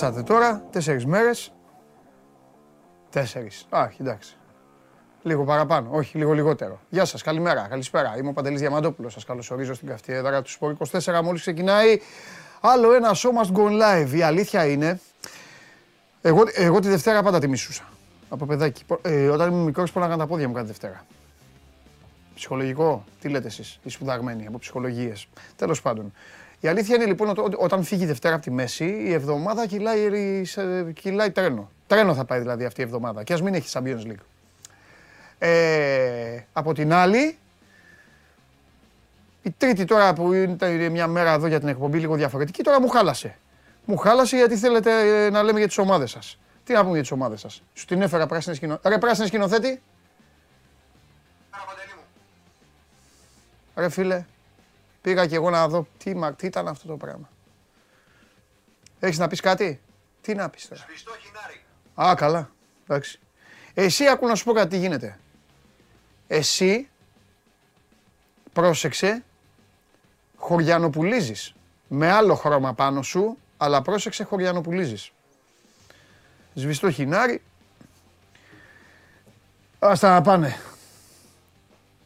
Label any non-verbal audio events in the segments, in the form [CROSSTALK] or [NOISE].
Κάτσατε τώρα, τέσσερις μέρες. Τέσσερις. Α, εντάξει. Λίγο παραπάνω, όχι, λίγο λιγότερο. Γεια σας, καλημέρα, καλησπέρα. Είμαι ο Παντελής Διαμαντόπουλος. Σας καλωσορίζω στην καυτή έδρα του Σπορ 24. Μόλις ξεκινάει άλλο ένα show must go live. Η αλήθεια είναι, εγώ, εγώ τη Δευτέρα πάντα τη μισούσα. Από παιδάκι. Ε, όταν ήμουν μικρός πόναγαν τα πόδια μου κάθε Δευτέρα. Ψυχολογικό, τι λέτε εσείς, οι σπουδαγμένοι από ψυχολογίες. Τέλος πάντων. Η αλήθεια είναι λοιπόν ότι όταν φύγει η Δευτέρα από τη μέση, η εβδομάδα κυλάει, κυλάει τρένο. Τρένο θα πάει δηλαδή αυτή η εβδομάδα. Και ας μην έχει Champions League. Ε, από την άλλη, η τρίτη τώρα που είναι μια μέρα εδώ για την εκπομπή λίγο διαφορετική, τώρα μου χάλασε. Μου χάλασε γιατί θέλετε ε, να λέμε για τις ομάδες σας. Τι να πούμε για τις ομάδες σας. Σου την έφερα πράσινη σκηνοθέτη. Ρε πράσινη σκηνοθέτη. Ρε φίλε, πήγα και εγώ να δω τι, τι ήταν αυτό το πράγμα. Έχεις να πεις κάτι; Τι να πεις τώρα; Σβηστό χινάρι. Α, καλά. Εντάξει. Εσύ άκου να σου πω κάτι τι γίνεται. Εσύ, πρόσεξε, χωριανοπουλίζεις. Με άλλο χρώμα πάνω σου, αλλά πρόσεξε χωριανοπουλίζεις. Σβηστό χινάρι. Άστα να πάνε.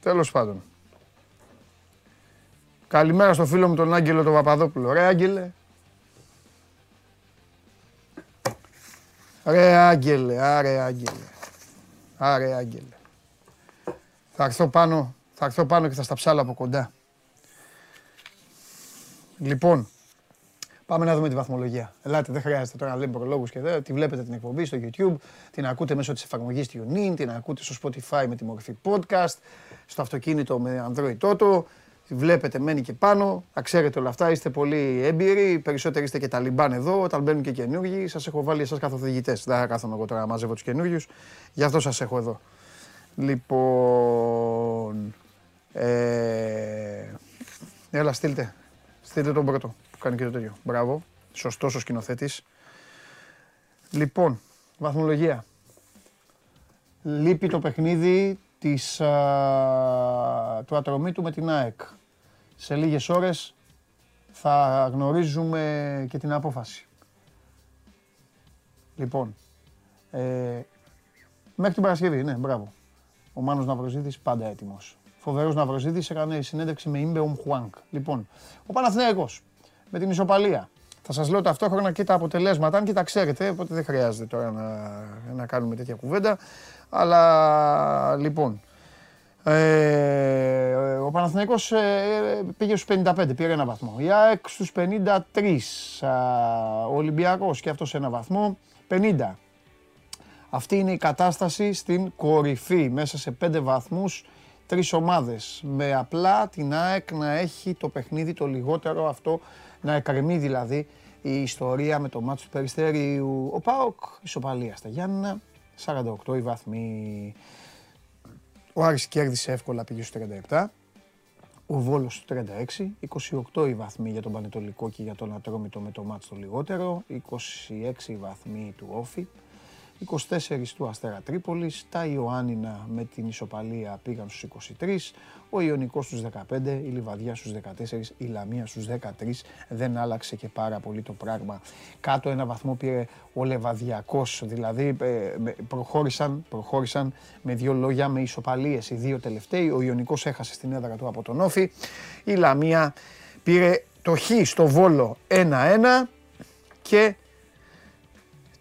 Τέλος πάντων. Καλημέρα στο φίλο μου τον Άγγελο τον Παπαδόπουλο. Ρε Άγγελε. Ρε Άγγελε, άρε Άγγελε. Άρε Άγγελε. Θα έρθω πάνω, θα έρθω πάνω και θα στα ψάλω από κοντά. Λοιπόν, πάμε να δούμε τη βαθμολογία. Ελάτε, δεν χρειάζεται τώρα να λέμε προλόγους και δεν. Τη βλέπετε την εκπομπή στο YouTube, την ακούτε μέσω της εφαρμογής TuneIn, την ακούτε στο Spotify με τη μορφή podcast, στο αυτοκίνητο με Android Auto, τη βλέπετε μένει και πάνω. Θα ξέρετε όλα αυτά, είστε πολύ έμπειροι. Περισσότεροι είστε και τα λιμπάν εδώ. Όταν μπαίνουν και καινούργοι, σας έχω βάλει εσάς καθοδηγητές. Δεν θα κάθομαι εγώ τώρα να μαζεύω τους καινούριους. Γι' αυτό σας έχω εδώ. Λοιπόν. Ε, έλα, στείλτε. Στείλτε τον πρώτο που κάνει και το τέτοιο. Μπράβο. Σωστός ο σκηνοθέτης. Λοιπόν, βαθμολογία. Λείπει το παιχνίδι της, α, του ατρωμίτου με την ΑΕΚ. Σε λίγες ώρες θα γνωρίζουμε και την απόφαση. Λοιπόν, ε, μέχρι την Παρασκευή, ναι, μπράβο. Ο Μάνος Ναυροζίδης πάντα έτοιμος. Φοβερός Ναυροζίδης έκανε συνέντευξη με Ιμπε Ομχουάνκ. Λοιπόν, ο Παναθηναίκος με την ισοπαλία. Θα σας λέω ταυτόχρονα και τα αποτελέσματα, αν και τα ξέρετε, οπότε δεν χρειάζεται τώρα να, να κάνουμε τέτοια κουβέντα. Αλλά λοιπόν, ε, ο Παναθηναίκος ε, πήγε στους 55, πήρε ένα βαθμό. Η ΑΕΚ στους 53, ο Ολυμπιακός και αυτός ένα βαθμό, 50. Αυτή είναι η κατάσταση στην κορυφή, μέσα σε 5 βαθμούς, τρεις ομάδες. Με απλά την ΑΕΚ να έχει το παιχνίδι το λιγότερο αυτό, να εκκρεμεί δηλαδή η ιστορία με το μάτσο του Περιστέριου. Ο ΠΑΟΚ ισοπαλία στα Γιάννα, 48 οι βαθμοί. Ο Άρης κέρδισε εύκολα, πήγε στο 37. Ο Βόλος στο 36, 28 οι βαθμοί για τον Πανετολικό και για τον Ατρόμητο με το μάτς το λιγότερο, 26 οι βαθμοί του Όφη. 24 του Αστέρα Τρίπολης, τα Ιωάννινα με την ισοπαλία πήγαν στους 23, ο Ιωνικός στους 15, η Λιβαδιά στους 14, η Λαμία στους 13, δεν άλλαξε και πάρα πολύ το πράγμα. Κάτω ένα βαθμό πήρε ο Λεβαδιακός, δηλαδή ε, προχώρησαν, προχώρησαν με δύο λόγια με ισοπαλίες οι δύο τελευταίοι, ο Ιωνικός έχασε στην έδρα του από τον Όφη, η Λαμία πήρε το Χ στο Βόλο 1-1 και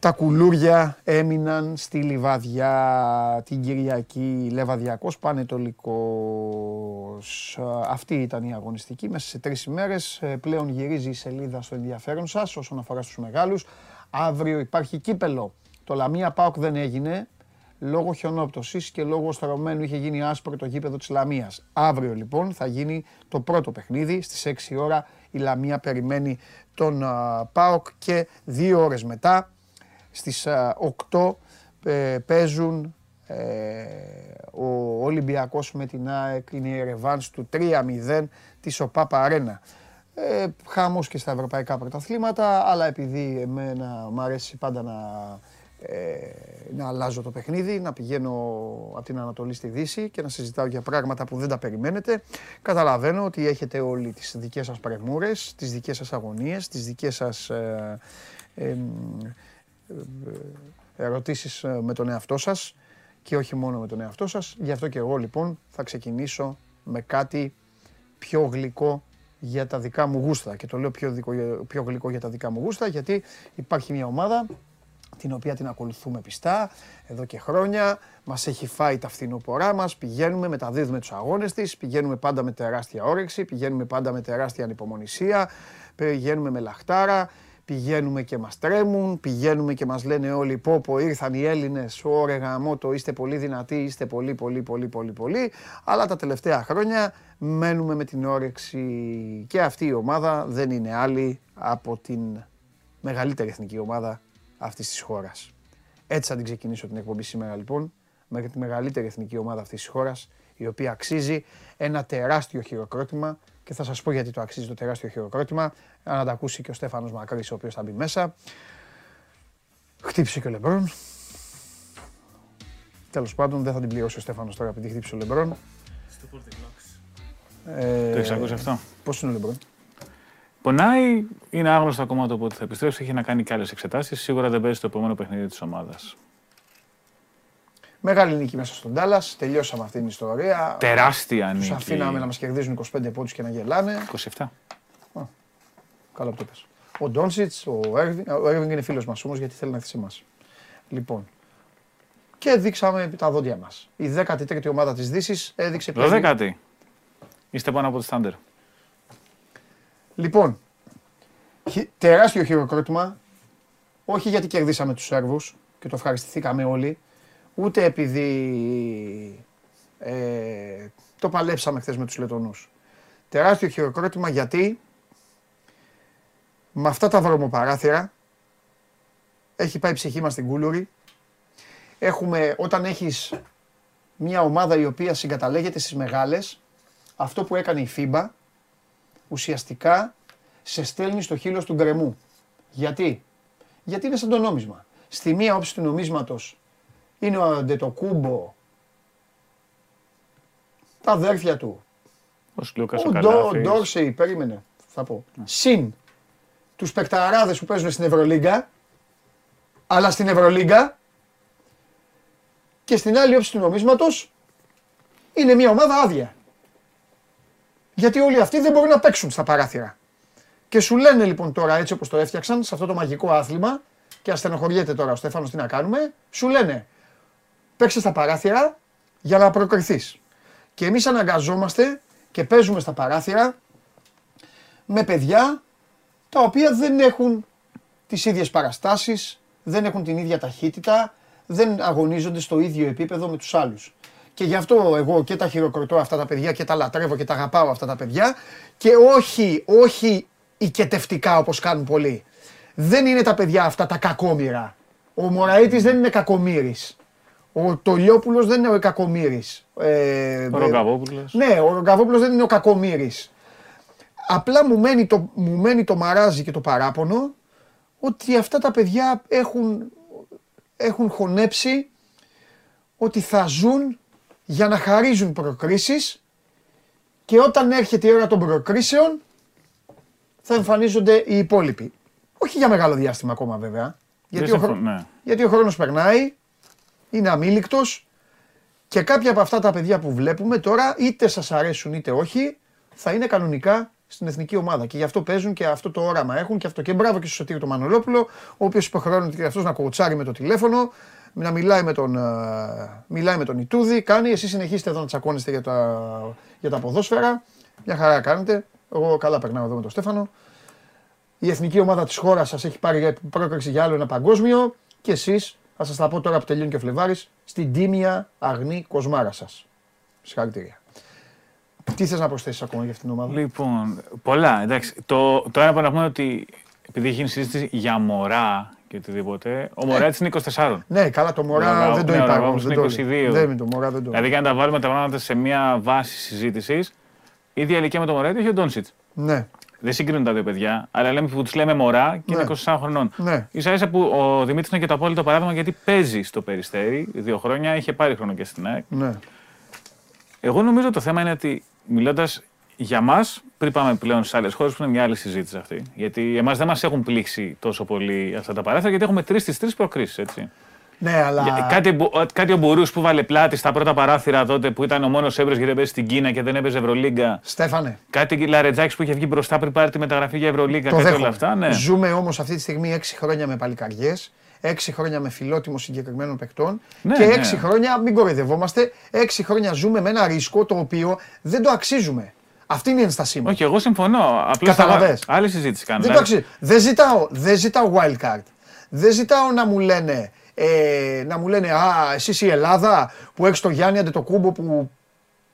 τα κουλούρια έμειναν στη Λιβαδιά την Κυριακή, Λεβαδιακός Πανετολικός. Αυτή ήταν η αγωνιστική. Μέσα σε τρεις ημέρες ε, πλέον γυρίζει η σελίδα στο ενδιαφέρον σας όσον αφορά στους μεγάλους. Αύριο υπάρχει κύπελο. Το Λαμία Πάοκ δεν έγινε λόγω χιονόπτωσης και λόγω στρωμένου είχε γίνει άσπρο το γήπεδο της Λαμίας. Αύριο λοιπόν θα γίνει το πρώτο παιχνίδι στις 6 ώρα η Λαμία περιμένει τον ΠΑΟΚ και δύο ώρες μετά στις 8 ε, παίζουν ε, ο Ολυμπιακός με την ΑΕΚ, είναι η ρεβάνς του 3-0 της ΟΠΑΠΑ Αρένα. Ε, χαμός και στα ευρωπαϊκά πρωταθλήματα, αλλά επειδή εμένα μου αρέσει πάντα να ε, να αλλάζω το παιχνίδι, να πηγαίνω από την Ανατολή στη Δύση και να συζητάω για πράγματα που δεν τα περιμένετε. Καταλαβαίνω ότι έχετε όλοι τις δικές σας πρεμούρες, τις δικές σας αγωνίες, τις δικές σας ε, ε, ερωτήσεις με τον εαυτό σας και όχι μόνο με τον εαυτό σας. Γι' αυτό και εγώ λοιπόν θα ξεκινήσω με κάτι πιο γλυκό για τα δικά μου γούστα. Και το λέω πιο, πιο γλυκό για τα δικά μου γούστα γιατί υπάρχει μια ομάδα την οποία την ακολουθούμε πιστά εδώ και χρόνια. Μας έχει φάει τα φθινοπορά μας. Πηγαίνουμε, μεταδίδουμε τους αγώνες της. Πηγαίνουμε πάντα με τεράστια όρεξη. Πηγαίνουμε πάντα με τεράστια ανυπομονησία. Πηγαίνουμε με λαχτάρα. Πηγαίνουμε και μας τρέμουν, πηγαίνουμε και μας λένε όλοι πω πω ήρθαν οι Έλληνες, ωρε γαμώτο, είστε πολύ δυνατοί, είστε πολύ πολύ πολύ πολύ πολύ, αλλά τα τελευταία χρόνια μένουμε με την όρεξη και αυτή η ομάδα δεν είναι άλλη από την μεγαλύτερη εθνική ομάδα αυτής της χώρας. Έτσι θα την ξεκινήσω την εκπομπή σήμερα λοιπόν, με τη μεγαλύτερη εθνική ομάδα αυτής της χώρας, η οποία αξίζει ένα τεράστιο χειροκρότημα. Και θα σας πω γιατί το αξίζει το τεράστιο χειροκρότημα, να τα ακούσει και ο Στέφανος Μακρύς, ο οποίος θα μπει μέσα. Χτύπησε και ο Λεμπρόν. Τέλος πάντων, δεν θα την πληρώσει ο Στέφανος τώρα επειδή χτύπησε ο Λεμπρόν. Ε, το έχεις ακούσει αυτό. Πώς είναι ο Λεμπρόν; Πονάει, είναι άγνωστο ακόμα το πότε θα επιστρέψει, έχει να κάνει και άλλες εξετάσεις. Σίγουρα δεν παίζει το επόμενο παιχνίδι της ομάδας. Μεγάλη νίκη μέσα στον Τάλλας. Τελειώσαμε αυτή την ιστορία. Τεράστια νίκη. Του αφήναμε να μας κερδίζουν 25 πόντους και να γελάνε. 27. Α, καλά που το πες. Ο Ντόνσιτς, ο Έρβινγκ είναι φίλος μας όμως γιατί θέλει να έρθει σε εμάς. Λοιπόν. Και δείξαμε τα δόντια μας. Η 13η ομάδα της Δύσης έδειξε. 12η. Είστε πάνω από το Στάντερ. Λοιπόν, τεράστιο χειροκρότημα. Όχι γιατί κερδίσαμε τους Σέρβους και το ευχαριστηθήκαμε όλοι, ούτε επειδή ε, το παλέψαμε χθες με τους Λετωνούς. Τεράστιο χειροκρότημα γιατί με αυτά τα βρωμοπαράθυρα έχει πάει η ψυχή μας στην κούλουρη. Έχουμε, όταν έχεις μια ομάδα η οποία συγκαταλέγεται στις μεγάλες, αυτό που έκανε η FIBA ουσιαστικά σε στέλνει στο χείλος του γκρεμού. Γιατί; Γιατί είναι σαν το νόμισμα. Στη μία όψη του νομίσματος είναι ο Αντετοκούμπο, τα αδέρφια του. Ο Σκλούκας, ο, ο Ντόρσεϊ, περίμενε, θα πω. Ναι. Συν τους παικταράδες που παίζουν στην Ευρωλίγκα, αλλά στην Ευρωλίγκα και στην άλλη όψη του νομίσματος είναι μια ομάδα άδεια. Γιατί όλοι αυτοί δεν μπορούν να παίξουν στα παράθυρα. Και σου λένε λοιπόν τώρα έτσι όπως το έφτιαξαν σε αυτό το μαγικό άθλημα και αστενοχωριέται τώρα ο Στέφανος τι να κάνουμε, σου λένε παίξε στα παράθυρα για να προκριθείς. Και εμείς αναγκαζόμαστε και παίζουμε στα παράθυρα με παιδιά τα οποία δεν έχουν τις ίδιες παραστάσεις, δεν έχουν την ίδια ταχύτητα, δεν αγωνίζονται στο ίδιο επίπεδο με τους άλλους. Και γι' αυτό εγώ και τα χειροκροτώ αυτά τα παιδιά και τα λατρεύω και τα αγαπάω αυτά τα παιδιά και όχι, όχι οικετευτικά όπως κάνουν πολλοί. Δεν είναι τα παιδιά αυτά τα κακόμοιρα. Ο Μωραήτης δεν είναι κακομύρης. Ο Τολιόπουλος δεν είναι ο κακομύρης. Ε, ο Ρογκαβόπουλος. Ναι, ο Ρογκαβόπουλος δεν είναι ο κακομύρης. Απλά μου μένει, το, μου μένει το μαράζι και το παράπονο ότι αυτά τα παιδιά έχουν, έχουν χωνέψει ότι θα ζουν για να χαρίζουν προκρίσεις και όταν έρχεται η ώρα των προκρίσεων θα εμφανίζονται οι υπόλοιποι. Όχι για μεγάλο διάστημα ακόμα βέβαια. Γιατί, ο, χρόνο, ναι. γιατί ο χρόνος περνάει, είναι αμήλικτος και κάποια από αυτά τα παιδιά που βλέπουμε τώρα είτε σας αρέσουν είτε όχι θα είναι κανονικά στην εθνική ομάδα. Και γι' αυτό παίζουν και αυτό το όραμα έχουν και αυτό. Και μπράβο και στο Σωτήριο το Μανολόπουλο, ο οποίος υποχρεώνεται και αυτός να κοουτσάρει με το τηλέφωνο, να μιλάει με τον, ε, μιλάει με τον Ιτούδη, κάνει, εσείς συνεχίστε εδώ να τσακώνεστε για τα, για τα ποδόσφαιρα, μια χαρά κάνετε, εγώ καλά περνάω εδώ με τον Στέφανο. Η εθνική ομάδα της χώρας σας έχει πάρει πρόκριση για άλλο ένα παγκόσμιο και εσείς, θα σας τα πω τώρα που τελειώνει και ο Φλεβάρης, στην τίμια αγνή κοσμάρα σας. Συγχαρητήρια. Τι θες να προσθέσεις ακόμα για αυτήν την ομάδα; Λοιπόν, πολλά. Εντάξει. Το, το ένα που να πούμε ότι επειδή έχει γίνει συζήτηση για μωρά και οτιδήποτε. Ο Μωρέτη είναι 24. Ναι, καλά, το Μωρά δεν το είπα. Ο είναι 22. Δεν το Μωρά, δεν το Δηλαδή, για να τα βάλουμε τα πράγματα σε μια βάση συζήτησης, η ίδια ηλικία με το Μωρέτη έχει ο Ντόνσιτς. Ναι. δεν συγκρίνουν τα δύο παιδιά, αλλά λέμε που τους λέμε μωρά και Ναι. είναι 24 χρονών. Ναι. σα ίσα που ο Δημήτρης είναι και το απόλυτο παράδειγμα γιατί παίζει στο περιστέρι δύο χρόνια, είχε πάρει χρόνο και στην ΑΕΚ. Ναι. Εγώ νομίζω το θέμα είναι ότι μιλώντας για μας, πριν πάμε πλέον σε άλλες χώρες, που είναι μια άλλη συζήτηση αυτή. Γιατί εμάς δεν μας έχουν πλήξει τόσο πολύ αυτά τα παράθυρα, γιατί έχουμε τρεις στις τρεις προκρίσεις, έτσι. Ναι, αλλά. Για- Κάτι, μπο- κάτι ο Μπουρούς που βάλε πλάτη στα πρώτα παράθυρα τότε που ήταν ο μόνος Εύρο γιατί έπαιζε στην Κίνα και δεν έπαιζε Ευρωλίγκα. Στέφανε, Κάτι Λαρετζάκης που είχε βγει μπροστά πριν πάρει τη μεταγραφή για Ευρωλίγκα. το Κάτι δέχομαι. όλα αυτά. Ναι. Ζούμε όμως αυτή τη στιγμή 6 χρόνια με παλικαριές, 6 χρόνια με φιλότιμο συγκεκριμένων παικτών Ναι, και ναι. 6 χρόνια, μην κοροϊδευόμαστε, 6 χρόνια ζούμε με ένα ρίσκο το οποίο δεν το αξίζουμε. Αυτή είναι η ένστασή μου. Όχι, εγώ συμφωνώ. Απλώς Καταλαβες. άλλη συζήτηση κάνω. Δεν, το Δηλαδή, αξίζει. δεν, ζητάω, δεν ζητάω wild card. Δεν ζητάω να μου λένε, ε, να μου λένε Α, εσείς η Ελλάδα που έχεις το Γιάννη Αντετοκούμπο που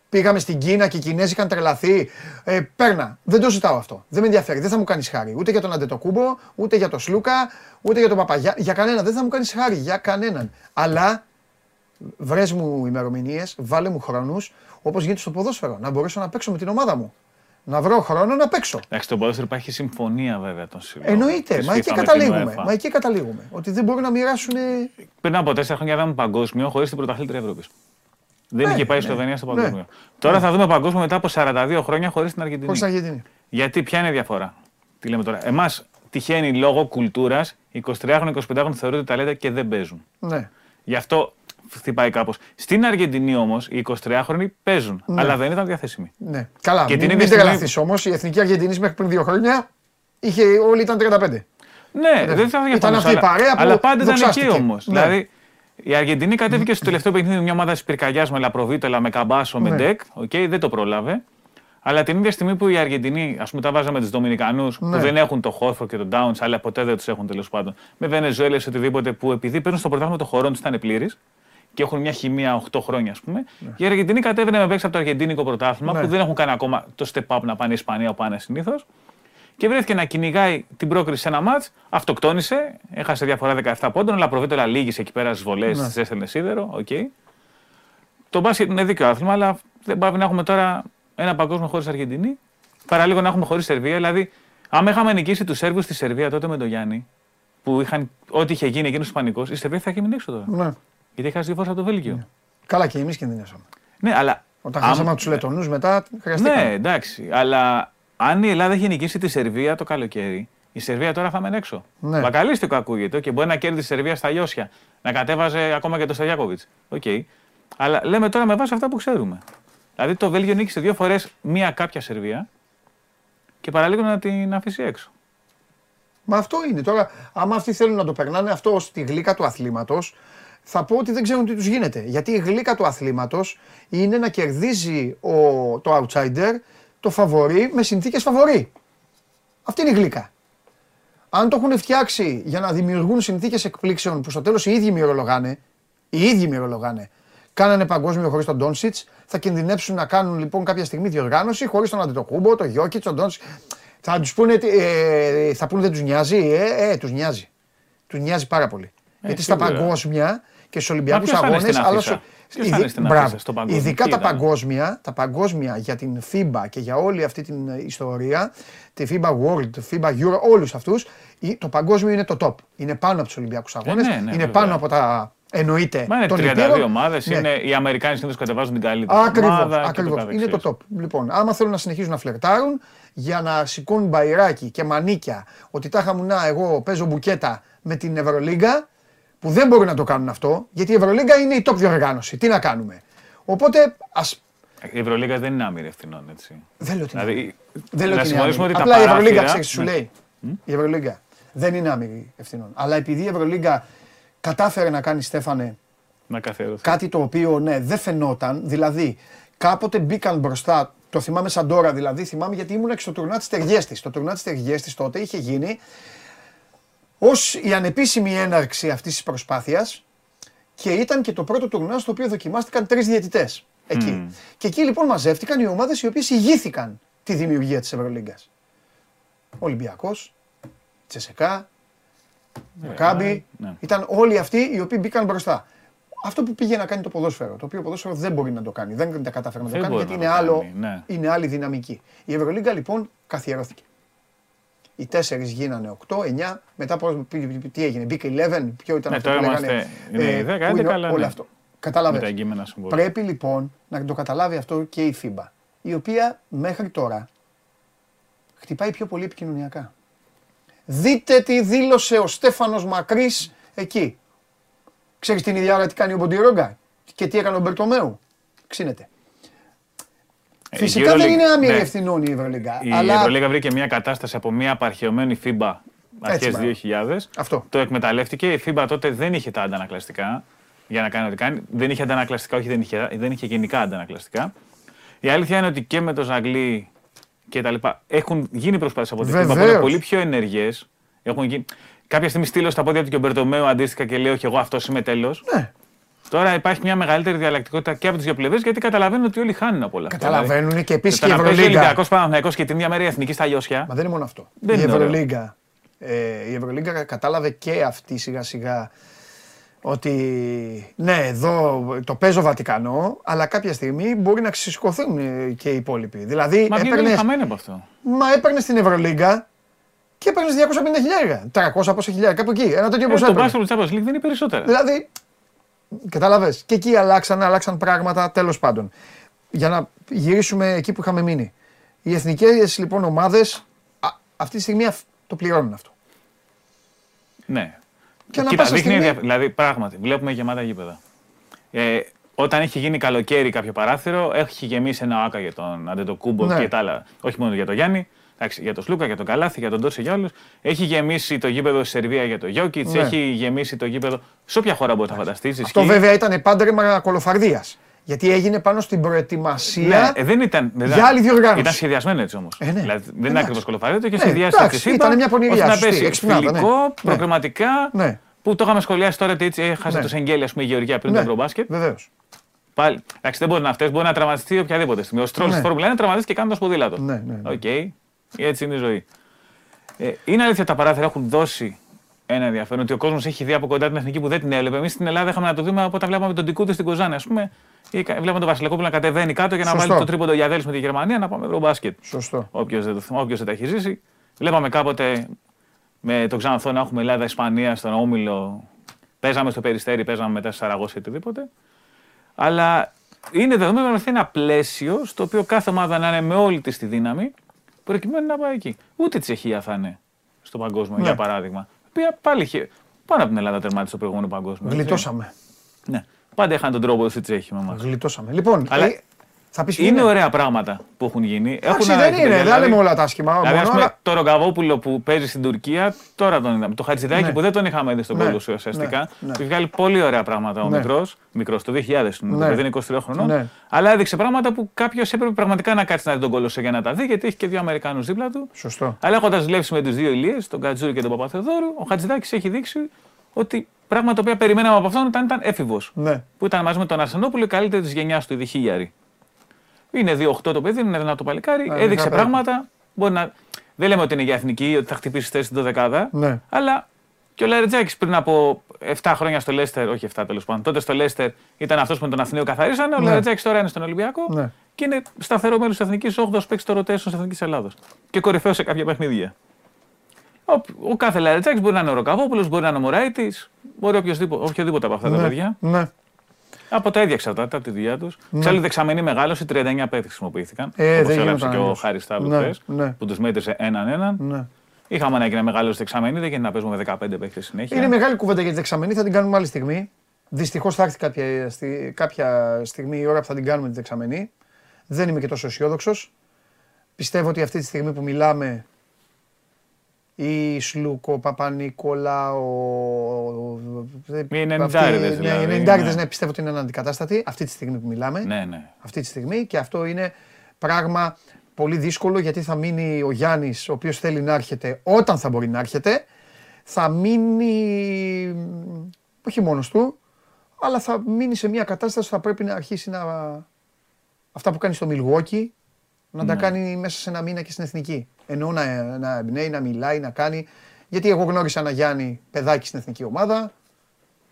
πήγαμε στην Κίνα και οι Κινέζοι είχαν τρελαθεί. Ε, παίρνα. Δεν το ζητάω αυτό. Δεν με ενδιαφέρει. Δεν θα μου κάνεις χάρη. Ούτε για τον Αντετοκούμπο, ούτε για τον Σλούκα, ούτε για τον Παπαγιά. Για κανένα. Δεν θα μου κάνεις χάρη. Για κανέναν. Αλλά βρες μου ημερομηνίες, βάλε μου χρόνους, όπως γίνεται στο ποδόσφαιρο. Να μπορέσω να παίξω με την ομάδα μου. Να βρω χρόνο να παίξω. Εντάξει, στον ποδόσφαιρο υπάρχει συμφωνία βέβαια των συλλόγων. Εννοείται, της μα εκεί FIFA με την καταλήγουμε. UEFA. Μα εκεί καταλήγουμε. Ότι δεν μπορούν να μοιράσουν. Πριν από τέσσερα χρόνια είδαμε παγκόσμιο χωρίς την πρωταθλήτρια Ευρώπης. Δεν Ναι, είχε πάει η ναι, Σλοβενία στο ναι. παγκόσμιο. Τώρα θα δούμε παγκόσμιο μετά από 42 χρόνια χωρίς την Αργεντινή. Χωρίς Αργεντινή. Γιατί, ποια είναι η διαφορά; Τι λέμε τώρα; Εμάς τυχαίνει λόγω κουλτούρας 23χρονοι, 25χρονοι θεωρούνται ταλέντα και δεν παίζουν. Ναι. Γι' αυτό χτυπάει κάπως. Στην Αργεντινή όμως οι 23χρονοι παίζουν, αλλά δεν ήταν διαθέσιμοι. ναι. Καλά, Και μην, την μην ίδια στιγμή- τρελαθείς όμως. Η Εθνική Αργεντινής μέχρι πριν δύο χρόνια είχε, όλοι ήταν 35. Ναι, δεν θα Ήταν διαφωνήσω. αυτή η αλλά- παρέα που Αλλά πάντα ήταν εκεί δοξάστηκε. όμως. Ναι. Δηλαδή η Αργεντινή κατέβηκε στο τελευταίο παιχνίδι μια ομάδα της πυρκαγιάς με Λαπροβίτολα, με Καμπάσο, με Ναι. Ντεκ. οκ, δεν το πρόλαβε. Αλλά την ίδια στιγμή που η Αργεντινή, ας πούμε, τα βάζαμε τους Δομινικανούς Ναι. που δεν έχουν το Χόρφορντ και τον Τάουνς, αλλά ποτέ δεν τους έχουν τέλος πάντων. Με Βενεζουέλες οτιδήποτε που επειδή παίζουν στο πρωτάθλημα των χωρών τους ήταν πλήρης και έχουν μια χημεία 8 χρόνια, ας πούμε. Η Αργεντινή κατέβαινε με παίχτες από το Αργεντίνικο πρωτάθλημα Ναι. που δεν έχουν κάνει ακόμα το step up να πάνε Ισπανία όπου πάνε συνήθως. Και βρέθηκε να κυνηγάει την πρόκριση σε ένα ματς, αυτοκτόνησε, έχασε διαφορά 17 πόντων, Λαπροβίτολα λύγισε εκεί πέρα στις βολές, Ναι. τις έστελνε σίδερο. οκ. Το μπάσκετ είναι δίκαιο άθλημα, αλλά δεν πάει να έχουμε τώρα ένα παγκόσμιο χωρίς Αργεντινή. Παραλίγο να έχουμε χωρίς Σερβία. Δηλαδή, άμα είχαμε νικήσει τους Σέρβους στη Σερβία τότε με τον Γιάννη, που είχαν ό,τι είχε γίνει εκείνος Ισπανικός, η Σερβία θα είχε μείνει έξω τώρα. Ναι. Γιατί είχα δύο φορές από το Βέλγιο. Καλά και εμείς κινδυνεύσαμε. Ναι, αλλά. Όταν άμα- χάσαμε από τους Λετωνούς μετά χρειαστήκαμε. Ναι, εντάξει. Αλλά αν η Ελλάδα είχε νικήσει τη Σερβία το καλοκαίρι, η Σερβία τώρα θα μένει έξω. Ναι. Μπακαλίστικο ακούγεται και μπορεί να κέρδισε η Σερβία στα ίσια. Να κατέβαζε ακόμα και το Σταγιάκοβιτ. Οκ. Αλλά λέμε τώρα με βάση αυτά που ξέρουμε. Δηλαδή το Βέλγιο νίκησε δύο φορές μία κάποια Σερβία και παραλίγο να την αφήσει έξω. Μα αυτό είναι. Τώρα, άμα αυτοί θέλουν να το περνάνε αυτό ως τη γλύκα του αθλήματος, θα πω ότι δεν ξέρουν τι τους γίνεται. Γιατί η γλύκα του αθλήματος είναι να κερδίζει ο, το outsider το φαβορί με συνθήκες φαβορί. Αυτή είναι η γλύκα. Αν το έχουν φτιάξει για να δημιουργούν συνθήκες εκπλήξεων που στο τέλος οι ίδιοι μυρολογάνε, οι ίδιοι μυρολογάνε, κάνανε παγκόσμιο χωρίς τον Ντόνσιτς, θα κινδυνεύσουν να κάνουν λοιπόν κάποια στιγμή διοργάνωση χωρίς τον Αντετοκούμπο, τον Γιώκητς, τον Ντόνσιτς. Θα τους πούνε, τι- ε, θα πούνε δεν τους νοιάζει, ε, ε, τους νοιάζει. Τους νοιάζει πάρα πολύ. Γιατί στα σίγουρα. παγκόσμια και στους Ολυμπιακούς ποιος θα είναι αγώνες, στην αλλά αφίσα; σου- Ποιος θα ειδι- είναι στην μπράβο. αφίσα στο παγκόσμιο; Ειδικά Τι τα ήταν; παγκόσμια, τα παγκόσμια για την FIBA και για όλη αυτή την ιστορία, τη FIBA World, τη FIBA Euro, όλους αυτούς, η- το παγκόσμιο είναι το top. Είναι πάνω από τους Ολυμπιακούς αγώνες, ναι, ναι, είναι βέβαια. πάνω από τα εννοείται Μα είναι των 32 υπήρων. ομάδες. Ναι. Είναι, οι Αμερικάνοι συνήθως κατεβάζουν την καλύτερη Ακριβώς, ομάδα. και ακριβώς. το Είναι το καθεξής. top. Λοιπόν, άμα θέλουν να συνεχίζουν να φλερτάρουν για να σηκώνουν μπαϊράκι και μανίκια ότι τάχα μου να εγώ παίζω μπουκέτα με την Ευρωλίγκα που δεν μπορούν να το κάνουν αυτό γιατί η Ευρωλίγκα είναι η top διοργάνωση. Τι να κάνουμε. Οπότε ας... Η Ευρωλίγα δεν είναι άμυρη ευθυνών, έτσι. Δεν λέω την Δηλαδή, δεν λέω να την συμφωνήσουμε άμυρη. ότι τα Απλά η Ευρωλίγκα παράθυρα- ξέρεις τι σου Ναι. λέει. Η Ευρωλίγκα δεν είναι άμυρη ευθυνών. Αλλά επειδή η Ευρωλίγκα κατάφερε να κάνει Στέφανε Να καθιερωθεί. Κάτι το οποίο ναι, δεν φαινόταν. Δηλαδή, κάποτε μπήκαν μπροστά. Το θυμάμαι σαν τώρα δηλαδή. Θυμάμαι γιατί ήμουν και στο τουρνά της Τεργέστη. Το τουρνά της Τεργέστη τότε είχε γίνει ως η ανεπίσημη έναρξη αυτής της προσπάθειας και ήταν και το πρώτο τουρνά στο οποίο δοκιμάστηκαν τρεις διαιτητές. Εκεί. Και εκεί λοιπόν μαζεύτηκαν οι ομάδες οι οποίες ηγήθηκαν τη δημιουργία της Ευρωλίγκας. Ολυμπιακός, Τσεσεκά, Μακάμπι. ναι. Ήταν όλοι αυτοί οι οποίοι μπήκαν μπροστά. Αυτό που πήγε να κάνει το ποδόσφαιρο, το οποίο ποδόσφαιρο δεν μπορεί να το κάνει, δεν τα κατάφερε να το Δεν κάνει μπορεί γιατί να είναι, το άλλο, κάνει, ναι. είναι άλλη δυναμική. Η Ευρωλίγκα λοιπόν καθιερώθηκε. Οι τέσσερις γίνανε 8, 9. Μετά πώς, τι έγινε, μπήκε 11, ποιο ήταν Ναι, αυτό τώρα που είμαστε. λέγανε. Είναι ε, 10, που είναι 11, αλλά όλο ναι. αυτό. Με τα Καταλαβαίνετε. εγκείμενα συμβόλαια. Πρέπει λοιπόν να το καταλάβει αυτό και η FIBA, η οποία μέχρι τώρα χτυπάει πιο πολύ επικοινωνιακά. Δείτε τι δήλωσε ο Στέφανος Μακρύς εκεί. Ξέρεις την ίδια ώρα τι κάνει ο Μποντιρόγκα και τι έκανε ο Μπερτομέου. Ξύνεται. Ε, Φυσικά η δεν Euroleague- είναι άμυρη ναι. ευθυνών η Ευρωλίγκα. Η αλλά Ευρωλίγα βρήκε μια κατάσταση από μια απαρχαιωμένη FIBA αρχές μπράβο. 2000. Αυτό. Το εκμεταλλεύτηκε. Η FIBA τότε δεν είχε τα αντανακλαστικά για να κάνει ό,τι κάνει. Δεν είχε αντανακλαστικά, όχι δεν είχε, δεν είχε γενικά αντανακλαστικά. Η αλήθεια είναι ότι και με το Ζαγκλί και τα λοιπά έχουν γίνει προσπάθειες από τη FIBA που είναι Βεβαίως. πολύ πιο ενεργές. Έχουν γίνει... Κάποια στιγμή στείλω στα πόδια του και ο Μπερτομέου αντίστοιχα και λέω: Όχι, εγώ αυτό είμαι τέλος. ναι, Τώρα υπάρχει μια μεγαλύτερη διαλλακτικότητα και από τις δύο πλευρές γιατί καταλαβαίνουν ότι όλοι χάνουν από όλα αυτά. καταλαβαίνουν και επίσης και η Δηλαδή, το να παίζει Ευρωλίγκα. Ολυμπιακός Παναθυναϊκό και την ίδια μέρα η εθνικής στα Λιώσια. Μα δεν είναι μόνο αυτό. Δεν η είναι ωραίο. Ευρωλίγκα. Ε, η Ευρωλίγκα κατάλαβε και αυτή σιγά σιγά ότι ναι, εδώ το παίζω Βατικανό, αλλά κάποια στιγμή μπορεί να ξεσηκωθούν ε, και οι υπόλοιποι. Δηλαδή, Μα βγαίνει έπαιρνες, χαμένοι από αυτό. μα έπαιρνες στην Ευρωλίγκα και έπαιρνες 250 χιλιάρια. 300 πόσα χιλιάρια, κάπου εκεί. Ένα τέτοιο Ε, ποσό το έπαιρνες. μπάσκετ του Champions League δεν είναι περισσότερα. Δηλαδή, κατάλαβες; Και εκεί αλλάξαν, αλλάξαν πράγματα, τέλος πάντων. Για να γυρίσουμε εκεί που είχαμε μείνει. Οι εθνικές λοιπόν ομάδες α, αυτή τη στιγμή αυ- το πληρώνουν αυτό. Ναι. Και ανά Κοίτα, πάσα δείχνει στιγμή- ενδια- Δηλαδή, πράγματι, βλέπουμε γεμάτα γήπεδα. Ε, όταν έχει γίνει καλοκαίρι κάποιο παράθυρο, έχει γεμίσει ένα άκα για τον Αντετοκούμπο Ναι. και τα άλλα. Όχι μόνο για τον Γιάννη, εντάξει, για τον Σλούκα, για τον Καλάθι, για τον Τόρση, για όλους. Έχει γεμίσει το γήπεδο στη Σερβία για τον Γιώκητς, Ναι. έχει γεμίσει το γήπεδο σε όποια χώρα μπορεί να φανταστείς. Αυτό βέβαια ήταν πάντρεμα κολοφαρδίας. Γιατί έγινε πάνω στην προετοιμασία. Ναι, ε, δεν ήταν. δεν για ήταν- άλλη διοργάνωση. Ήταν σχεδιασμένο έτσι όμως. Ε, ναι. δηλαδή, δεν είναι Εντάξει. ακριβώς κολοφαρίτο και Ναι, σχεδιάστηκε εντάξει, στη ΣΥΠΑ, ήταν μια πονηριά, ώστε να σωστή, πέσει εξυπνάδα, ναι. φιλικό, Ναι. προκριματικά. Ναι. Που το είχαμε σχολιάσει τώρα ότι έτσι έχασε Ναι. το Σεγγέλη, ας πούμε, η Γεωργία πριν ναι, το Ευρωμπάσκετ. Βεβαίως. Πάλι. Εντάξει, δεν μπορεί να φταίει, μπορεί να τραυματιστεί οποιαδήποτε στιγμή. Ο Στρόλ Ναι. στη Φόρμουλας 1 τραυματίστηκε κάνοντα ποδήλατο. Ναι, ναι, ναι. Οκ. Έτσι είναι η ζωή. Ε, είναι αλήθεια ότι τα παράθυρα έχουν δώσει ένα ενδιαφέρον ότι ο κόσμος έχει δει από κοντά την εθνική που δεν την έβλεπε. Εμείς στην Ελλάδα είχαμε να το δούμε από όταν βλέπαμε τον Τικούδη στην Κοζάνη, ας πούμε. Ή κα- βλέπαμε τον Βασιλικό που να κατεβαίνει κάτω για να Σωστό. βάλει το τρίποντο για με τη Γερμανία να πάμε Ευρωμπάσκετ. Σωστό. Όποιος δεν, το θυμά- όποιος δεν τα έχει ζήσει. Βλέπαμε κάποτε με τον Ξανθό να έχουμε Ελλάδα-Ισπανία στον Όμιλο. Παίζαμε στο Περιστέρι, παίζαμε μετά στη Σαραγώση ή οτιδήποτε. Αλλά είναι δεδομένο ότι είναι ένα πλαίσιο στο οποίο κάθε ομάδα να είναι με όλη της τη δύναμη προκειμένου να πάει εκεί. Ούτε η Τσεχία θα είναι στο παγκόσμιο, Ναι. για παράδειγμα. Η οποία πάλι είχε πάνω από την Ελλάδα τερμάτισε στο προηγούμενο παγκόσμιο. έτσι. Γλιτώσαμε. Ναι. Πάντα είχαν τον τρόπο του Τσέχοι με εμάς. Γλιτώσαμε. Λοιπόν, Αλλά ε, θα πεις Είναι ωραία πράγματα που έχουν γίνει. Εντάξει, Έχουν δεν αρχίσει, είναι, δεν δηλαδή- λέμε όλα τα άσχημα. Δηλαδή, μόνο, ας πούμε, αλλά- το Ρογκαβόπουλο που παίζει στην Τουρκία, τώρα τον είδαμε. Το Χατζηδάκι Ναι. που δεν τον είχαμε δει στον Ναι, κόσμο ουσιαστικά. ναι, ναι. Έχει βγάλει πολύ ωραία πράγματα ο Ναι. μικρός. Μικρός, το 2000 είναι, Ναι. το παιδί είναι 23 χρονών. Ναι. Αλλά έδειξε πράγματα που κάποιος έπρεπε πραγματικά να κάτσει να δει τον κόλωσο για να τα δει, γιατί έχει και δύο Αμερικάνους δίπλα του. Σωστό. Αλλά έχοντας δουλέψει με του δύο Ηλίες, τον Κατζούρη και τον Παπαθεδόρου, ο Χατζηδάκης έχει δείξει ότι πράγματα τα οποία περιμέναμε από αυτόν όταν ήταν έφηβος. Ναι. Που ήταν μαζί με τον Αρσενόπουλο η καλύτερη της γενιάς του, η Διχίλιαρη. Είναι 2-8 το παιδί, είναι δυνατό παλικάρι, Ναι, έδειξε μικρά πράγματα. Μπορεί να... Δεν λέμε ότι είναι για εθνική, ότι θα χτυπήσει θέση στην δεκάδα. Ναι. Αλλά και ο Λαρετζάκης πριν από 7 χρόνια στο Λέστερ, όχι 7 τέλος πάντων, τότε στο Λέστερ ήταν αυτός που με τον Αθηναίο καθαρίσανε. Ο Ναι. Λαρετζάκης τώρα είναι στον Ολυμπιακό Ναι. και είναι σταθερό μέλος της Εθνικής 8 παίξει το rotation της Εθνικής Ελλάδα. Και κορυφαίο σε κάποια παιχνίδια. Ο, ο κάθε Λαρετζάκης μπορεί να είναι ο Ροκαβόπουλος, μπορεί να είναι ο Μωράητης, μπορεί οποιοδήποτε, οποιοδήποτε από αυτά τα Ναι. παιδιά. Ναι. Από τα ίδια εξαρτάται, από τη δουλειά τους. Ναι. Ξάλλου δεξαμενή μεγάλωση, 39 παίκτες χρησιμοποιήθηκαν. Ε, Όπως δεν έγραψε γινόταν και ο αλλιώς. Χάρης Σταύρου Ναι, χθες, ναι. που τους μέτρησε έναν έναν. Ναι. Είχαμε ανάγκη να μεγάλωση δεξαμενή, δεν γίνεται να παίζουμε με 15 παίκτες συνέχεια. Είναι μεγάλη κουβέντα για τη δεξαμενή, θα την κάνουμε άλλη στιγμή. Δυστυχώς θα έρθει κάποια, στη- κάποια στιγμή η ώρα που θα την κάνουμε τη δεξαμενή. Δεν είμαι και τόσο αισιόδοξος. Πιστεύω ότι αυτή τη στιγμή που μιλάμε η Σλούκο, Παπα-Νικολάου. Οι ενενηντάριδες, Ναι, δηλαδή, οι ενενηντάριδες, ναι. ναι, πιστεύω ότι είναι αναντικατάστατη αυτή τη στιγμή που μιλάμε. Ναι, ναι. Αυτή τη στιγμή και αυτό είναι πράγμα πολύ δύσκολο γιατί θα μείνει ο Γιάννης ο οποίος θέλει να έρχεται όταν θα μπορεί να έρχεται θα μείνει όχι μόνος του αλλά θα μείνει σε μια κατάσταση που θα πρέπει να αρχίσει να αυτά που κάνει στο Μιλγόκι να τα Ναι. κάνει μέσα σε ένα μήνα και στην εθνική. Εννοώ να, να εμπνέει, να μιλάει, να κάνει. Γιατί εγώ γνώρισα ένα Γιάννη παιδάκι στην εθνική ομάδα.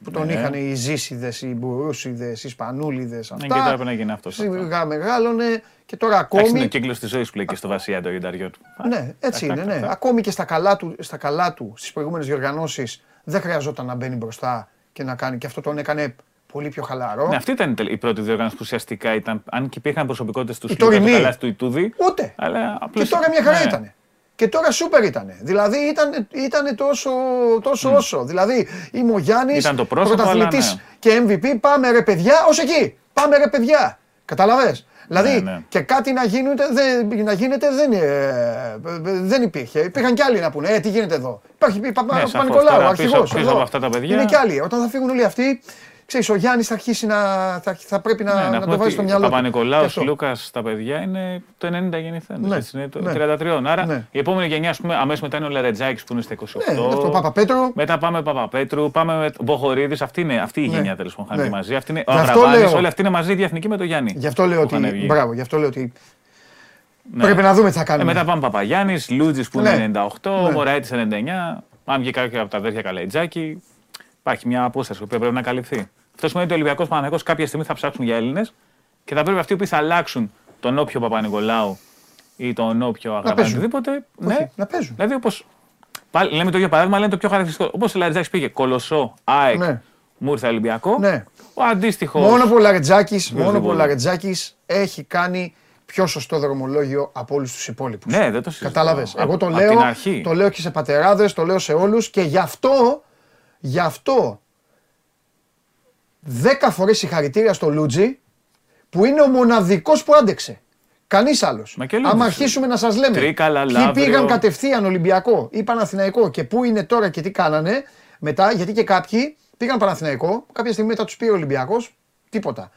που τον Ναι. είχαν οι Ζήσιδες, οι Μπουρούσιδες, οι Σπανούλιδες, Ναι, και τώρα αυτά. πρέπει να γίνει αυτός. Σιγά μεγάλωνε και τώρα Εντάξει, είναι ο ακόμη. κύκλος της ζωής που λέει και στο βασιλιά το γιονταριό του. Ναι, έτσι είναι. Αυτά, Ναι. αυτά. Ακόμη και στα καλά του, στα καλά του στις προηγούμενες διοργανώσεις δεν χρειαζόταν να μπαίνει μπροστά και να κάνει. Και αυτό τον έκανε πολύ πιο χαλαρό. Ναι, αυτή ήταν η τελ- η πρώτη διοργάνωση που ουσιαστικά ήταν. Αν και υπήρχαν προσωπικότητες του Η Σλούκα, του τωρινή. Καλά, του Ιτούδη. Ούτε. Αλλά απλώς- Και τώρα μια χαρά ναι. ήταν. Και τώρα σούπερ ήταν. Δηλαδή ήταν, ήτανε τόσο, τόσο όσο. Δηλαδή είμαι ο Γιάννη, Ήταν το πρόσωπο, πρωταθλητής αλλά ναι. και MVP. Πάμε ρε παιδιά, ως εκεί. Πάμε ρε παιδιά. Καταλαβέ. Δηλαδή Ναι, ναι. και κάτι να γίνεται, δεν, να γίνεται δεν, ε, δεν υπήρχε. Υπήρχαν κι άλλοι να πούνε, ε, τι γίνεται εδώ. Υπάρχει πα, πα, Ναι, σαφώς. Παπα-Νικολάου, Τώρα αρχηγός, πίσω- πίσω εδώ. από αυτά τα παιδιά- Είναι κι άλλοι. Όταν θα φύγουν όλοι αυτοί, ξέρεις, ο Γιάννης θα αρχίσει να, θα, θα πρέπει να, Ναι, να, να το πούμε βάλει ότι στο μυαλό του. Και Παπα-Νικολάου, αυτό. Λούκας, τα παιδιά είναι το 90 γεννηθέντες, Ναι, έτσι, είναι το ναι. 33. Άρα Ναι. η επόμενη γενιά, ας πούμε, αμέσως μετά είναι ο Λερετζάκης που είναι στα 28. Ναι, αυτό ο Παπαπέτρου. Μετά πάμε Παπαπέτρου, πάμε με Μποχορίδης, αυτή είναι αυτή η Ναι. γενιά τέλος πάντων Ναι. μαζί. Αυτή είναι ο Γι' αυτό Αβραβάνης, λέω- όλοι αυτοί είναι μαζί διεθνικοί με τον Γιάννη. Γι' αυτό λέω που είχαν ότι. βγει. Μπράβο, γι' αυτό λέω ότι Ναι. πρέπει να δούμε τι θα Ε, κάνουμε. μετά πάμε Παπαγιάννης, Λούτζης που είναι Ναι. 98, Ναι. Μωραήτη 99. Αν βγει κάποιο από τα αδέρφια Καλαϊτζάκη, υπάρχει μια απόσταση που πρέπει να καλυφθεί. Αυτό σημαίνει ότι ο Ολυμπιακός Παναγενικό κάποια στιγμή θα ψάξουν για Έλληνες και θα πρέπει αυτοί που θα αλλάξουν τον όποιο Παπα-Νικολάου ή τον όποιο Αγαβάνη παίζουν. οτιδήποτε. Όχι, Ναι, να παίζουν. δηλαδή όπως. Λέμε το ίδιο παράδειγμα, αλλά είναι το πιο χαρακτηριστικό. Όπως ο Λαριτζάκη πήγε Κολοσσό, ΑΕΚ, Ναι. Μούρθα Ολυμπιακό. Ναι. Ο αντίστοιχος. Μόνο που ο Λαρετζάκης, μόνο που ο Οποιοδήποτε. Λαρετζάκης έχει κάνει πιο σωστό δρομολόγιο από όλους τους υπόλοιπους. Ναι, δεν το συζητώ. Κατάλαβες. Εγώ το Απ' λέω, την αρχή. το λέω και σε πατεράδες, το λέω σε όλους και γι' αυτό, γι' αυτό δέκα φορές συγχαρητήρια στο Λούτζι που είναι ο μοναδικός που άντεξε. Κανείς άλλος. Μα και Λούτζι. Άμα αρχίσουμε να σας λέμε Τρίκαλα, ποιοι Λαύριο. πήγαν κατευθείαν Ολυμπιακό ή Παναθηναϊκό και πού είναι τώρα και τι κάνανε μετά, γιατί και κάποιοι πήγαν Παναθηναϊκό, κάποια στιγμή μετά τους πήρε ο Ολυμπιακός, τίποτα.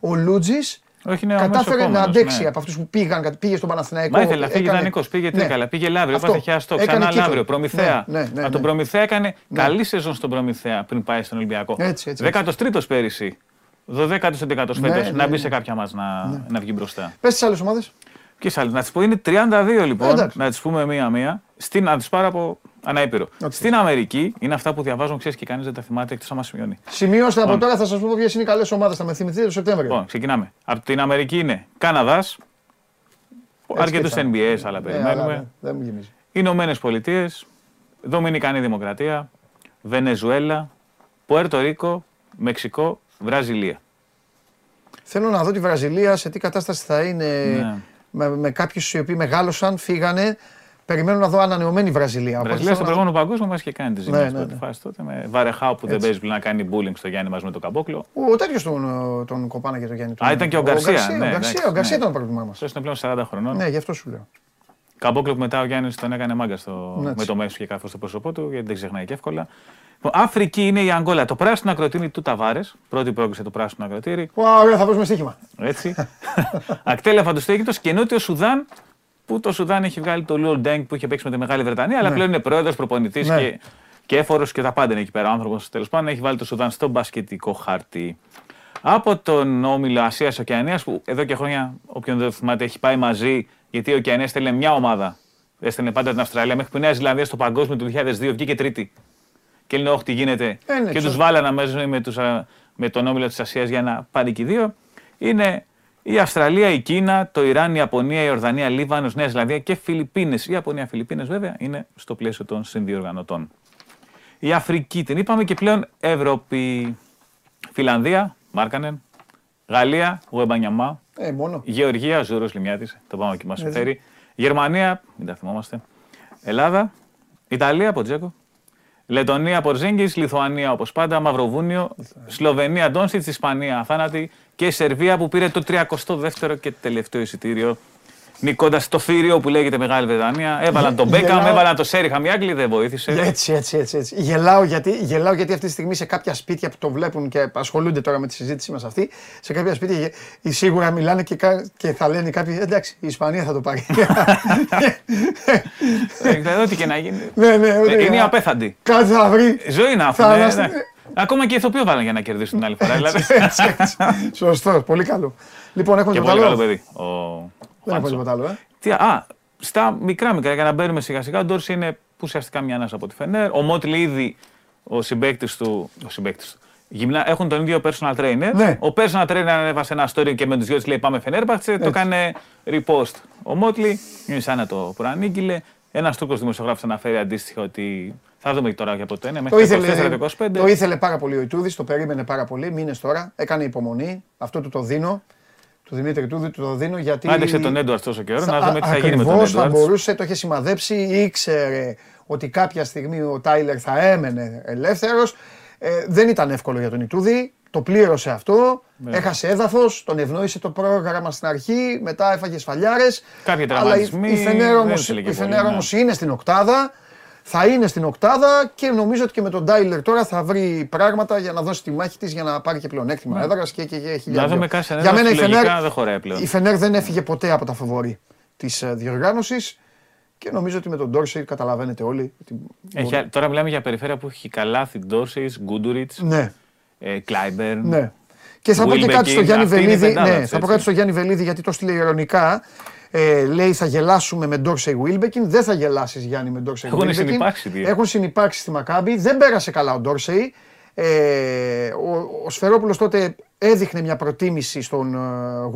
Ο Λούτζη Όχι, είναι ο κατάφερε αμέσως να επόμενος, αντέξει ναι. από αυτούς που πήγαν, πήγε στον Παναθηναϊκό. Μα ήθελε να φύγει έκανε- δανεικό, πήγε Ναι. τρίκαλα, πήγε Λαύριο, Αυτό. έπαθε χιαστό, Έκανε ξανά κύκλο. Λαύριο, Προμηθέα. Ναι, ναι, ναι, Από τον ναι. Προμηθέα έκανε καλή σεζόν στον Προμηθέα πριν πάει στον Ολυμπιακό. Έτσι, έτσι, έτσι. 13ο πέρυσι. 12ο-11ο Ναι, φέτος. ναι, Να μπει ναι. σε κάποια μας να, να βγει μπροστά. Πες τις άλλες ομάδες. Και σε άλλες. Να τις πω, είναι 32 λοιπόν. Εντάξει. να τις πούμε μία-μία. Στην, να τις πάρω από αναήπειρο. Οκ. Στην Αμερική είναι αυτά που διαβάζουν, ξέρεις και κανείς δεν τα θυμάται εκτός άμα σημειώνει. Σημειώστε από Λοιπόν. τώρα, θα σας πω ποιες είναι οι καλές ομάδες. Θα με θυμηθείτε το Σεπτέμβριο. Λοιπόν, ξεκινάμε. Από την Αμερική είναι Καναδάς. Έτσι Αρκετούς και ήταν. NBA, αλλά Ε, περιμένουμε. αλλά Δεν μου γεμίζει. Ηνωμένες Πολιτείες, Δομινικανή Δημοκρατία, Βενεζουέλα, Πουέρτο Ρίκο, Μεξικό, Βραζιλία. Θέλω να δω τη Βραζιλία σε τι κατάσταση θα είναι Ναι. με, με κάποιους οι οποίοι μεγάλωσαν, φύγανε. Περιμένω να δω ανανεωμένη Βραζιλία. Η Οπότε Βραζιλία θέλω στο να- προηγούμενο παγκόσμιο μας είχε κάνει τη ζημιά Ναι, στην ναι, πρώτη ναι. φάση τότε με Βαρεχάου που δεν Έτσι. παίζει πλέον να κάνει bullying στο Γιάννη μαζί με τον Καμπόκλο. Ο τέτοιος τον, τον κοπάνα και τον Γιάννη. Α, ήταν και ο Γκαρσία, Γκαρσία, ναι, ο Γκαρσία, εντάξει, ο Γκαρσία ναι. ήταν το πρόβλημά μας. Αυτός είναι πλέον 40 χρονών. Ναι, γι' αυτό σου λέω. Καμπόκλο που μετά ο Γιάννης τον έκανε μάγκα στο... Ναι, με έτσι. το μέσο και κάθος στο πρόσωπό του, γιατί δεν ξεχνάει και εύκολα. Λοιπόν, Αφρική είναι η Αγγόλα. Το πράσινο ακροτήρι του Ταβάρες. Πρώτη πρόκληση το πράσινο ακροτήρι. Ω, Ωραία, θα δώσουμε στοίχημα. Έτσι. [LAUGHS] Ακτέλεφα του Αίγυπτο και νότιο Σουδάν, που το Σουδάν έχει βγάλει το Λουλ Ντέγκ που είχε παίξει με τη Μεγάλη Βρετανία, αλλά Ναι. πλέον είναι πρόεδρος, προπονητής Ναι. και, και έφορος και τα πάντα είναι εκεί πέρα. Ο άνθρωπος τέλος πάντων έχει βάλει το Σουδάν στο μπασκετικό χάρτη. Από τον όμιλο Ασίας Οκεανία, που εδώ και χρόνια, όποιον δεν το θυμάται, έχει πάει μαζί, γιατί η Οκεανία έστελνε μια ομάδα. Έστελνε πάντα την Αυστραλία, μέχρι που η Νέα Ζηλανδία στο παγκόσμιο του 2002 βγήκε τρίτη. Και λένε, Όχι, τι γίνεται. Ε, ναι, και ξέρω. του βάλανε μέσα με, τους, α, με τον όμιλο της Ασίας για να πάρει και οι δύο. Είναι η Αυστραλία, η Κίνα, το Ιράν, η Ιαπωνία, η Ορδανία, Λίβανος, Νέα Ζηλανδία και Φιλιππίνες. Η Ιαπωνία, Φιλιππίνες βέβαια είναι στο πλαίσιο των συνδιοργανωτών. Η Αφρική την είπαμε και πλέον Ευρώπη. Φιλανδία, Μάρκανεν. Γαλλία, Γουεμπανιαμά. Ε, μόνο. Γεωργία, Ζούρο Λιμιάτης, το πάμε και μας Έτσι. φέρει. Γερμανία, μην τα θυμόμαστε. Ελλάδα, Ιταλία, Ποτζέκο. Λετωνία, Πορζίνγκης, Λιθουανία όπως πάντα, Μαυροβούνιο, Σλοβενία, Ντόνσιτς, Ισπανία, Αθάνατη και η Σερβία που πήρε το 32ο και τελευταίο εισιτήριο. Νικώντα το θήριο που λέγεται Μεγάλη Βρετανία. Έβαλαν τον Μπέκαμ, Γελάω. έβαλαν το Σέρι Χαμιάγκλι, δεν βοήθησε. Έτσι, έτσι, έτσι. έτσι. Γελάω, γιατί, γελάω γιατί αυτή τη στιγμή σε κάποια σπίτια που το βλέπουν και ασχολούνται τώρα με τη συζήτησή μας αυτή, σε κάποια σπίτια γε- οι σίγουρα μιλάνε και, κα- και θα λένε κάποιοι εντάξει, η Ισπανία θα το πάρει. Ε, Δηλαδή, ό,τι και να γίνει. ναι, ναι, Ε, ότι- Είναι οι απέθαντοι. Κάτι θα βρει. Ζωή να Θα έχουν. ναι, ανασ- ναι. Ακόμα και ηθοποιό βάλαν για να κερδίσουν την άλλη φορά. δηλαδή. έτσι, έτσι. Σωστό, πολύ καλό. Λοιπόν, έχουμε Και τίποτα πολύ καλό άλλο. παιδί. Ο Δεν έχουμε Χουάντσο. τίποτα άλλο, ε. Τι, α, στα μικρά μικρά για να μπαίνουμε σιγά σιγά. Ο Ντόρση είναι ουσιαστικά μια ανάσα από τη Φενέρ. Ο Μότλι ήδη ο συμπέκτη του. Ο συμπαίκτης του. Γυμνά, έχουν τον ίδιο personal trainer. Ναι. Ο personal trainer ανέβασε ένα story και με τους δυο της λέει Πάμε Φενέρμπαχτσε. Το έκανε repost ο Μότλι. Είναι σαν να το προανήγγειλε. Ένας Τούρκος δημοσιογράφος αναφέρει αντίστοιχα ότι θα δούμε τώρα για ποτέ είναι. Το Μέχρι ήθελε, το 24-25. το ήθελε πάρα πολύ ο Ιτούδης, το περίμενε πάρα πολύ. Μήνε τώρα. Έκανε υπομονή. Αυτό του το δίνω. Του Δημήτρη Τούδη του το δίνω γιατί. Άντεξε τον Έντουαρτ τόσο καιρό. Να Α- δούμε τι θα γίνει με τον ακριβώς, θα Έντουαρτ. μπορούσε, το είχε σημαδέψει, ήξερε ότι κάποια στιγμή ο Τάιλερ θα έμενε ελεύθερος. Ε, δεν ήταν εύκολο για τον Ιτούδη. Το πλήρωσε αυτό. Ναι. Έχασε έδαφος, τον ευνόησε το πρόγραμμα στην αρχή. Μετά έφαγε σφαλιάρες. Κάποιοι Αλλά η, τραυματισμοί, η Φενέρ δεν όμως, ήθελε και η πολύ, Φενέρ ναι. όμως είναι στην οκτάδα. Θα είναι στην οκτάδα και νομίζω ότι και με τον Τάιλερ τώρα θα βρει πράγματα για να δώσει τη μάχη της για να πάρει και πλεονέκτημα Ναι. έδρας και, και, και Να χιλιάδε. δούμε κάτι σε Για μένα η λογικά Φενέρ, δεν χωράει πλέον. η Φενέρ δεν έφυγε ποτέ από τα φαβορί της διοργάνωσης και νομίζω ότι με τον Ντόρσεϊ καταλαβαίνετε όλοι. Ότι... Έχει, τώρα μιλάμε για περιφέρεια που έχει Καλάθη, Ντόρσεϊ, Γκούντουριτς, Ναι, ε, Κλάιμπερν. ναι. Και θα πω και Βίλμπεκιν, κάτι στο Γιάννη αυτή είναι η Βελίδη. πεντάδα Ναι, τους, θα πω έτσι. κάτι στο Γιάννη Βελίδη γιατί το στείλε ειρωνικά. Ε, λέει θα γελάσουμε με Ντόρσεϊ Βίλμπεκιν. Δεν θα γελάσεις Γιάννη με Ντόρσεϊ Έχουν Βίλμπεκιν. συνυπάρξει, τι. Έχουν συνυπάρξει στη Μακάμπι. Δεν πέρασε καλά ο Ντόρσεϊ. Ε, ο, ο Σφερόπουλος τότε έδειχνε μια προτίμηση στον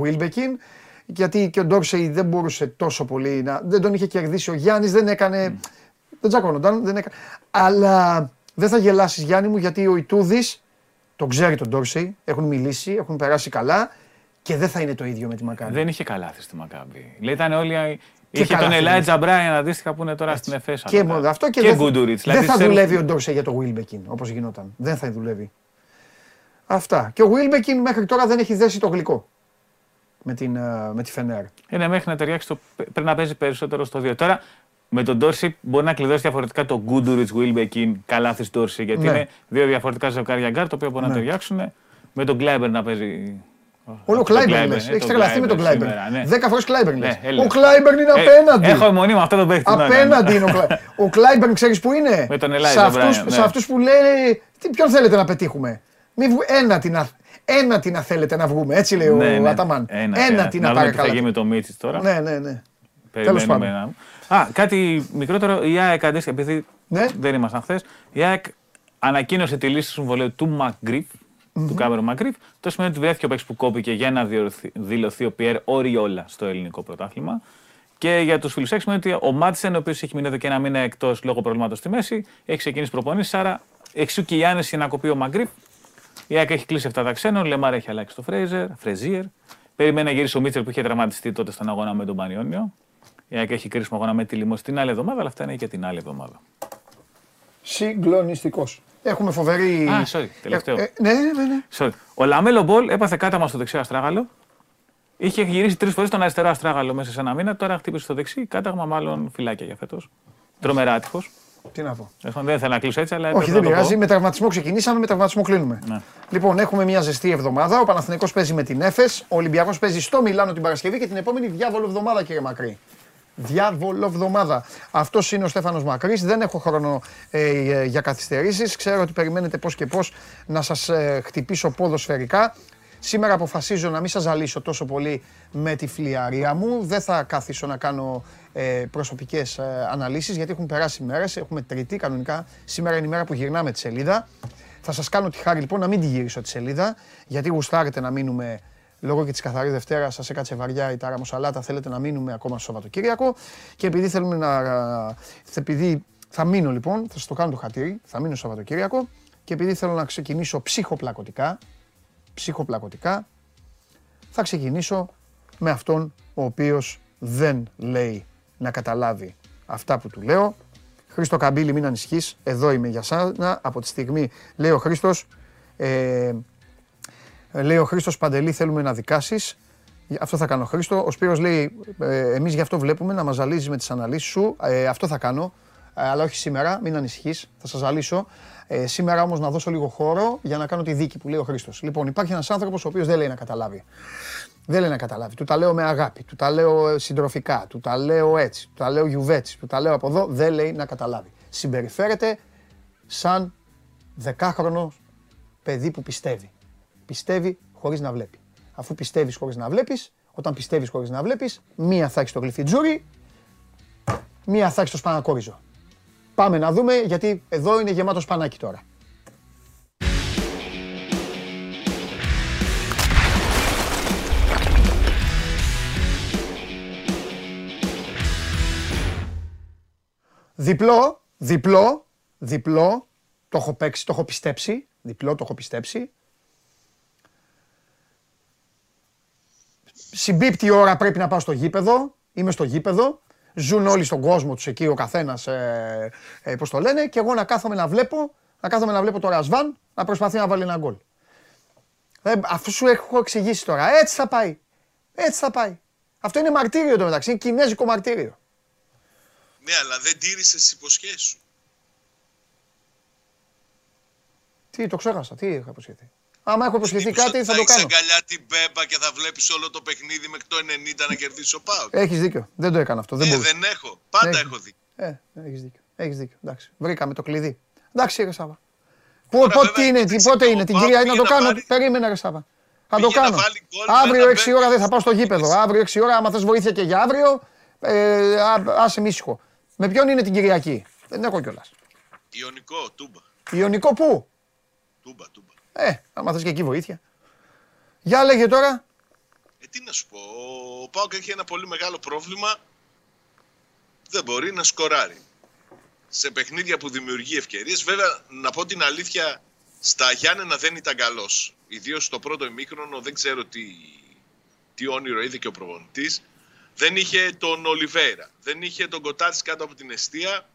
Βίλμπεκιν γιατί και ο Ντόρσεϊ δεν μπορούσε τόσο πολύ να. Δεν τον είχε κερδίσει ο Γιάννης, δεν έκανε. Δεν τσακώνονταν, δεν έκανε. Αλλά δεν θα γελάσεις Γιάννη μου γιατί ο Ιτούδης τον ξέρει τον Ντόρσεϊ, έχουν μιλήσει, έχουν περάσει καλά και δεν θα είναι το ίδιο με τη Μακάμπη. Δεν είχε καλάθι στη Μακάμπη. Λέει, ήταν όλοι. Είχε τον καλάθι, Ελάιτζα Μπράιν αντίστοιχα που είναι τώρα στην Εφέσα. Και μόνο αυτό και, και δεν, Γκούντουριτ. δεν θα δουλεύει ο Ντόρσεϊ για το Βίλμπεκιν όπως γινόταν. Δεν θα δουλεύει. Αυτά. Και ο Βίλμπεκιν μέχρι τώρα δεν έχει δέσει το γλυκό με, την, ε, με τη Φενέρ. Είναι μέχρι να ταιριάξει το. Πρέπει να παίζει περισσότερο στο 2. Τώρα με τον Ντόρσεϊ μπορεί να κλειδώσει διαφορετικά το Γκούντουριτς, Βίλμπεκιν, Καλάθη Ντόρσεϊ. Γιατί Ναι. είναι δύο διαφορετικά ζευγάρια γκαρντ, τα οποία μπορεί να Ναι. ταιριάξουν. Με τον Κλάιμπερ να παίζει. Όλο το Κλάιμπερν Κλάιμπερν, λες. ε, Έχεις τον τρελαθεί με τον Κλάιμπερν Κλάιμπερν. σήμερα, ναι. Δέκα φορές Κλάιμπερν λες. Ναι, έλα. Ο Κλάιμπερν είναι Ε, απέναντι. Έχω αιμονή με αυτό το παίχτη. ναι, ναι, ναι. Απέναντι είναι ο Κλάιμπερν. [LAUGHS] Ο Κλάιμπερν ξέρεις που είναι; Με τον σε Ελάιζα αυτούς, Μπράιν, ναι. σε αυτούς που λένε τι, ποιον θέλετε να πετύχουμε; Μη βγου, ένα, τι να, ένα τι να θέλετε να βγούμε. Έτσι λέει Ναι, ο ναι. Αταμάν. Ένα, Ένα ένα. τι Να να δούμε πάρει τι θα καλά. γίνει με το Μίτσις τώρα. Ναι, ναι, ναι. Περιμένουμε πάντων. να- Α, κάτι μικρότερο. Η ΑΕΚ αντίστοιχα, επειδή Ναι. δεν ήμασταν χθες, η ΑΕΚ ανακοίνωσε τη λύση του συμβολέου του Μακγκριφ, του Κάμερου Μακγκριφ. Το σημαίνει ότι βρέθηκε ο παίκτης που κόπηκε για να διορθει- δηλωθεί ο Πιέρ Οριόλα στο ελληνικό πρωτάθλημα. Και για τους φίλους σημαίνει ότι ο Μάτσεν, ο οποίος έχει μείνει εδώ και ένα μήνα εκτός λόγω προβλήματος στη μέση, έχει ξεκινήσει προπονήσεις. Άρα εξ ου και η άνεση για να κοπεί ο Μακγκριφ. Η ΑΕΚ έχει κλείσει 7άδα ξένων. Ο Λεμάρ έχει αλλάξει το Φρέιζερ, Φρεζίερ. Περιμένει να γυρίσει ο Μίτσελ που είχε τραυματιστεί τότε στον αγώνα με τον Πανιόνιο. Η ΑΕΚ έχει κρίσιμο αγώνα με τη Λιμόζ την άλλη εβδομάδα, αλλά αυτά είναι και την άλλη εβδομάδα. Συγκλονιστικός. Έχουμε φοβερή. Α, sorry, τελευταίο. Ε, ε, ναι, ναι, ναι. Sorry. Ο Λαμέλο Μπολ έπαθε κάταγμα στο δεξιό αστράγαλο. Είχε γυρίσει τρεις φορές τον αριστερό αστράγαλο μέσα σε ένα μήνα. Τώρα χτύπησε στο δεξί. Κάταγμα, μάλλον φυλάκια για φέτος. Τρομερά άτυχος. Τι να πω. Δεν θέλω να κλείσω έτσι, αλλά. Όχι, έπρεπε δεν να το πειράζει. πω. Με τραυματισμό ξεκινήσαμε, με τραυματισμό κλείνουμε. Ναι. Λοιπόν, έχουμε μια ζεστή εβδομάδα. Ο Παναθηναϊκός παίζει με την Έφες. Ο Ολυμπιακός παίζει στο Μιλάνο την Παρασκευή και την επόμενη διάβολο εβδομάδα, κύριε Μακρύ. Διάβολο εβδομάδα. Αυτός είναι ο Στέφανος Μακρύς. Δεν έχω χρόνο ε, ε, για καθυστερήσεις. Ξέρω ότι περιμένετε πώς και πώς να σας ε, χτυπήσω ποδοσφαιρικά. Σήμερα αποφασίζω να μην σας ζαλίσω τόσο πολύ με τη φλιαρία μου. Δεν θα καθίσω να κάνω ε, προσωπικές ε, αναλύσεις γιατί έχουν περάσει μέρες. Έχουμε τρίτη κανονικά. Σήμερα είναι η μέρα που γυρνάμε τη σελίδα. Θα σας κάνω τη χάρη λοιπόν να μην τη γυρίσω τη σελίδα γιατί γουστάρετε να μείνουμε λόγω και της καθαρής Δευτέρας, σας έκατσε βαριά η τάρα μοσαλάτα. Θέλετε να μείνουμε ακόμα στο Σαββατοκύριακο. Και επειδή θέλουμε να. Επειδή θα μείνω λοιπόν, θα σας το κάνω το χατήρι, θα μείνω στο Σαββατοκύριακο. Και επειδή θέλω να ξεκινήσω ψυχοπλακωτικά, ψυχοπλακωτικά, θα ξεκινήσω με αυτόν ο οποίος δεν λέει να καταλάβει αυτά που του λέω. Χρήστο Καμπύλη, μην ανησυχείς, εδώ είμαι για σένα. Από τη στιγμή, λέει ο Χρήστος, ε, λέει ο Χρήστος Παντελή, θέλουμε να δικάσεις. Αυτό θα κάνω Χρήστο. Ο Σπύρος λέει, ε, εμείς γι' αυτό βλέπουμε, να μας ζαλίζεις με τις αναλύσεις σου. Ε, αυτό θα κάνω, ε, αλλά όχι σήμερα, μην ανησυχείς, θα σας ζαλίσω. Ε, σήμερα όμως να δώσω λίγο χώρο για να κάνω τη δίκη που λέει ο Χρήστος. Λοιπόν, υπάρχει ένας άνθρωπος ο οποίος δεν λέει να καταλάβει. Δεν λέει να καταλάβει. Του τα λέω με αγάπη, του τα λέω ε, συντροφικά, του τα λέω έτσι, του τα λέω γιουβέτσι, του τα λέω από εδώ. Δεν λέει να καταλάβει. Συμπεριφέρεται σαν δεκάχρονο παιδί που πιστεύει πιστεύει χωρίς να βλέπει. Αφού πιστεύεις χωρίς να βλέπεις, όταν πιστεύεις χωρίς να βλέπεις, μία θα έχεις το γλυφιτζούρι, μία θα έχεις το σπανακόριζο. Πάμε να δούμε, γιατί εδώ είναι γεμάτος σπανάκι τώρα. Διπλό, διπλό, διπλό, το έχω παίξει, το έχω πιστέψει, διπλό το έχω πιστέψει, Συμπίπτει η ώρα πρέπει να πάω στο γήπεδο, είμαι στο γήπεδο, ζουν όλοι στον κόσμο τους εκεί ο καθένας, ε, ε, πώς το λένε, και εγώ να κάθομαι να βλέπω, να κάθομαι να βλέπω το Ρασβάν να προσπαθεί να βάλει ένα γκολ. Ε, αφού σου έχω εξηγήσει τώρα, έτσι θα πάει. Έτσι θα πάει. Αυτό είναι μαρτύριο το μεταξύ, είναι κινέζικο μαρτύριο. Ναι, αλλά δεν τήρησες τις υποσχέσεις σου. Τι, το ξέχασα, τι είχα υποσχεθεί; Άμα έχω υποσχεθεί Μήπως κάτι ότι θα το έχεις κάνω. αγκαλιά την Μπέμπα και θα βλέπεις όλο το παιχνίδι μέχρι το 90 να κερδίσει ο Πάοκ; Έχεις δίκιο, δεν το έκανα αυτό, δεν Ε, μπορούσα. δεν έχω. Πάντα Ναι. έχω δει. Ε, έχεις δίκιο, έχεις δίκιο, εντάξει. Βρήκαμε το κλειδί. Εντάξει ρε Σάβα. Πού, Τώρα, πότε, βέβαια, τι είναι, τι, κοίταξε, πότε το είναι, την Πάοκ κυρία να πήγε το να κάνω. πάρει- Περίμενε ρε Σάβα. Θα το Πήγε να κάνω. βάλει γκολ, Αύριο μετά 6 ώρα δεν θα πάω στο μπαίνει γήπεδο. στις- Αύριο 6 ώρα, άμα θες βοήθεια και για αύριο, ε, α- άσε μη ήσυχο. Με ποιον είναι την Κυριακή; Δεν έχω κιόλας. Ιωνικό, τούμπα. Ιωνικό πού; Τούμπα, τούμπα. Ε, άμα θες και εκεί βοήθεια. Για λέγε τώρα. Ε, τι να σου πω. Ο Πάοκ έχει ένα πολύ μεγάλο πρόβλημα. Δεν μπορεί να σκοράρει. Σε παιχνίδια που δημιουργεί ευκαιρίες. Βέβαια, να πω την αλήθεια, στα Γιάννενα δεν ήταν καλός. Ιδίως στο πρώτο ημίχρονο, δεν ξέρω τι, τι όνειρο είδε και ο προπονητής. Δεν είχε τον Ολιβέρα. Δεν είχε τον Κοτάρης κάτω από την αιστεία.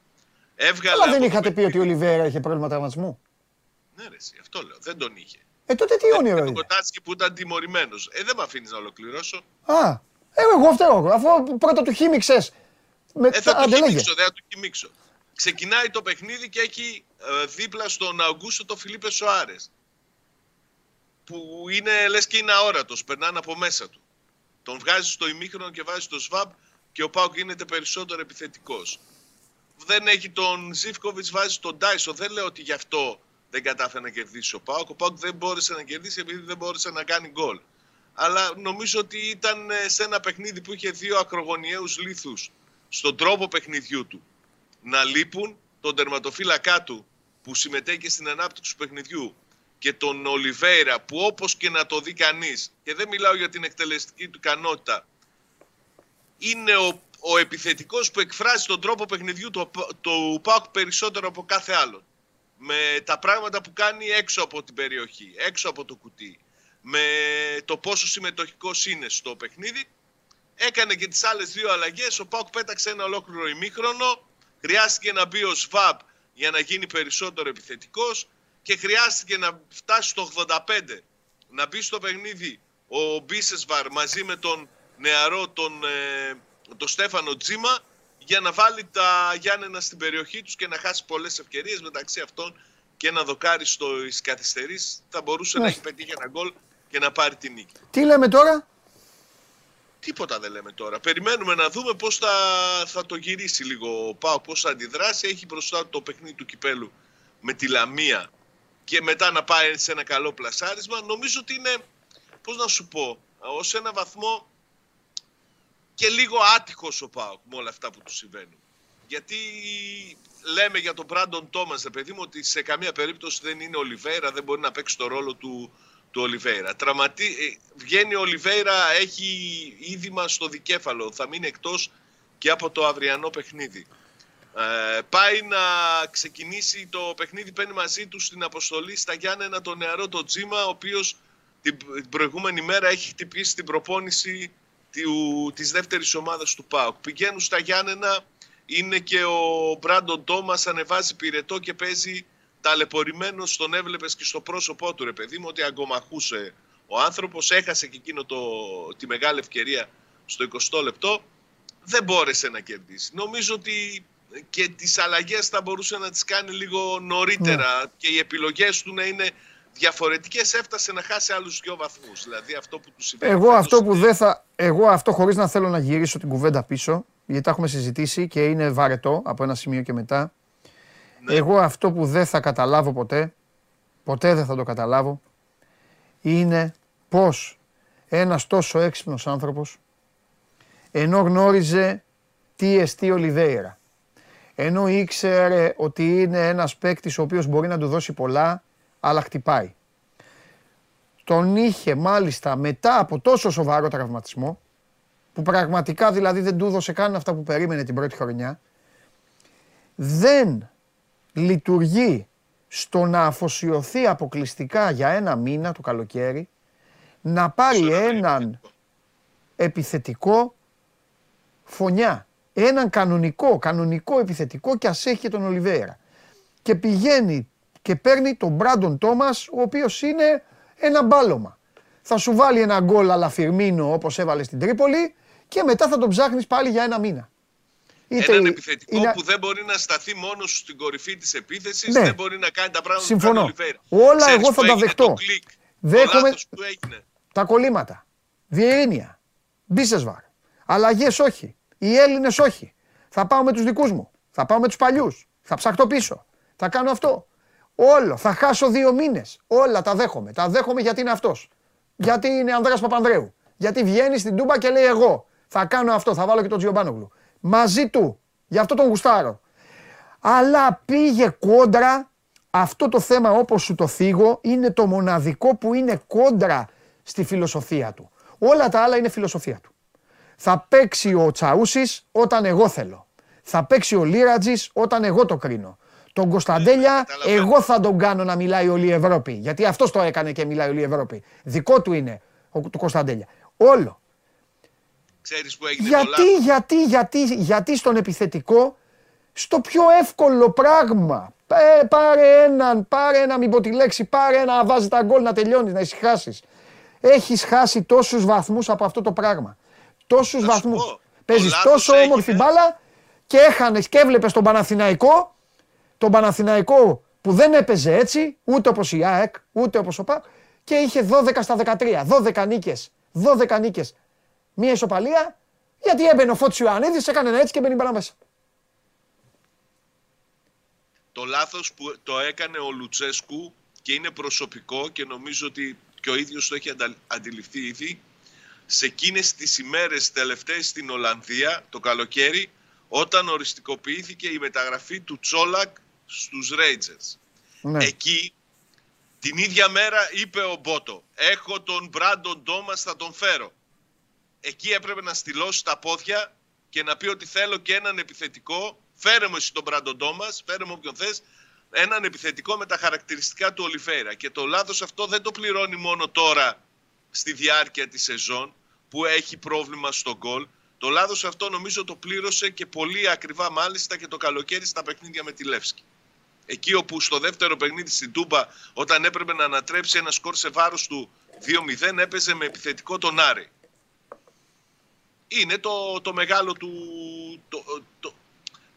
Έβγαλε. Αλλά δεν από το είχατε πει παιχνίδι- ότι ο Ολιβέρα είχε πρόβλημα τραυματισμού; Ναι, ρε, εσύ, αυτό λέω. Δεν τον είχε. Ε, τότε τι όνειρο Τον είναι. Κοτάρσκι που ήταν τιμωρημένος. Ε, δεν με αφήνεις να ολοκληρώσω. Α, ε, εγώ φταίω. Αφού πρώτα του χύμιξες. Με... Ε, θα Άντε, το λέγε. κοιμήξω, δεν θα το κοιμήξω. Ξεκινάει το παιχνίδι και έχει ε, δίπλα στον Αγκούστο το Φιλίπε Σοάρες. Που είναι λες και είναι αόρατος, περνάνε από μέσα του. Τον βγάζει στο ημίχρονο και βάζει στο ΣΒΑΠ και ο Πάουκ γίνεται περισσότερο επιθετικός. Δεν έχει τον Ζήφκοβιτς, βάζει τον Τάισο. Δεν λέω ότι γι' αυτό δεν κατάφερε να κερδίσει ο Πάουκ. Ο Πάουκ δεν μπόρεσε να κερδίσει επειδή δεν μπόρεσε να κάνει γκολ. Αλλά νομίζω ότι ήταν ε, σε ένα παιχνίδι που είχε δύο ακρογωνιαίους λίθους στον τρόπο παιχνιδιού του να λείπουν τον τερματοφύλακά του που συμμετέχει στην ανάπτυξη του παιχνιδιού και τον Ολιβέηρα που όπως και να το δει κανείς και δεν μιλάω για την εκτελεστική του ικανότητα είναι ο, ο επιθετικός που εκφράζει τον τρόπο παιχνιδιού του, του ΠΑΟΚ περισσότερο από κάθε άλλον. Με τα πράγματα που κάνει έξω από την περιοχή, έξω από το κουτί. Με το πόσο συμμετοχικός είναι στο παιχνίδι. Έκανε και τις άλλες δύο αλλαγές. Ο ΠΑΟΚ πέταξε ένα ολόκληρο ημίχρονο. Χρειάστηκε να μπει ο ΣΒΑΠ για να γίνει περισσότερο επιθετικός. Και χρειάστηκε να φτάσει στο 85 να μπει στο παιχνίδι ο Μπίσεσβαρ μαζί με τον νεαρό τον, ε, τον Στέφανο Τζίμα για να βάλει τα Γιάννενα στην περιοχή τους και να χάσει πολλές ευκαιρίες μεταξύ αυτών και ένα δοκάρι στο καθυστερής θα μπορούσε να Ναι. έχει πετύχει ένα γκολ και να πάρει την νίκη. Τι λέμε τώρα; Τίποτα δεν λέμε τώρα. Περιμένουμε να δούμε πώς θα, θα το γυρίσει λίγο ο Πάο, πώς θα αντιδράσει. Έχει μπροστά του το παιχνίδι του Κυπέλου με τη Λαμία και μετά να πάει σε ένα καλό πλασάρισμα. Νομίζω ότι είναι, πώς να σου πω, ως ένα βαθμό και λίγο άτυχος ο Πάοκ με όλα αυτά που του συμβαίνουν. Γιατί λέμε για τον Μπράντον Τόμας, ρε παιδί μου, ότι σε καμία περίπτωση δεν είναι ο Ολιβέρα, δεν μπορεί να παίξει το ρόλο του, του Ολιβέρα. Τραυματί... ε, Βγαίνει ο Ολιβέρα, έχει είδημα στο δικέφαλο, θα μείνει εκτός και από το αυριανό παιχνίδι. Ε, πάει να ξεκινήσει το παιχνίδι, παίρνει μαζί του στην αποστολή στα Γιάννενα τον νεαρό τον Τζίμα, ο οποίος την την προηγούμενη μέρα έχει χτυπήσει την προπόνηση του, της δεύτερης ομάδας του ΠΑΟΚ. Πηγαίνουν στα Γιάννενα, είναι και ο Μπράντον Τόμας, ανεβάζει πυρετό και παίζει ταλαιπωρημένο τον έβλεπες και στο πρόσωπό του ρε παιδί μου ότι αγκομαχούσε ο άνθρωπος, έχασε και εκείνο το, τη μεγάλη ευκαιρία στο 20 λεπτό, δεν μπόρεσε να κερδίσει. Νομίζω ότι και τις αλλαγές θα μπορούσε να τις κάνει λίγο νωρίτερα και οι επιλογές του να είναι διαφορετικές έφτασε να χάσει άλλους δυο βαθμούς. Δηλαδή αυτό που του συμβαίνει. Εγώ φέτος αυτό που είναι- δεν θα. Εγώ αυτό χωρίς να θέλω να γυρίσω την κουβέντα πίσω, γιατί τα έχουμε συζητήσει και είναι βαρετό από ένα σημείο και μετά. Ναι. Εγώ αυτό που δεν θα καταλάβω ποτέ, ποτέ δεν θα το καταλάβω, είναι πώς ένας τόσο έξυπνος άνθρωπος, ενώ γνώριζε τι εστί Ολιβέηρα, ενώ ήξερε ότι είναι ένας παίκτης ο οποίος μπορεί να του δώσει πολλά, αλλά χτυπάει. Τον είχε μάλιστα μετά από τόσο σοβαρό τραυματισμό, που πραγματικά δηλαδή δεν του έδωσε καν αυτά που περίμενε την πρώτη χρονιά, δεν λειτουργεί στο να αφοσιωθεί αποκλειστικά για ένα μήνα το καλοκαίρι, να πάρει έναν επιθετικό φωνιά. Έναν κανονικό, κανονικό επιθετικό και ας έχει και τον Ολιβέρα. Και πηγαίνει και παίρνει τον Μπράντον Τόμας, ο οποίος είναι ένα μπάλωμα. Θα σου βάλει ένα γκολ αλαφιρμίνο όπως έβαλε στην Τρίπολη και μετά θα τον ψάχνεις πάλι για ένα μήνα. Είτε Έναν επιθετικό είναι... που δεν μπορεί να σταθεί μόνος στην κορυφή της επίθεσης, ναι. δεν μπορεί να κάνει τα πράγματα Συμφωνώ. που κάνει Όλα Ξέρεις εγώ θα τα δεχτώ. Το κλικ, Δέχομαι που έγινε. τα κολλήματα. Διερήνια. Μπίσεσβαρ. Αλλαγές όχι. Οι Έλληνες όχι. Θα πάω με τους δικούς μου. Θα πάω με τους παλιούς. Θα ψαχτώ πίσω. Θα κάνω αυτό. Όλο. Θα χάσω δύο μήνες. Όλα τα δέχομαι. Τα δέχομαι γιατί είναι αυτός. Γιατί είναι Ανδρέας Παπανδρέου. Γιατί βγαίνει στην Τούμπα και λέει εγώ. Θα κάνω αυτό. Θα βάλω και τον Τζιομπάνογλου μαζί του. Γι' αυτό τον γουστάρω. Αλλά πήγε κόντρα, αυτό το θέμα όπως σου το θίγω, είναι το μοναδικό που είναι κόντρα στη φιλοσοφία του. Όλα τα άλλα είναι φιλοσοφία του. Θα παίξει ο Τσαούσης όταν εγώ θέλω. Θα παίξει ο Λίρατζης όταν εγώ το κρίνω. Τον Κωνσταντέλια, εγώ θα τον κάνω να μιλάει όλη η Ευρώπη. Γιατί αυτός το έκανε και μιλάει όλη η Ευρώπη. Δικό του είναι το Κωνσταντέλια. Όλο. Ξέρεις που έγινε γιατί, το γιατί, γιατί, γιατί στον επιθετικό, στο πιο εύκολο πράγμα. Ε, πάρε έναν, πάρε ένα, μην πω τη λέξη, πάρε ένα να βάζει τα γκολ να τελειώνεις, να ησυχάσεις. Έχεις χάσει τόσους βαθμούς από αυτό το πράγμα. Τόσους βαθμούς. Παίζεις τόσο έγινε. όμορφη μπάλα και έχανες και έβλεπες τον Παναθηναϊκό, τον Παναθηναϊκό που δεν έπαιζε έτσι, ούτε όπως η ΑΕΚ, ούτε όπως ο ΠΑ, και είχε 12 στα 13. 12 νίκες. 12 νίκες μία ισοπαλία, γιατί έμπαινε ο Φώτης Ιωαννίδης, έκανε ένα έτσι και μπαίνει μπαλά μέσα. Το λάθος που το έκανε ο Λουτσέσκου και είναι προσωπικό και νομίζω ότι και ο ίδιος το έχει αντιληφθεί ήδη, σε εκείνες τις ημέρες τελευταίες στην Ολλανδία, το καλοκαίρι, όταν οριστικοποιήθηκε η μεταγραφή του Τσόλακ στους Ρέιτζερς. Ναι. Εκεί την ίδια μέρα είπε ο Μπότο, έχω τον Μπράντον Ντόμας, θα τον φέρω εκεί έπρεπε να στυλώσει τα πόδια και να πει ότι θέλω και έναν επιθετικό. Φέρε μου εσύ τον Μπραντοντό μα, φέρε μου όποιον θες. Έναν επιθετικό με τα χαρακτηριστικά του Ολιφέρα. Και το λάθος αυτό δεν το πληρώνει μόνο τώρα στη διάρκεια της σεζόν που έχει πρόβλημα στο γκολ. Το λάθος αυτό νομίζω το πλήρωσε και πολύ ακριβά μάλιστα και το καλοκαίρι στα παιχνίδια με τη Λεύσκη. Εκεί όπου στο δεύτερο παιχνίδι στην Τούμπα, όταν έπρεπε να ανατρέψει ένα σκορ σε βάρος του 2-0, έπαιζε με επιθετικό τον Άρη είναι το, το μεγάλο του... Το, το,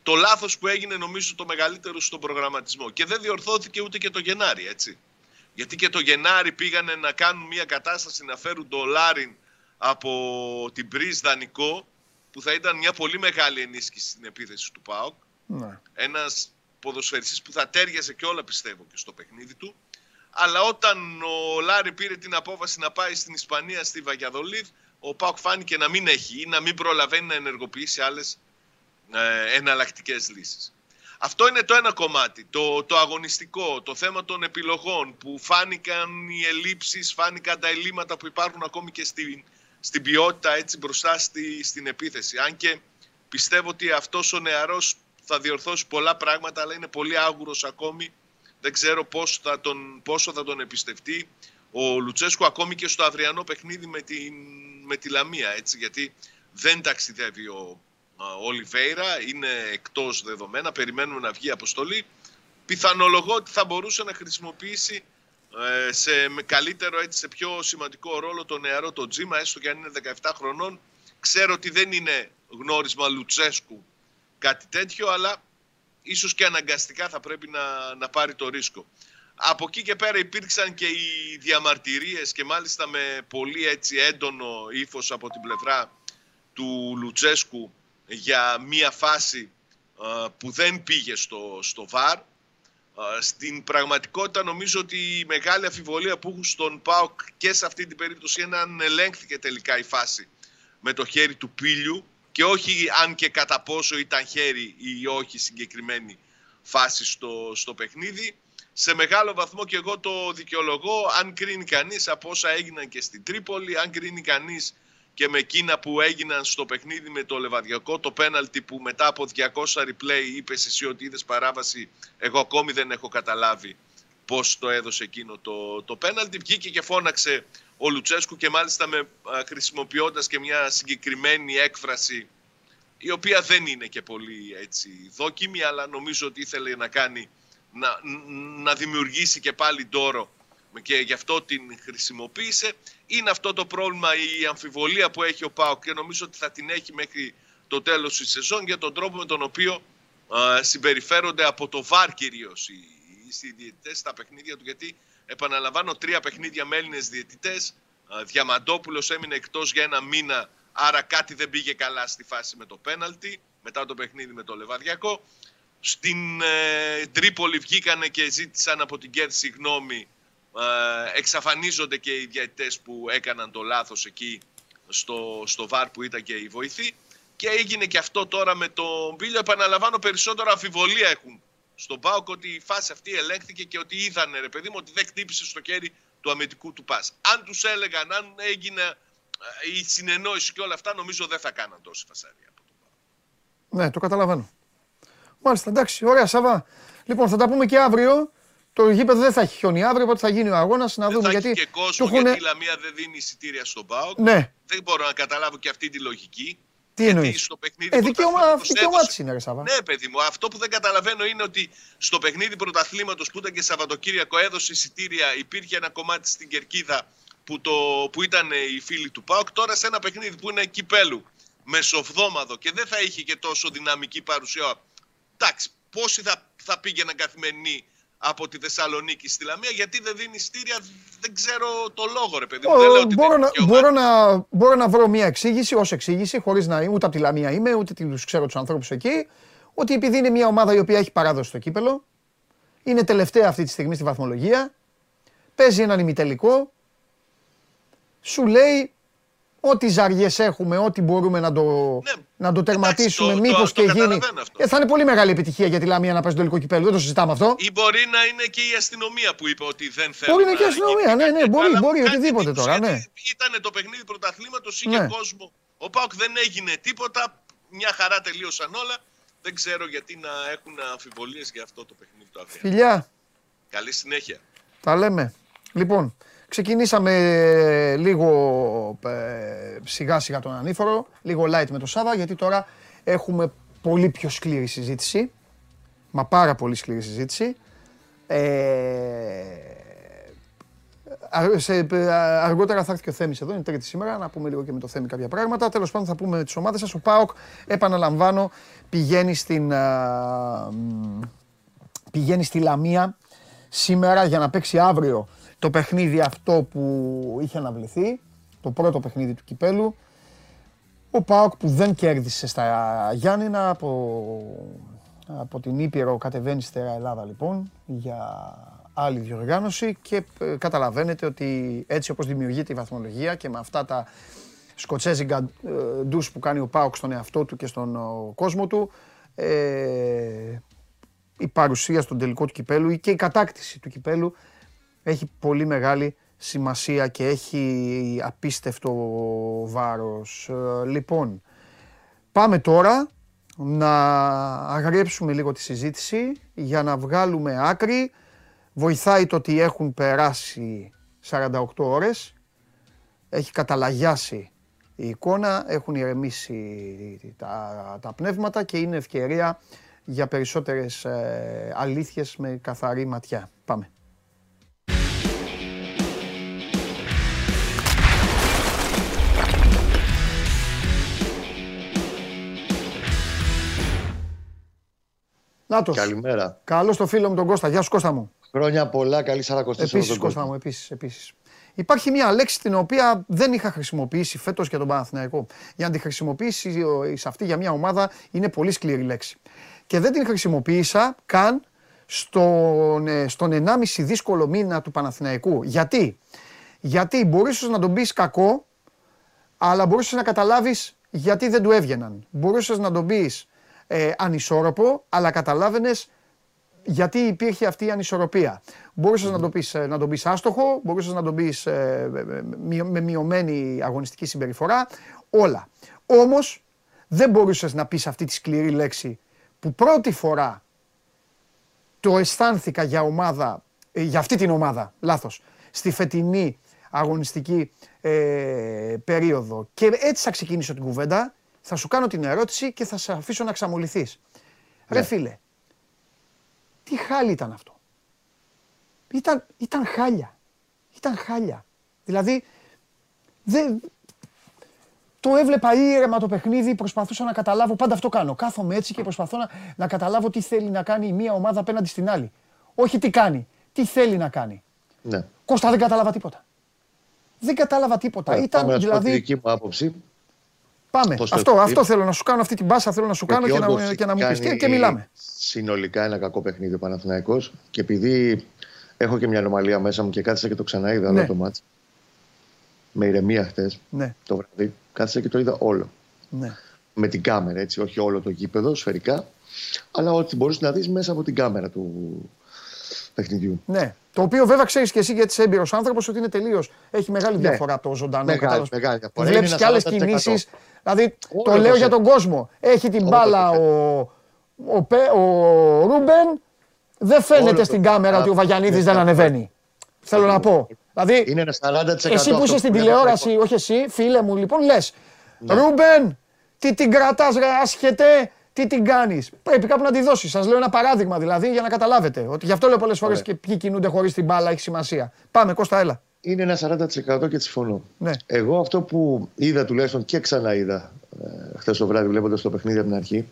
το λάθος που έγινε νομίζω το μεγαλύτερο στον προγραμματισμό. Και δεν διορθώθηκε ούτε και το Γενάρη, έτσι. Γιατί και το Γενάρη πήγανε να κάνουν μια κατάσταση να φέρουν το Λάριν από την Πρίζ δανεικό, που θα ήταν μια πολύ μεγάλη ενίσχυση στην επίθεση του ΠΑΟΚ. Ναι. Ένας ποδοσφαιριστής που θα τέριαζε και όλα πιστεύω και στο παιχνίδι του. Αλλά όταν ο Λάρι πήρε την απόφαση να πάει στην Ισπανία, στη Βαγιαδολίδ, ο Πάουκ φάνηκε να μην έχει ή να μην προλαβαίνει να ενεργοποιήσει άλλες ε, εναλλακτικές λύσεις. Αυτό είναι το ένα κομμάτι, το, το αγωνιστικό, το θέμα των επιλογών που φάνηκαν οι ελλείψεις, φάνηκαν τα ελλείμματα που υπάρχουν ακόμη και στην, στην ποιότητα έτσι μπροστά στη, στην επίθεση. Αν και πιστεύω ότι αυτός ο νεαρός θα διορθώσει πολλά πράγματα αλλά είναι πολύ άγουρος ακόμη. Δεν ξέρω πόσο θα τον, πόσο θα τον εμπιστευτεί ο Λουτσέσκου ακόμη και στο αυριανό παιχνίδι με, την, με τη Λαμία, έτσι, γιατί δεν ταξιδεύει ο Ολιβέηρα, είναι εκτός δεδομένα, περιμένουμε να βγει αποστολή. Πιθανολογώ ότι θα μπορούσε να χρησιμοποιήσει ε, σε καλύτερο, έτσι, σε πιο σημαντικό ρόλο το νεαρό το Τζίμα, έστω και αν είναι 17 χρονών. Ξέρω ότι δεν είναι γνώρισμα Λουτσέσκου κάτι τέτοιο, αλλά ίσως και αναγκαστικά θα πρέπει να, να πάρει το ρίσκο. Από εκεί και πέρα υπήρξαν και οι διαμαρτυρίες και μάλιστα με πολύ έτσι έντονο ύφος από την πλευρά του Λουτσέσκου για μία φάση που δεν πήγε στο, στο ΒΑΡ. Στην πραγματικότητα νομίζω ότι η μεγάλη αφιβολία που έχουν στον ΠΑΟΚ και σε αυτή την περίπτωση είναι αν ελέγχθηκε τελικά η φάση με το χέρι του πύλιου και όχι αν και κατά πόσο ήταν χέρι ή όχι συγκεκριμένη φάση στο, στο παιχνίδι σε μεγάλο βαθμό και εγώ το δικαιολογώ αν κρίνει κανείς από όσα έγιναν και στην Τρίπολη, αν κρίνει κανείς και με εκείνα που έγιναν στο παιχνίδι με το Λεβαδιακό, το πέναλτι που μετά από 200 replay είπες εσύ ότι είδες παράβαση, εγώ ακόμη δεν έχω καταλάβει πώς το έδωσε εκείνο το, το πέναλτι. Βγήκε και φώναξε ο Λουτσέσκου και μάλιστα με, χρησιμοποιώντας και μια συγκεκριμένη έκφραση η οποία δεν είναι και πολύ έτσι δόκιμη αλλά νομίζω ότι ήθελε να κάνει να, να δημιουργήσει και πάλι τόρο και γι' αυτό την χρησιμοποίησε. Είναι αυτό το πρόβλημα, η αμφιβολία που έχει ο ΠΑΟΚ και νομίζω ότι θα την έχει μέχρι το τέλος της σεζόν για τον τρόπο με τον οποίο συμπεριφέρονται από το ΒΑΡ κυρίως οι, οι διαιτητές στα παιχνίδια του γιατί επαναλαμβάνω τρία παιχνίδια με Έλληνες διαιτητές. Διαμαντόπουλος έμεινε εκτός για ένα μήνα άρα κάτι δεν πήγε καλά στη φάση με το πέναλτι. Μετά το παιχνίδι με το Λεβαδιακό. Στην ε, Τρίπολη βγήκανε και ζήτησαν από την Κέρδη συγγνώμη ε, εξαφανίζονται και οι διαιτητές που έκαναν το λάθος εκεί στο, στο ΒΑΡ που ήταν και η βοηθή και έγινε και αυτό τώρα με τον Μπίλιο. Επαναλαμβάνω περισσότερο αμφιβολία έχουν στον Πάοκ ότι η φάση αυτή ελέγχθηκε και ότι είδανε ρε παιδί μου ότι δεν χτύπησε στο χέρι του αμυντικού του πας. Αν τους έλεγαν, αν έγινε ε, η συνεννόηση και όλα αυτά νομίζω δεν θα κάναν τόση φασαρία από τον Πάοκ. Ναι, το καταλαβαίνω. Μάλιστα, εντάξει, ωραία Σαββά. Λοιπόν, θα τα πούμε και αύριο. Το γήπεδο δεν θα έχει χιόνι αύριο, οπότε θα γίνει ο αγώνας να δεν δούμε. Θα γιατί έχει και κόσμο, του γιατί η Λαμία δεν δίνει εισιτήρια στον ΠΑΟΚ. Ναι. Δεν μπορώ να καταλάβω και αυτή τη λογική. Τι γιατί εννοεί. στο παιχνίδι Ε, δικαίωμα, πρωταθλήματος δικαίωμά έδωσε- της είναι, ρε Σαββά. Ναι, παιδί μου, αυτό που δεν καταλαβαίνω είναι ότι στο παιχνίδι πρωταθλήματος που ήταν και Σαββατοκύριακο έδωσε εισιτήρια, υπήρχε ένα κομμάτι στην κερκίδα που, το, που ήταν οι φίλοι του ΠΑΟΚ. Τώρα σε ένα παιχνίδι που είναι κυπέλου, μεσοβδόμαδο και δεν θα είχε και τόσο δυναμική παρουσία. Εντάξει, πόσοι θα, θα πήγαιναν καθημερινή από τη Θεσσαλονίκη στη Λαμία, γιατί δεν δίνει εισιτήρια, δεν ξέρω το λόγο, ρε παιδί μου. δεν λέω Ω, ότι μπορώ, δεν να, είναι δικαίωμα. μπορώ, να, μπορώ να βρω μια εξήγηση, ως εξήγηση, χωρίς να είμαι ούτε από τη Λαμία είμαι, ούτε τους ξέρω τους ανθρώπους εκεί, ότι επειδή είναι μια ομάδα η οποία έχει παράδοση στο κύπελο, είναι τελευταία αυτή τη στιγμή στη βαθμολογία, παίζει έναν ημιτελικό, σου λέει ό,τι ζαριές έχουμε, ό,τι μπορούμε να το, Ναι, να το τερματίσουμε, εντάξει, το- μήπως το- και το γίνει. καταλαβαίνω αυτό. Ε, θα είναι πολύ μεγάλη επιτυχία για τη Λαμία να παίζει το τελικό κυπέλο, δεν το συζητάμε αυτό. Ή μπορεί να είναι και η αστυνομία που είπε ότι δεν θέλει. Μπορεί να είναι και η αστυνομία, ναι, ναι, μπορεί, μπορεί, οτιδήποτε τώρα, ναι. Ήταν το παιχνίδι πρωταθλήματος, είχε Ναι. κόσμο. Ο Πάουκ δεν έγινε τίποτα. Μια χαρά τελείωσαν όλα. Δεν ξέρω γιατί να έχουν αμφιβολίες για αυτό το παιχνίδι του αύριο. Φιλιά. Καλή συνέχεια. Τα λέμε. Λοιπόν, ξεκινήσαμε λίγο ε, σιγά σιγά τον ανήφορο, λίγο light με το Σάβα, γιατί τώρα έχουμε πολύ πιο σκληρή συζήτηση. Μα πάρα πολύ σκληρή συζήτηση. Ε, α- σε, ε, αργότερα θα έρθει και ο Θέμης εδώ, είναι τρίτη σήμερα, να πούμε λίγο και με το Θέμη κάποια πράγματα. Τέλος πάντων θα πούμε τις ομάδες σας. Ο ΠΑΟΚ, επαναλαμβάνω, πηγαίνει στην, α, μ, πηγαίνει στη Λαμία σήμερα για να παίξει αύριο το παιχνίδι αυτό που είχε αναβληθεί, το πρώτο παιχνίδι του Κυπέλου. Ο ΠΑΟΚ που δεν κέρδισε στα Γιάννηνα από, από την Ήπειρο κατεβαίνει στη Ελλάδα λοιπόν για άλλη διοργάνωση και ε, καταλαβαίνετε ότι έτσι όπως δημιουργείται η βαθμολογία και με αυτά τα σκοτσέζιγκα ε, ντους που κάνει ο ΠΑΟΚ στον εαυτό του και στον ο, κόσμο του ε, η παρουσία στον τελικό του κυπέλου και η κατάκτηση του κυπέλου έχει πολύ μεγάλη σημασία και έχει απίστευτο βάρος. Ε, Λοιπόν, πάμε τώρα να αγρέψουμε λίγο τη συζήτηση για να βγάλουμε άκρη. Βοηθάει το ότι έχουν περάσει 48 ώρες, έχει καταλαγιάσει η εικόνα, έχουν ηρεμήσει τα, τα πνεύματα και είναι ευκαιρία για περισσότερες ε, αλήθειες με καθαρή ματιά. Πάμε. Νάτος. Καλημέρα. Καλώς το φίλο μου τον Κώστα. Γεια σου Κώστα μου. Χρόνια πολλά, καλή σαρακοστή σε όλο Επίσης τον Κώστα κόσμο. μου, επίσης, επίσης. Υπάρχει μια λέξη την οποία δεν είχα χρησιμοποιήσει φέτος για τον Παναθηναϊκό. Για να τη χρησιμοποιήσει αυτή για μια ομάδα είναι πολύ σκληρή λέξη. Και δεν την χρησιμοποίησα καν στον, ε, στον 1,5 δύσκολο μήνα του Παναθηναϊκού. Γιατί; Γιατί μπορούσες να τον πεις κακό, αλλά μπορούσες να καταλάβεις γιατί δεν του έβγαιναν. Μπορούσες να τον πεις ε, ανισόρροπο, αλλά καταλάβαινες γιατί υπήρχε αυτή η ανισορροπία. Μπορούσες να το πεις να τον πεις άστοχο, μπορούσες να τον πεις με μειωμένη αγωνιστική συμπεριφορά, όλα. Όμως δεν μπορούσες να πεις αυτή τη σκληρή λέξη που πρώτη φορά το αισθάνθηκα για ομάδα, ε, για αυτή την ομάδα, λάθος, στη φετινή αγωνιστική ε, περίοδο. Και έτσι θα ξεκινήσω την κουβέντα, θα σου κάνω την ερώτηση και θα σε αφήσω να ξαμοληθείς. Ρε ναι. φίλε, τι χάλι ήταν αυτό; Ήταν, ήταν χάλια. Ήταν χάλια. Δηλαδή, δεν, το έβλεπα ήρεμα το παιχνίδι, προσπαθούσα να καταλάβω. Πάντα αυτό κάνω. Κάθομαι έτσι και προσπαθώ να, να καταλάβω τι θέλει να κάνει η μία ομάδα απέναντι στην άλλη. Όχι τι κάνει, τι θέλει να κάνει. Ναι. Κώστα δεν κατάλαβα τίποτα. Δεν κατάλαβα τίποτα. Ε, Ήταν πάμε δηλαδή. Τη δική μου άποψη. Πάμε. αυτό, αυτό θέλω να σου κάνω αυτή την μπάσα. Θέλω να σου κάνω και να, και να μου πεις. Και, και μιλάμε. Συνολικά ένα κακό παιχνίδι ο Παναθηναϊκός και επειδή έχω και μια ανομαλία μέσα μου και κάθισα και το ξαναείδα ναι. το μάτς με ηρεμία χτε ναι. το βράδυ. Κάθισα και το είδα όλο. Ναι. Με την κάμερα, έτσι, όχι όλο το γήπεδο σφαιρικά, αλλά ό,τι μπορείς να δεις μέσα από την κάμερα του παιχνιδιού. Ναι. Το οποίο βέβαια ξέρεις και εσύ γιατί είσαι έμπειρος άνθρωπος ότι είναι τελείως. Έχει μεγάλη ναι. διαφορά το ζωντανό. Μεγάλη, μεγάλη διαφορά. Βλέπεις και άλλες κινήσεις. Δηλαδή το λέω για τον κόσμο. Έχει την μπάλα ο, ο, ο Ρούμπεν. Δεν φαίνεται στην κάμερα ότι ο Βαγιανίδης δεν ανεβαίνει. Θέλω να πω. Δηλαδή, είναι ένα 40% εσύ που είσαι στην τηλεόραση, όχι εσύ, φίλε μου, λοιπόν, λες. Ναι. Ρούμπεν, τι την κρατάς, ρε, άσχετε, τι την κάνεις. Πρέπει κάπου να τη δώσεις. Σας λέω ένα παράδειγμα δηλαδή για να καταλάβετε. Ότι γι' αυτό λέω πολλές φορές και ποιοι κινούνται χωρίς την μπάλα έχει σημασία. Πάμε, Κώστα, έλα. Είναι ένα 40% και συμφωνώ. Ναι. Εγώ αυτό που είδα τουλάχιστον και ξαναείδα ε, χθες το βράδυ βλέποντας το παιχνίδι από την αρχή.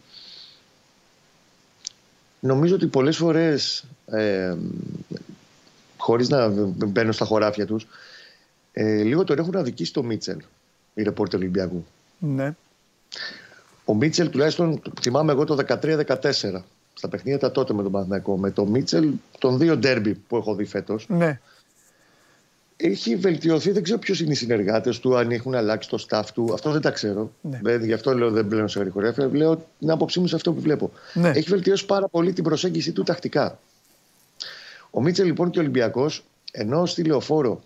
Νομίζω ότι πολλές φορές ε, χωρίς να μπαίνω στα χωράφια τους, ε, λίγο τον έχουν αδικήσει το Μίτσελ, οι ρεπόρτερ Ολυμπιακού. Ναι. Ο Μίτσελ, τουλάχιστον θυμάμαι εγώ το 13-14, στα παιχνίδια τα τότε με τον Παναθηναϊκό, με τον Μίτσελ, των δύο ντέρμπι που έχω δει φέτος. Ναι. Έχει βελτιωθεί, δεν ξέρω ποιος είναι οι συνεργάτες του, αν έχουν αλλάξει το staff του. Αυτό δεν τα ξέρω. Ναι. Δεν, γι' αυτό λέω δεν πλέον σε γρηγορία. Λέω την άποψή μου σε αυτό που βλέπω. Ναι. Έχει βελτιώσει πάρα πολύ την προσέγγιση του τακτικά. Ο Μίτσελ λοιπόν και ο Ολυμπιακός, ενώ στη λεωφόρο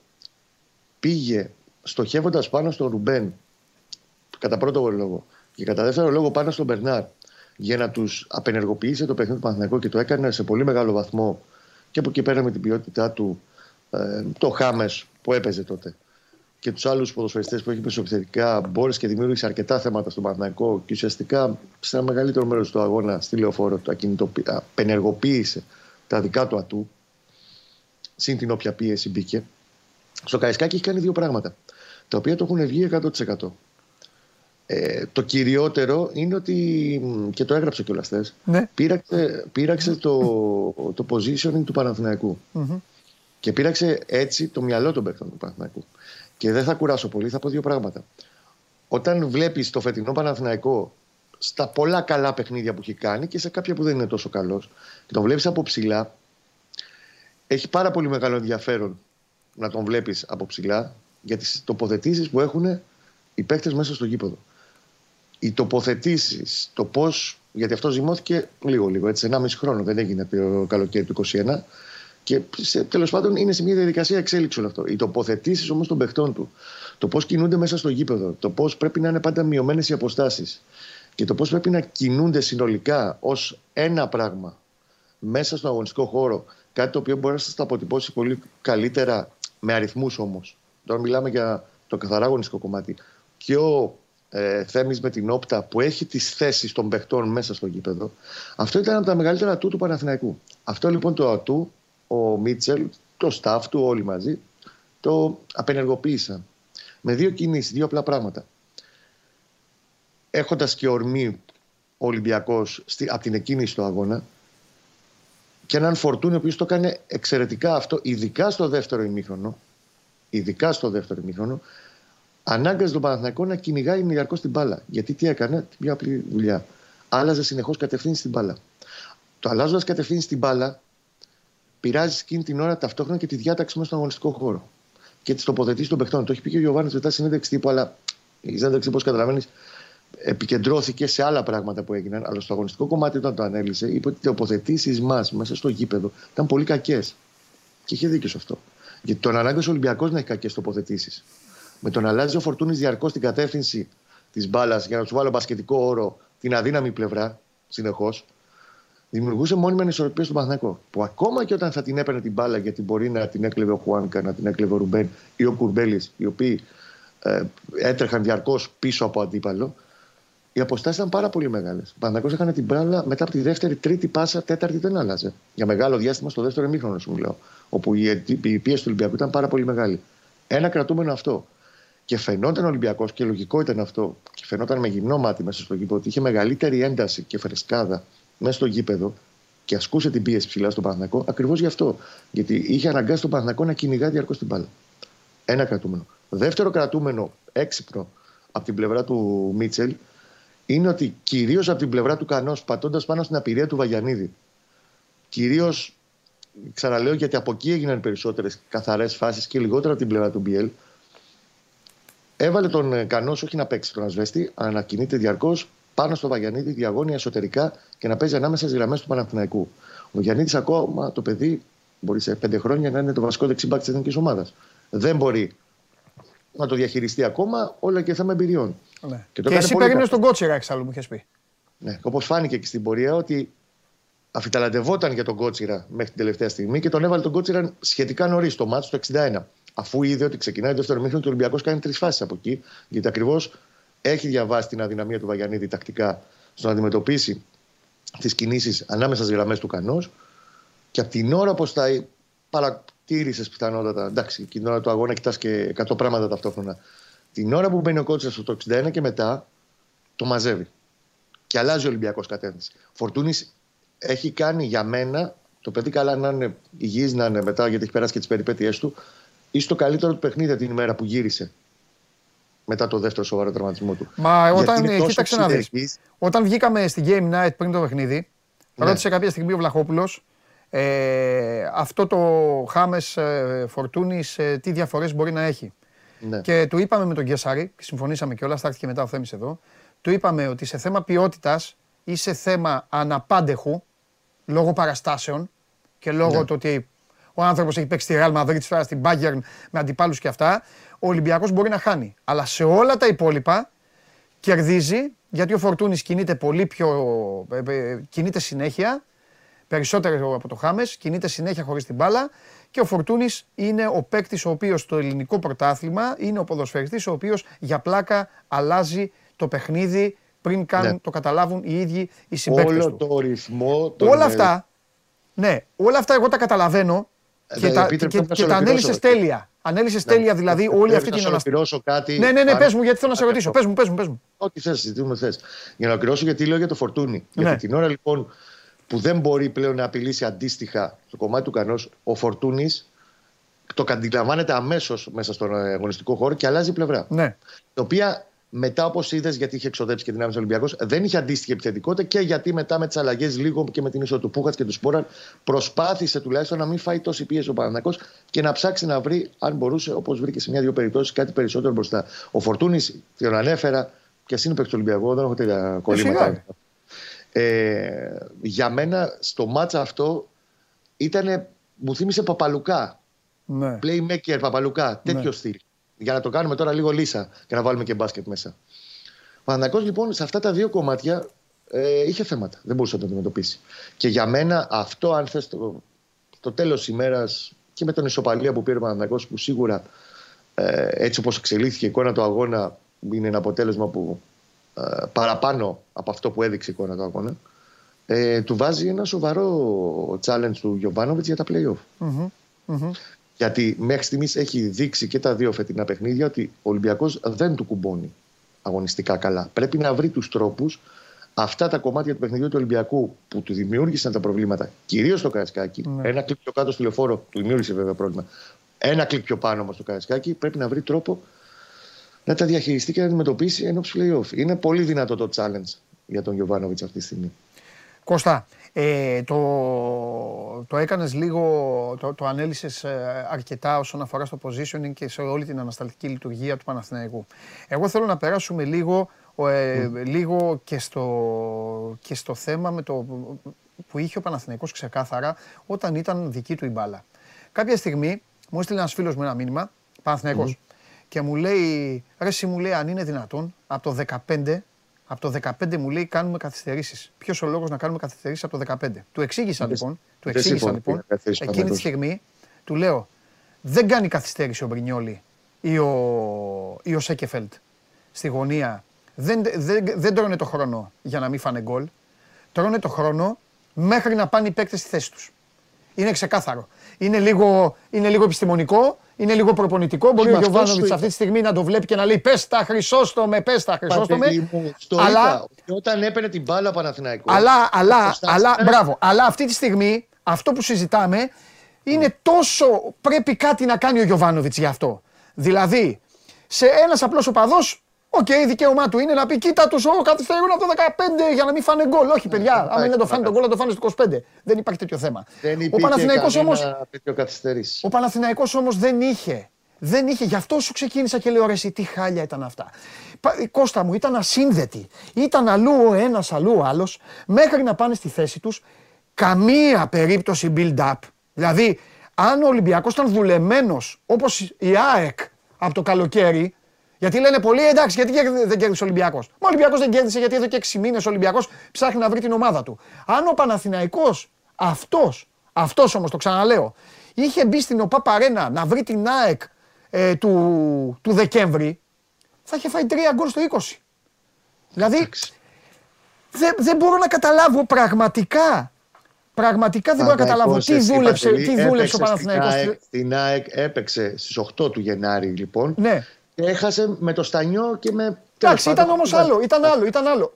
πήγε στοχεύοντας πάνω στον Ρουμπέν, κατά πρώτο λόγο, και κατά δεύτερο λόγο πάνω στον Μπερνάρ, για να τους απενεργοποιήσει το παιχνίδι του Παναθηναϊκού και το έκανε σε πολύ μεγάλο βαθμό και από εκεί πέρα με την ποιότητά του ε, το Χάμες που έπαιζε τότε και τους άλλους ποδοσφαιριστές που έχει μεσοεπιθετικά μπόρεσε και δημιούργησε αρκετά θέματα στον Παναθηναϊκό και ουσιαστικά σε ένα μεγαλύτερο μέρος του αγώνα στη λεωφόρο το απενεργοποίησε τα δικά του ατού συν την όποια πίεση μπήκε. Στο Καρισκάκι έχει κάνει δύο πράγματα, τα οποία το έχουν βγει 100%. Ε, το κυριότερο είναι ότι, και το έγραψε κιόλας χθες, ναι. πήραξε, πήραξε το, το positioning του παναθηναικου Και πήραξε έτσι το μυαλό των παίκτων του Παναθηναϊκού. Και δεν θα κουράσω πολύ, θα πω δύο πράγματα. Όταν βλέπεις το φετινό Παναθηναϊκό στα πολλά καλά παιχνίδια που έχει κάνει και σε κάποια που δεν είναι τόσο καλός, και τον βλέπεις από ψηλά, έχει πάρα πολύ μεγάλο ενδιαφέρον να τον βλέπεις από ψηλά για τις τοποθετήσεις που έχουν οι παίκτες μέσα στο γήπεδο. Οι τοποθετήσεις, το πώς. Γιατί αυτό ζυμώθηκε λίγο-λίγο, έτσι, 1,5 χρόνο. Δεν έγινε το καλοκαίρι του 2021. Και τέλος πάντων είναι σε μια διαδικασία εξέλιξη όλο αυτό. Οι τοποθετήσεις όμως των παιχτών του, το πώς κινούνται μέσα στο γήπεδο, το πώς πρέπει να είναι πάντα μειωμένες οι αποστάσεις και το πώς πρέπει να κινούνται συνολικά ως ένα πράγμα μέσα στον αγωνιστικό χώρο Κάτι το οποίο μπορεί να σας τα αποτυπώσει πολύ καλύτερα με αριθμούς όμως. Τώρα μιλάμε για το καθαρά αγωνιστικό κομμάτι. Και ο ε, Θέμης με την όπτα που έχει τις θέσεις των παιχτών μέσα στο γήπεδο. Αυτό ήταν από τα μεγαλύτερα ατού του Παναθηναϊκού. Αυτό λοιπόν το ατού, ο Μίτσελ, το staff του, όλοι μαζί, το απενεργοποίησαν. Με δύο κινήσεις, δύο απλά πράγματα. Έχοντας και ορμή ο Ολυμπιακό από την εκκίνηση του αγώνα, και έναν φορτούνι ο οποίος το έκανε εξαιρετικά αυτό, ειδικά στο δεύτερο ημίχρονο. Ειδικά στο δεύτερο ημίχρονο, ανάγκαζε τον Παναθηναϊκό να κυνηγάει διαρκώ την μπάλα. Γιατί τι έκανε, μια απλή δουλειά. Άλλαζε συνεχώς κατευθύνση στην μπάλα. Το αλλάζοντας κατευθύνση στην μπάλα, πειράζει εκείνη την ώρα ταυτόχρονα και τη διάταξη μέσα στον αγωνιστικό χώρο. Και τι τοποθετήσεις των παιχτών. Το έχει πει και ο Γιωβάνης μετά συνέντευξη τύπου, αλλά η συνέντευξη, όπως καταλαβαίνεις, επικεντρώθηκε σε άλλα πράγματα που έγιναν, αλλά στο αγωνιστικό κομμάτι όταν το ανέλησε, είπε ότι οι τοποθετήσεις μας μέσα στο γήπεδο ήταν πολύ κακές. Και είχε δίκιο σε αυτό. Γιατί τον ανάγκασε ο Ολυμπιακός να έχει κακές τοποθετήσεις. Με τον αλλάζει ο Φορτούνης διαρκώς την κατεύθυνση της μπάλας για να του βάλω μπασκετικό όρο την αδύναμη πλευρά συνεχώς, δημιουργούσε μόνιμα ανισορροπία στον Παναθηναϊκό. Που ακόμα και όταν θα την έπαιρνε την μπάλα, γιατί μπορεί να την έκλεβε ο Χουάνκα, να την έκλεβε ο Ρουμπέν ή ο Κουρμπέλης, οι οποίοι ε, έτρεχαν διαρκώς πίσω από αντίπαλο, οι αποστάσεις ήταν πάρα πολύ μεγάλες. Ο Παναθηναϊκός έκανε την μπάλα μετά από τη δεύτερη, τρίτη πάσα, τέταρτη δεν άλλαζε. Για μεγάλο διάστημα στο δεύτερο εμίχρονο, σου μιλάω. Όπου η, η πίεση του Ολυμπιακού ήταν πάρα πολύ μεγάλη. Ένα κρατούμενο αυτό. Και φαινόταν ο Ολυμπιακός, και λογικό ήταν αυτό, και φαινόταν με γυμνό μάτι μέσα στο γήπεδο, ότι είχε μεγαλύτερη ένταση και φρεσκάδα μέσα στο γήπεδο και ασκούσε την πίεση ψηλά στον Παναθηναϊκό ακριβώς γι' αυτό. Γιατί είχε αναγκάσει τον Παναθηναϊκό να κυνηγά διαρκώς την μπάλα. Ένα κρατούμενο. Δεύτερο κρατούμενο, έξυπνο από την πλευρά του Μίτσελ, είναι ότι κυρίως από την πλευρά του Κανός, πατώντας πάνω στην απειρία του Βαγιανίδη, κυρίως ξαναλέω γιατί από εκεί έγιναν περισσότερες καθαρές φάσεις και λιγότερο από την πλευρά του Μπιέλ, έβαλε τον ε, Κανός όχι να παίξει τον Ασβέστη, αλλά να κινείται διαρκώς πάνω στο Βαγιανίδη, διαγώνια εσωτερικά και να παίζει ανάμεσα στις γραμμές του Παναθηναϊκού. Ο Γιαννίδης ακόμα το παιδί μπορεί σε πέντε χρόνια να είναι το βασικό δεξιμπάκ της εθνικής ομάδας. Δεν μπορεί να το διαχειριστεί ακόμα, όλα και θέμα εμπειριών. Ναι. Και, και εσύ περίμενες τον Κότσιρα, εξάλλου μου είχες πει. Ναι, όπως φάνηκε και στην πορεία ότι αφιταλαντευόταν για τον Κότσιρα μέχρι την τελευταία στιγμή και τον έβαλε τον Κότσιρα σχετικά νωρίς, το μάτι το 61. Αφού είδε ότι ξεκινάει το δεύτερο μήχρονο και ο Ολυμπιακός κάνει τρεις φάσεις από εκεί, γιατί ακριβώς έχει διαβάσει την αδυναμία του Βαγιανίδη τακτικά στο να αντιμετωπίσει τις κινήσεις ανάμεσα στις γραμμές του Κανός και από την ώρα που τα παρατήρησες πιθανότατα, εντάξει, την ώρα του αγώνα κοιτάς και 100 πράγματα ταυτόχρονα. Την ώρα που μπαίνει ο κότσο στο 61 και μετά το μαζεύει. Και αλλάζει ο Ολυμπιακός κατεύθυνση. Φορτούνης έχει κάνει για μένα το παιδί καλά να είναι υγιής, να είναι μετά γιατί έχει περάσει και τις περιπέτειές του, ή στο καλύτερο του παιχνίδι την ημέρα που γύρισε μετά το δεύτερο σοβαρό τραυματισμό του. Μα όταν, κοίταξε να δεις, όταν βγήκαμε στη Game Night πριν το παιχνίδι, ναι. ρώτησε κάποια στιγμή ο Βλαχόπουλος ε, αυτό το Χάμες ε, Φορτούνης ε, τι διαφορές μπορεί να έχει. Ναι. Και του είπαμε με τον Γκέσαρη, και συμφωνήσαμε κιόλας, θα έρθει και μετά ο Θέμης εδώ, του είπαμε ότι σε θέμα ποιότητας ή σε θέμα αναπάντεχου, λόγω παραστάσεων και λόγω ναι. του ότι ο άνθρωπος έχει παίξει στη Real Madrid, τώρα στην Bayern με αντιπάλους και αυτά. Ο Ολυμπιακός μπορεί να χάνει. Αλλά σε όλα τα υπόλοιπα κερδίζει γιατί ο Φορτούνης κινείται πολύ πιο. Ε, ε, κινείται συνέχεια. Περισσότερο από το Χάμες, κινείται συνέχεια χωρίς την μπάλα. Και ο Φορτούνης είναι ο παίκτης ο οποίος στο ελληνικό πρωτάθλημα είναι ο ποδοσφαιριστής ο οποίος για πλάκα αλλάζει το παιχνίδι πριν καν ναι. το καταλάβουν οι ίδιοι οι συμπαίκτες Όλο το ρυθμό. Όλα αυτά, ναι, όλα αυτά εγώ τα καταλαβαίνω ε, και, τα, και, και τα ανέλησες τέλεια. Ανέλησε ναι. τέλεια δηλαδή όλη αυτή την αναστολή. κάτι. Ναι, ναι, ναι, πες μου, γιατί θέλω να σε ρωτήσω. Πες μου, πες μου, πες μου. Ό,τι θες, ζητούμε θες. Για να ολοκληρώσω, γιατί λέω για το φορτούνι. Ναι. Γιατί την ώρα λοιπόν που δεν μπορεί πλέον να απειλήσει αντίστοιχα στο κομμάτι του κανός, ο Φορτούνης το αντιλαμβάνεται αμέσως μέσα στον αγωνιστικό χώρο και αλλάζει πλευρά. Ναι. Το οποία μετά, όπως είδες, γιατί είχε εξοδέψει και δυνάμει ο Ολυμπιακός, δεν είχε αντίστοιχη επιθετικότητα και γιατί μετά με τις αλλαγές λίγο και με την ίσο του Πούχατς και του Σπόραν προσπάθησε τουλάχιστον να μην φάει τόση πίεση ο Παναναναϊκό και να ψάξει να βρει, αν μπορούσε, όπως βρήκε σε μια-δύο περιπτώσεις, κάτι περισσότερο μπροστά. Ο Φορτούνης, τον ανέφερα, και εσύ είναι παίκτης του Ολυμπιακού, δεν έχω τέτοια κολλήματα. Ε, για μένα στο μάτσα αυτό ήταν, μου θύμισε Παπαλουκά. Ναι. Playmaker Παπαλουκά, τέτοιο ναι. στυλ για να το κάνουμε τώρα λίγο λύσα και να βάλουμε και μπάσκετ μέσα. Ο Παναγιώ λοιπόν σε αυτά τα δύο κομμάτια ε, είχε θέματα. Δεν μπορούσε να το αντιμετωπίσει. Και για μένα αυτό, αν θες το, το τέλος ημέρας και με τον ισοπαλία που πήρε ο Παναγιώ, που σίγουρα ε, έτσι όπως εξελίχθηκε η εικόνα του αγώνα, είναι ένα αποτέλεσμα που ε, παραπάνω από αυτό που έδειξε η εικόνα του αγώνα, ε, του βάζει ένα σοβαρό challenge του Γιωβάνοβιτς για τα playoff. mm γιατί μέχρι στιγμής έχει δείξει και τα δύο φετινά παιχνίδια ότι ο Ολυμπιακός δεν του κουμπώνει αγωνιστικά καλά. Πρέπει να βρει τους τρόπους αυτά τα κομμάτια του παιχνιδιού του Ολυμπιακού που του δημιούργησαν τα προβλήματα, κυρίως στο Καρασκάκι, ναι. ένα κλικ πιο κάτω στη λεωφόρο, του δημιούργησε βέβαια πρόβλημα. Ένα κλικ πιο πάνω όμως στο Καρασκάκι, πρέπει να βρει τρόπο να τα διαχειριστεί και να αντιμετωπίσει ενώ playoff. Είναι πολύ δυνατό το challenge για τον Γιωβάνοβιτς αυτή τη στιγμή. Κώστα, ε, το, το έκανες λίγο, το, το ανέλησες ε, αρκετά όσον αφορά στο positioning και σε όλη την ανασταλτική λειτουργία του Παναθηναϊκού. Εγώ θέλω να περάσουμε λίγο ο, ε, λίγο και στο, και στο θέμα με το, που είχε ο Παναθηναϊκός ξεκάθαρα όταν ήταν δική του η μπάλα. Κάποια στιγμή μου έστειλε ένας φίλος μου ένα μήνυμα, Παναθηναϊκός, και μου λέει, ρε εσύ μου λέει αν είναι δυνατόν από το 15 από το 15 μου λέει κάνουμε καθυστερήσεις. Ποιος ο λόγος να κάνουμε καθυστερήσεις από το 15. Του εξήγησα λοιπόν, του εξήγησα λοιπόν εκείνη τη στιγμή, του λέω δεν κάνει καθυστέρηση ο Μπρινιόλη ή ο, ή ο Σέκεφελτ στη γωνία. Δεν, δεν, δεν τρώνε το χρόνο για να μην φάνε γκολ. Τρώνε το χρόνο μέχρι να πάνε οι παίκτες στη θέση τους. Είναι ξεκάθαρο. Είναι λίγο, είναι λίγο επιστημονικό, είναι λίγο προπονητικό. Μπορεί ο Γιωβάνοβιτς αυτή τη στιγμή να το βλέπει και να λέει Πες τα χρυσόστομε, πες τα χρυσόστομε. Αλλά όταν έπαιρνε την μπάλα ο Παναθηναϊκός. Αλλά, αλλά, αλλά, μπράβο. Αλλά αυτή τη στιγμή αυτό που συζητάμε είναι τόσο. Πρέπει κάτι να κάνει ο Γιωβάνοβιτς γι' αυτό. Δηλαδή, σε ένας απλός οπαδός OK, okay, δικαίωμά του είναι να πει: Κοίτα τους, ό, καθυστερούν από το 15 για να μην φάνε γκολ. Όχι, παιδιά, άμα είναι το φάνε τον γκολ, να το φάνε στο 25. Δεν υπάρχει τέτοιο θέμα. Δεν ο Παναθηναϊκός όμω. Ο Παναθηναϊκός όμως δεν είχε. Δεν είχε, γι' αυτό σου ξεκίνησα και λέω: Ρε, τι χάλια ήταν αυτά. Κώστα μου, ήταν ασύνδετοι. Ήταν αλλού ο ένας, αλλού ο άλλος, μέχρι να πάνε στη θέση τους. Καμία περίπτωση build-up. Δηλαδή, αν ο Ολυμπιακός ήταν δουλεμένος όπως η ΑΕΚ από το καλοκαίρι, γιατί λένε πολλοί εντάξει, γιατί δεν κέρδισε ο Ολυμπιακός. Μα ο Ολυμπιακός δεν κέρδισε γιατί εδώ και 6 μήνες ο Ολυμπιακός ψάχνει να βρει την ομάδα του. Αν ο Παναθηναϊκός αυτός, αυτός όμως το ξαναλέω, είχε μπει στην ΟΠΑ Παρένα να βρει την ΑΕΚ ε, του, του Δεκέμβρη, θα είχε φάει 3 γκολ στο 20. Δηλαδή, δεν, δεν μπορώ να καταλάβω πραγματικά Πραγματικά δεν μπορώ να καταλάβω τι δούλεψε, τι δούλεψε ο Παναθηναϊκός. Στην ΑΕΚ έπαιξε στις 8 του Γενάρη λοιπόν. Ναι. Έχασε με το Στανιό και με. Εντάξει, ήταν όμως άλλο. Ήταν άλλο. Ήταν άλλο.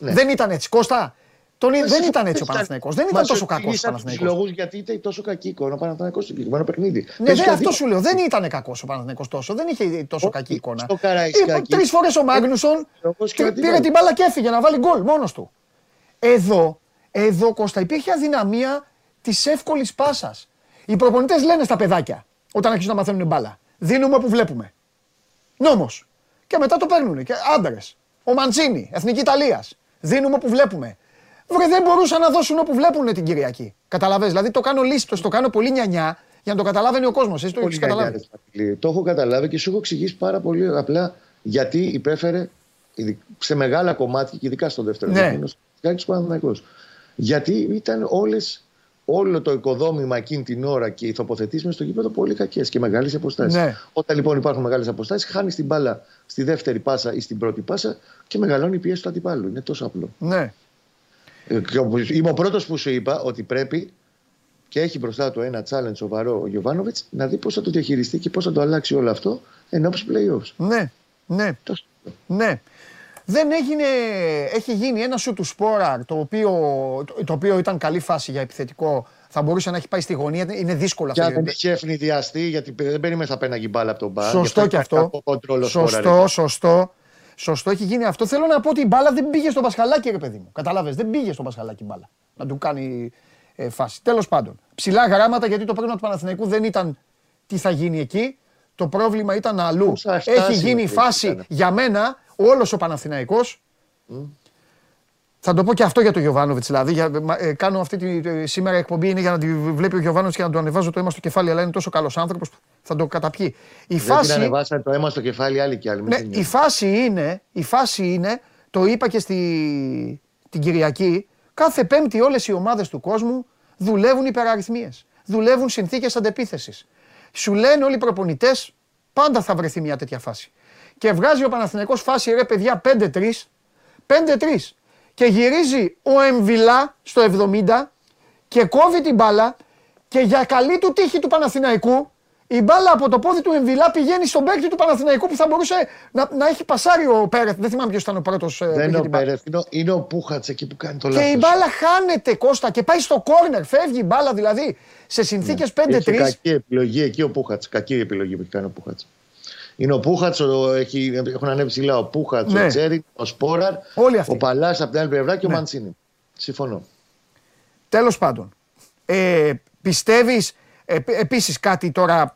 Ναι. Δεν ήταν έτσι. Κώστα, τον... δεν ήταν έτσι ο Παναθηναϊκός. Δεν ήταν τόσο κακός ο Παναθηναϊκός. λόγου γιατί ήταν τόσο κακή εικόνα ο Παναθηναϊκός στο συγκεκριμένο παιχνίδι. Ναι, ναι αυτό σου λέω. Δεν ήταν κακός ο Παναθηναϊκός τόσο. Δεν είχε τόσο κακή εικόνα. Στο Καραϊσκάκι. Τρεις φορές ο Μάγνουσον πήρε την μπάλα και έφυγε να βάλει γκολ μόνος του. Εδώ, εδώ Κώστα υπήρχε αδυναμία της εύκολης πάσας. Οι προπονητές λένε στα παιδάκια όταν αρχίζουν να μαθαίνουν μπάλα. Δίνουμε όπου βλέπουμε. Νόμος. Και μετά το παίρνουν. Και άντρε. Ο Μαντσίνη, Εθνική Ιταλίας. Δίνουμε όπου βλέπουμε. Βρε, δεν μπορούσαν να δώσουν όπου βλέπουν την Κυριακή. Καταλαβέ. Δηλαδή το κάνω λύστο, το κάνω πολύ νιανιά για να το καταλάβει ο κόσμος. Εσύ το έχεις καταλάβει. Το έχω καταλάβει και σου έχω εξηγήσει πάρα πολύ απλά γιατί υπέφερε σε μεγάλα κομμάτια και ειδικά στο δεύτερο ναι. του Γιατί ήταν όλες όλο το οικοδόμημα εκείνη την ώρα και οι τοποθετήσει με στο γήπεδο πολύ κακές και μεγάλες αποστάσεις. Ναι. Όταν λοιπόν υπάρχουν μεγάλες αποστάσεις, χάνεις την μπάλα στη δεύτερη πάσα ή στην πρώτη πάσα και μεγαλώνει η πίεση του αντιπάλου. Είναι τόσο απλό. Ναι. Ε, είμαι ο πρώτος που σου είπα ότι πρέπει και έχει μπροστά του ένα challenge σοβαρό ο Γιωβάνοβιτς να δει πώς θα το διαχειριστεί και πώς θα το αλλάξει όλο αυτό εν ώψη playoffs. Ναι, ναι. Τόσο. Ναι. Δεν έγινε, έχει γίνει ένα σου του Σπόρα το οποίο, το οποίο ήταν καλή φάση για επιθετικό. Θα μπορούσε να έχει πάει στη γωνία. Είναι δύσκολο αυτό. Και δεν είχε ευνηδιαστεί γιατί δεν περίμενες θα πέναγε μπάλα από τον μπάλα. Σωστό και αυτό. Σωστό, σωστό. Σωστό, έχει γίνει αυτό. Θέλω να πω ότι η μπάλα δεν πήγε στο Πασχαλάκι, ρε παιδί μου. Κατάλαβε, δεν πήγε στο Πασχαλάκι μπάλα. Να του κάνει ε, φάση. Τέλος πάντων. Ψηλά γράμματα γιατί το πρόβλημα του Παναθηναϊκού δεν ήταν τι θα γίνει εκεί. Το πρόβλημα ήταν αλλού. Έχει γίνει φάση για μένα όλος ο Παναθηναϊκός. Θα το πω και αυτό για τον Γιωβάνοβιτς. Δηλαδή, για, ε, κάνω αυτή τη, σήμερα εκπομπή είναι για να τη βλέπει ο Γιωβάνοβιτς και να του ανεβάζω το αίμα στο κεφάλι. Αλλά είναι τόσο καλός άνθρωπος θα το καταπιεί. Η Δεν φάση. Δεν ανεβάσατε το αίμα στο κεφάλι, άλλη και άλλη. Ναι, η, φάση είναι, η φάση είναι, το είπα και στη, την Κυριακή, κάθε Πέμπτη όλες οι ομάδες του κόσμου δουλεύουν υπεραριθμίες. Δουλεύουν συνθήκες αντεπίθεσης. Σου λένε όλοι οι προπονητές, πάντα θα βρεθεί μια τέτοια φάση και βγάζει ο Παναθηναϊκός φάση ρε παιδιά 5-3, 5-3 και γυρίζει ο Εμβιλά στο 70 και κόβει την μπάλα και για καλή του τύχη του Παναθηναϊκού η μπάλα από το πόδι του Εμβιλά πηγαίνει στον παίκτη του Παναθηναϊκού που θα μπορούσε να, να έχει πασάρει ο Πέρεθ. Δεν θυμάμαι ποιος ήταν ο πρώτος. Ε, Δεν είναι ο Πέρεθ, είναι, είναι, ο Πούχατς εκεί που κάνει το λάθο. Και η μπάλα χάνεται Κώστα και πάει στο κόρνερ. Φεύγει η μπάλα δηλαδή σε συνθήκες ναι. 5-3. Κακή επιλογή εκεί ο Πούχατς. Κακή επιλογή που έχει κάνει ο Πούχατς. Είναι ο Πούχατς, έχουν ανέβει ψηλά ο Πούχατς, ναι. ο Τσέρι, ο Σπόραρ, ο Παλάς από την άλλη πλευρά και ναι. ο Μαντσίνη. Συμφωνώ. Τέλος πάντων. Ε, Πιστεύεις ε, επίσης κάτι τώρα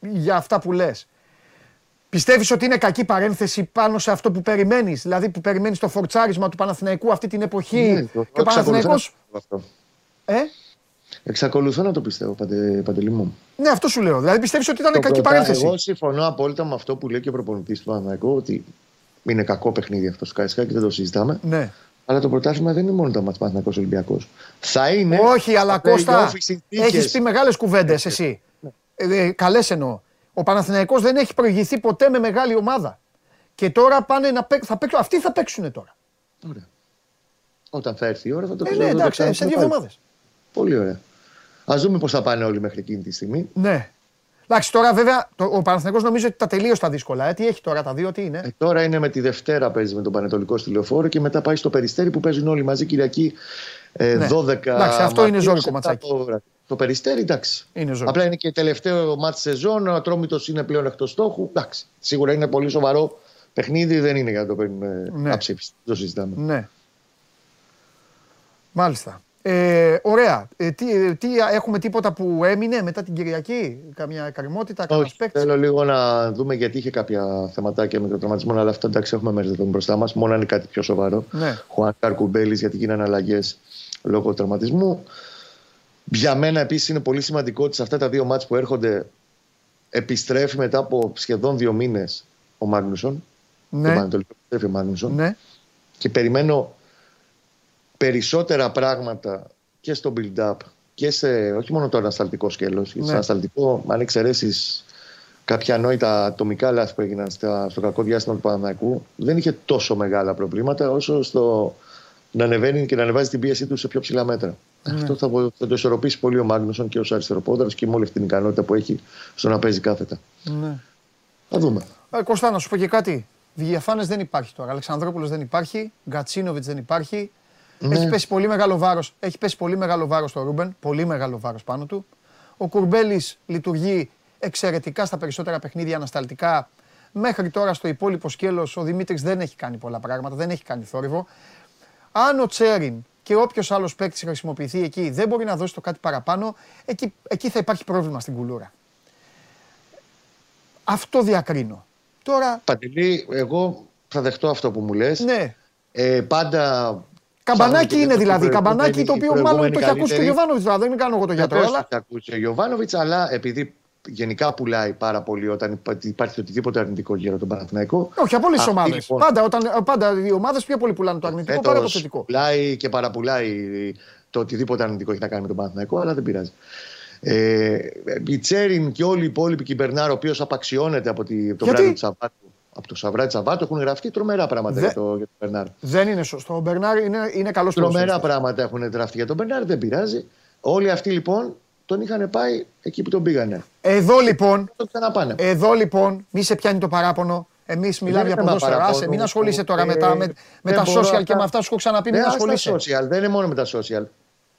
για αυτά που λες. Πιστεύεις ότι είναι κακή παρένθεση πάνω σε αυτό που περιμένεις, δηλαδή που περιμένεις το φορτσάρισμα του Παναθηναϊκού αυτή την εποχή. Ναι, το- και ο εξακολουθώ να Παναθηναϊκός... το πιστεύω αυτό. Ε, Εξακολουθώ να το πιστεύω, Παντε, Παντελή μου. ναι, αυτό σου λέω. Δηλαδή πιστεύεις ότι ήταν Το κακή πρώτα, παρένθεση; Εγώ συμφωνώ απόλυτα με αυτό που λέει και ο προπονητής του Παναθηναϊκού ότι είναι κακό παιχνίδι αυτό στο Καρισκάκι, δεν το συζητάμε. Ναι. Αλλά το πρωτάθλημα δεν είναι μόνο το μάτς Παναθηναϊκός Ολυμπιακός. Θα είναι. Όχι, αλλά στα Κώστα, play-off οι συνθήκες. έχεις πει μεγάλες κουβέντες εσύ. Ε, Καλές εννοώ. Ο Παναθηναϊκός δεν έχει προηγηθεί ποτέ με μεγάλη ομάδα. Και τώρα πάνε να παίξουν. Θα παίξουν αυτοί θα παίξουν τώρα. Ωραία. Όταν θα έρθει η ώρα θα το Ε, ξέρω. ναι, θα το εντάξει, σε ξαναπώ δύο πάλι. εβδομάδες. Πολύ ωραία. Α δούμε πώς θα πάνε όλοι μέχρι εκείνη τη στιγμή. Ναι. Εντάξει, τώρα βέβαια το, ο Παναθηναϊκός νομίζω ότι τα τελείωσε τα δύσκολα. Ε. Τι έχει τώρα τα δύο, τι είναι; Ε, τώρα είναι με τη Δευτέρα παίζει με τον Πανετολικό στη Λεωφόρο και μετά πάει στο Περιστέρι που παίζουν όλοι μαζί Κυριακή ε, Ναι. 12. Εντάξει, αυτό είναι Μαρτίου, ζώρικο σε ματσάκι. Το, βράδυ. το Περιστέρι, εντάξει. Είναι ζώρικο. Απλά είναι και τελευταίο μάτι σεζόν. Ο Ατρόμητος είναι πλέον εκτός στόχου. Εντάξει. Σίγουρα είναι πολύ σοβαρό παιχνίδι. Δεν είναι για να το παίρνουμε Ναι. αψήφιστα. Δεν το συζητάμε. Ναι. Μάλιστα. Ε, ωραία. Ε, τι, ε, τι, έχουμε τίποτα που έμεινε μετά την Κυριακή, καμιά καρμότητα, κανένας Όχι, παίκτης; θέλω λίγο να δούμε γιατί είχε κάποια θεματάκια με το τραυματισμό, αλλά αυτό εντάξει έχουμε μέρε δεν μπροστά μας. Μόνο αν είναι κάτι πιο σοβαρό. Ναι. Χουάν Καρκουμπέλης, γιατί γίνανε αλλαγές λόγω τραυματισμού. Για μένα επίσης είναι πολύ σημαντικό ότι σε αυτά τα δύο μάτς που έρχονται επιστρέφει μετά από σχεδόν δύο μήνες ο Μάγνουσον. Το Ναι, Πανατολικό επιστρέφει ο Μάγνουσον. ναι. Και περιμένω περισσότερα πράγματα και στο build-up και σε όχι μόνο το ανασταλτικό σκέλος. Ναι. Σε ανασταλτικό, αν εξαιρέσεις κάποια ανόητα ατομικά λάθη που έγιναν στα- στο κακό διάστημα του Παναναϊκού, δεν είχε τόσο μεγάλα προβλήματα όσο στο να ανεβαίνει και να ανεβάζει την πίεσή του σε πιο ψηλά μέτρα. Ναι. Αυτό θα, βο- θα το ισορροπήσει πολύ ο Μάγνουσον και ω αριστεροπόδαρο και με όλη αυτή την ικανότητα που έχει στο να παίζει κάθετα. ναι. Θα δούμε. Ε, Κώστα, να σου πω και κάτι. Διαφάνες δεν υπάρχει τώρα. Αλεξανδρόπουλος δεν υπάρχει. Γκατσίνοβιτς δεν υπάρχει. Ναι. Έχει πέσει πολύ μεγάλο βάρος. Έχει πέσει πολύ μεγάλο βάρος στο Ρούμπεν. Πολύ μεγάλο βάρος πάνω του. Ο Κουρμπέλης λειτουργεί εξαιρετικά στα περισσότερα παιχνίδια ανασταλτικά. Μέχρι τώρα στο υπόλοιπο σκέλος ο Δημήτρης δεν έχει κάνει πολλά πράγματα. Δεν έχει κάνει θόρυβο. Αν ο Τσέριν και όποιος άλλος παίκτης χρησιμοποιηθεί εκεί δεν μπορεί να δώσει το κάτι παραπάνω, εκεί, εκεί θα υπάρχει πρόβλημα στην κουλούρα. Αυτό διακρίνω. Τώρα, Παντελή, εγώ θα δεχτώ αυτό που μου λες. ναι, Ε, πάντα. Καμπανάκι ψάχνω είναι και δηλαδή. η Καμπανάκι το οποίο προηγούμενη μάλλον το έχει ακούσει και ο καλύτερη. Γιωβάνοβιτς τώρα. Δεν κάνω εγώ το γιατρό, Βεβαίως αλλά. το έχει ακούσει ο Γιωβάνοβιτς, αλλά επειδή γενικά πουλάει πάρα πολύ όταν υπά- υπάρχει οτιδήποτε αρνητικό γύρω τον Παναθηναϊκό. Όχι, από όλες τις Αυτή, ομάδες. λοιπόν, Πάντα, όταν, πάντα οι ομάδες πιο πολύ πουλάνε το αρνητικό παρά το φέτος θετικό. Πουλάει και παραπουλάει το οτιδήποτε αρνητικό έχει να κάνει με τον Παναθηναϊκό, αλλά δεν πειράζει. Ε, η Τσέριν και όλοι οι υπόλοιποι και η Μπερνάρ, ο οποίος απαξιώνεται από τη, το Γιατί; βράδυ του Σαββάτου. Από το Σαββάτου Σαββάτου έχουν γραφτεί τρομερά πράγματα Δε- για, το, για τον Μπερνάρ. Δεν είναι σωστό. Ο Μπερνάρ είναι, είναι καλός Τρομερά πράγματα έχουν γραφτεί για τον Μπερνάρ, δεν πειράζει. Όλοι αυτοί λοιπόν τον είχαν πάει εκεί που τον πήγανε. Εδώ λοιπόν, Το ξαναπάνε. εδώ λοιπόν, μη σε πιάνει το παράπονο. Εμείς μιλάμε είναι για θέμα ποδόσφαιρα. παραπώνου. Άσε, μην ασχολείσαι τώρα Ε, μετά με, με δεν τα μπορώ social και αυτά. με αυτά σου έχω ξαναπεί. Μην Ναι, ας τα ασχολείσαι. social, δεν είναι μόνο με τα social.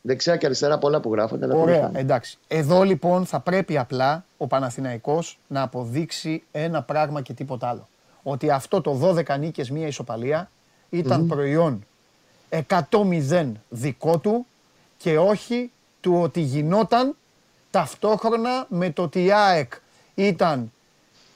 Δεξιά και αριστερά πολλά που γράφονται. αλλά Ωραία, τέλος πάντων. εντάξει. Εδώ λοιπόν θα πρέπει απλά ο Παναθηναϊκός να αποδείξει ένα πράγμα και τίποτα άλλο. Ότι αυτό το 12 νίκες μία ισοπαλία ήταν προϊόν 100-0 δικό του και όχι του ότι γινόταν ταυτόχρονα με το ότι η ΑΕΚ ήταν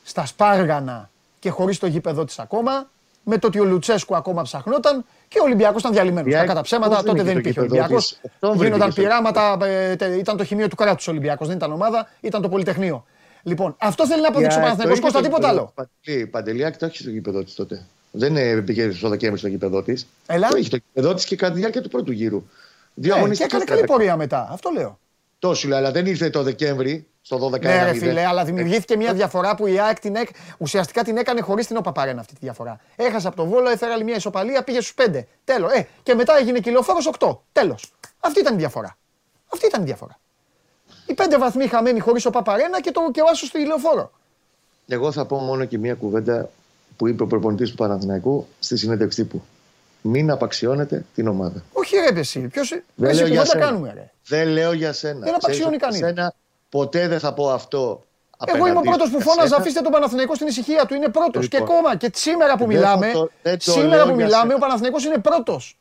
στα Σπάργανα και χωρίς το γήπεδο της ακόμα, με το ότι ο Λουτσέσκου ακόμα ψαχνόταν και ο Ολυμπιακός ήταν διαλυμένος. Η ΑΕΚ Κακά τα ψέματα, πώς δεν τότε είχε δεν το υπήρχε ο γήπεδο Ολυμπιακός. της; Οκτώβρη Γίνονταν μπήκε στο πειράματα, ε, τε- ήταν το χημείο του κράτους ο Ολυμπιακός, δεν ήταν ομάδα, ήταν το Πολυτεχνείο. Λοιπόν, αυτό θέλει να αποδείξει ο Η ΑΕΚ Παναθηναϊκός, το είχε Κώστα, στο τίποτα γήπεδο. άλλο. Παντελή, Παντελιάκη το έχεις στο γήπεδο της τότε. Δεν ε, πήγε στο Δεκέμβρη στο γήπεδο της. Έλα. Το είχε το γήπεδο της και κατά τη διάρκεια του πρώτου γύρου. Δύο Ναι, και αγωνιστικές έκανε καλή έπαιξε. πορεία μετά, αυτό λέω. Τόσο λέει, αλλά δεν ήρθε το Δεκέμβρη στο 12 Ναι, ρε φίλε, αλλά δημιουργήθηκε μια διαφορά που η ΑΕΚ την έκ... ουσιαστικά την έκανε χωρίς την ΟΠΑΠΑΡΕΝ αυτή τη διαφορά. Έχασε από το βόλο, έφερε άλλη μια ισοπαλία, πήγε στους 5. Τέλος. Ε, και μετά έγινε κυλοφόρο 8. Τέλος. Αυτή ήταν η διαφορά. Αυτή ήταν η διαφορά. Οι πέντε βαθμοί χαμένοι χωρίς ΟΠΑΠΑΡΕΝΑ και, το, και ο Άσο στο ηλιοφόρο. Εγώ θα πω μόνο και μία κουβέντα που είπε ο προπονητής του Παναθηναϊκού στη συνέντευξή του. Μην απαξιώνετε την ομάδα. Όχι ρε εσύ, ποιος... Δεν Εσύ λέω για κουβέντα σένα. κάνουμε ρε. Δεν λέω για σένα. Δεν απαξιώνει Ξέρεις ότι κανείς. Σένα, ποτέ δεν θα πω αυτό. Εγώ απέναντί είμαι ο πρώτος σου. που Για φώναζα, σένα, αφήστε τον Παναθηναϊκό στην ησυχία του. Είναι πρώτος. Και Λοιπόν. ακόμα και σήμερα που Δεν μιλάμε, θα το- δεν το σήμερα λέω που για μιλάμε, σένα. ο Παναθηναϊκός είναι πρώτος.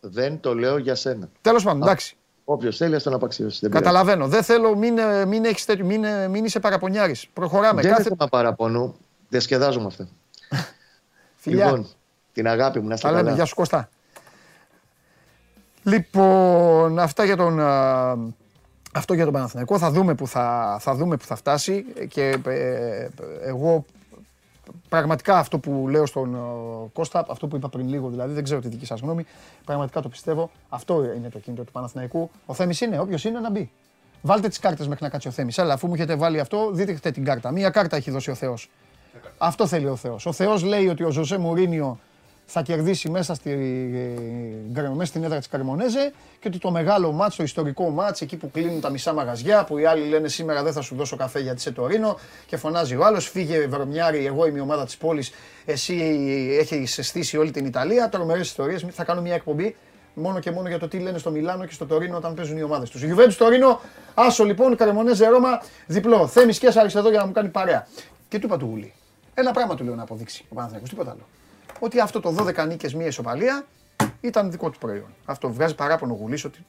Δεν το λέω για σένα. Τέλος πάντων, εντάξει. Όποιος θέλει, ας τον απαξιώσει. Δεν πειράζει. Καταλαβαίνω. Δεν θέλω, μην, ε, μην, έχεις, τέτοιο- μην, ε, μην είσαι παραπονιάρης. Προχωράμε. Δεν Κάθε... είναι θέμα παραπονού. Διασκεδάζω με αυτά. [LAUGHS] Φιλιά. Λοιπόν, την αγάπη μου, να είστε Τα λέμε. καλά. Γεια σου Κώστα. Λοιπόν, αυτά για τον, α, αυτό για τον Παναθηναϊκό. Θα δούμε που θα, θα, δούμε που θα φτάσει και ε, εγώ πραγματικά αυτό που λέω στον ε, Κώστα, αυτό που είπα πριν λίγο δηλαδή, δεν ξέρω τη δική σας γνώμη, πραγματικά το πιστεύω. Αυτό είναι το κίνητο του Παναθηναϊκού. Ο Θέμης είναι, όποιος είναι να μπει. Βάλτε τις κάρτες μέχρι να κάτσει ο Θέμης. Αλλά αφού μου έχετε βάλει αυτό, δείτε την κάρτα. Μία κάρτα έχει δώσει ο Θεός. Αυτό θέλει ο Θεός. Ο Θεός λέει ότι ο Ζωζέ Μουρίνιο θα κερδίσει μέσα, στη, ε, μέσα στην έδρα της Καρμονέζε και ότι το μεγάλο μάτς, το ιστορικό μάτς, εκεί που κλείνουν τα μισά μαγαζιά, που οι άλλοι λένε σήμερα δεν θα σου δώσω καφέ γιατί είσαι το Ρήνο και φωνάζει ο άλλος, φύγε Βρωμιάρη, εγώ είμαι η ομάδα της πόλης, εσύ έχεις στήσει όλη την Ιταλία, τρομερές ιστορίες, θα κάνω μια εκπομπή μόνο και μόνο για το τι λένε στο Μιλάνο και στο Τωρίνο όταν παίζουν οι ομάδες τους. Γιουβέντους Τωρίνο, άσο λοιπόν, Καρμονέζε Ρώμα, διπλό. Θέμης Κέσσαρης εδώ για να μου κάνει παρέα. Και του είπα του Γουλή. Ένα πράγμα του λέω να αποδείξει ο Παναθηναϊκός, τίποτα άλλο ότι αυτό το 12 νίκες, μία ισοπαλία ήταν δικό του προϊόν. Αυτό βγάζει παράπονο ο Γουλής ότι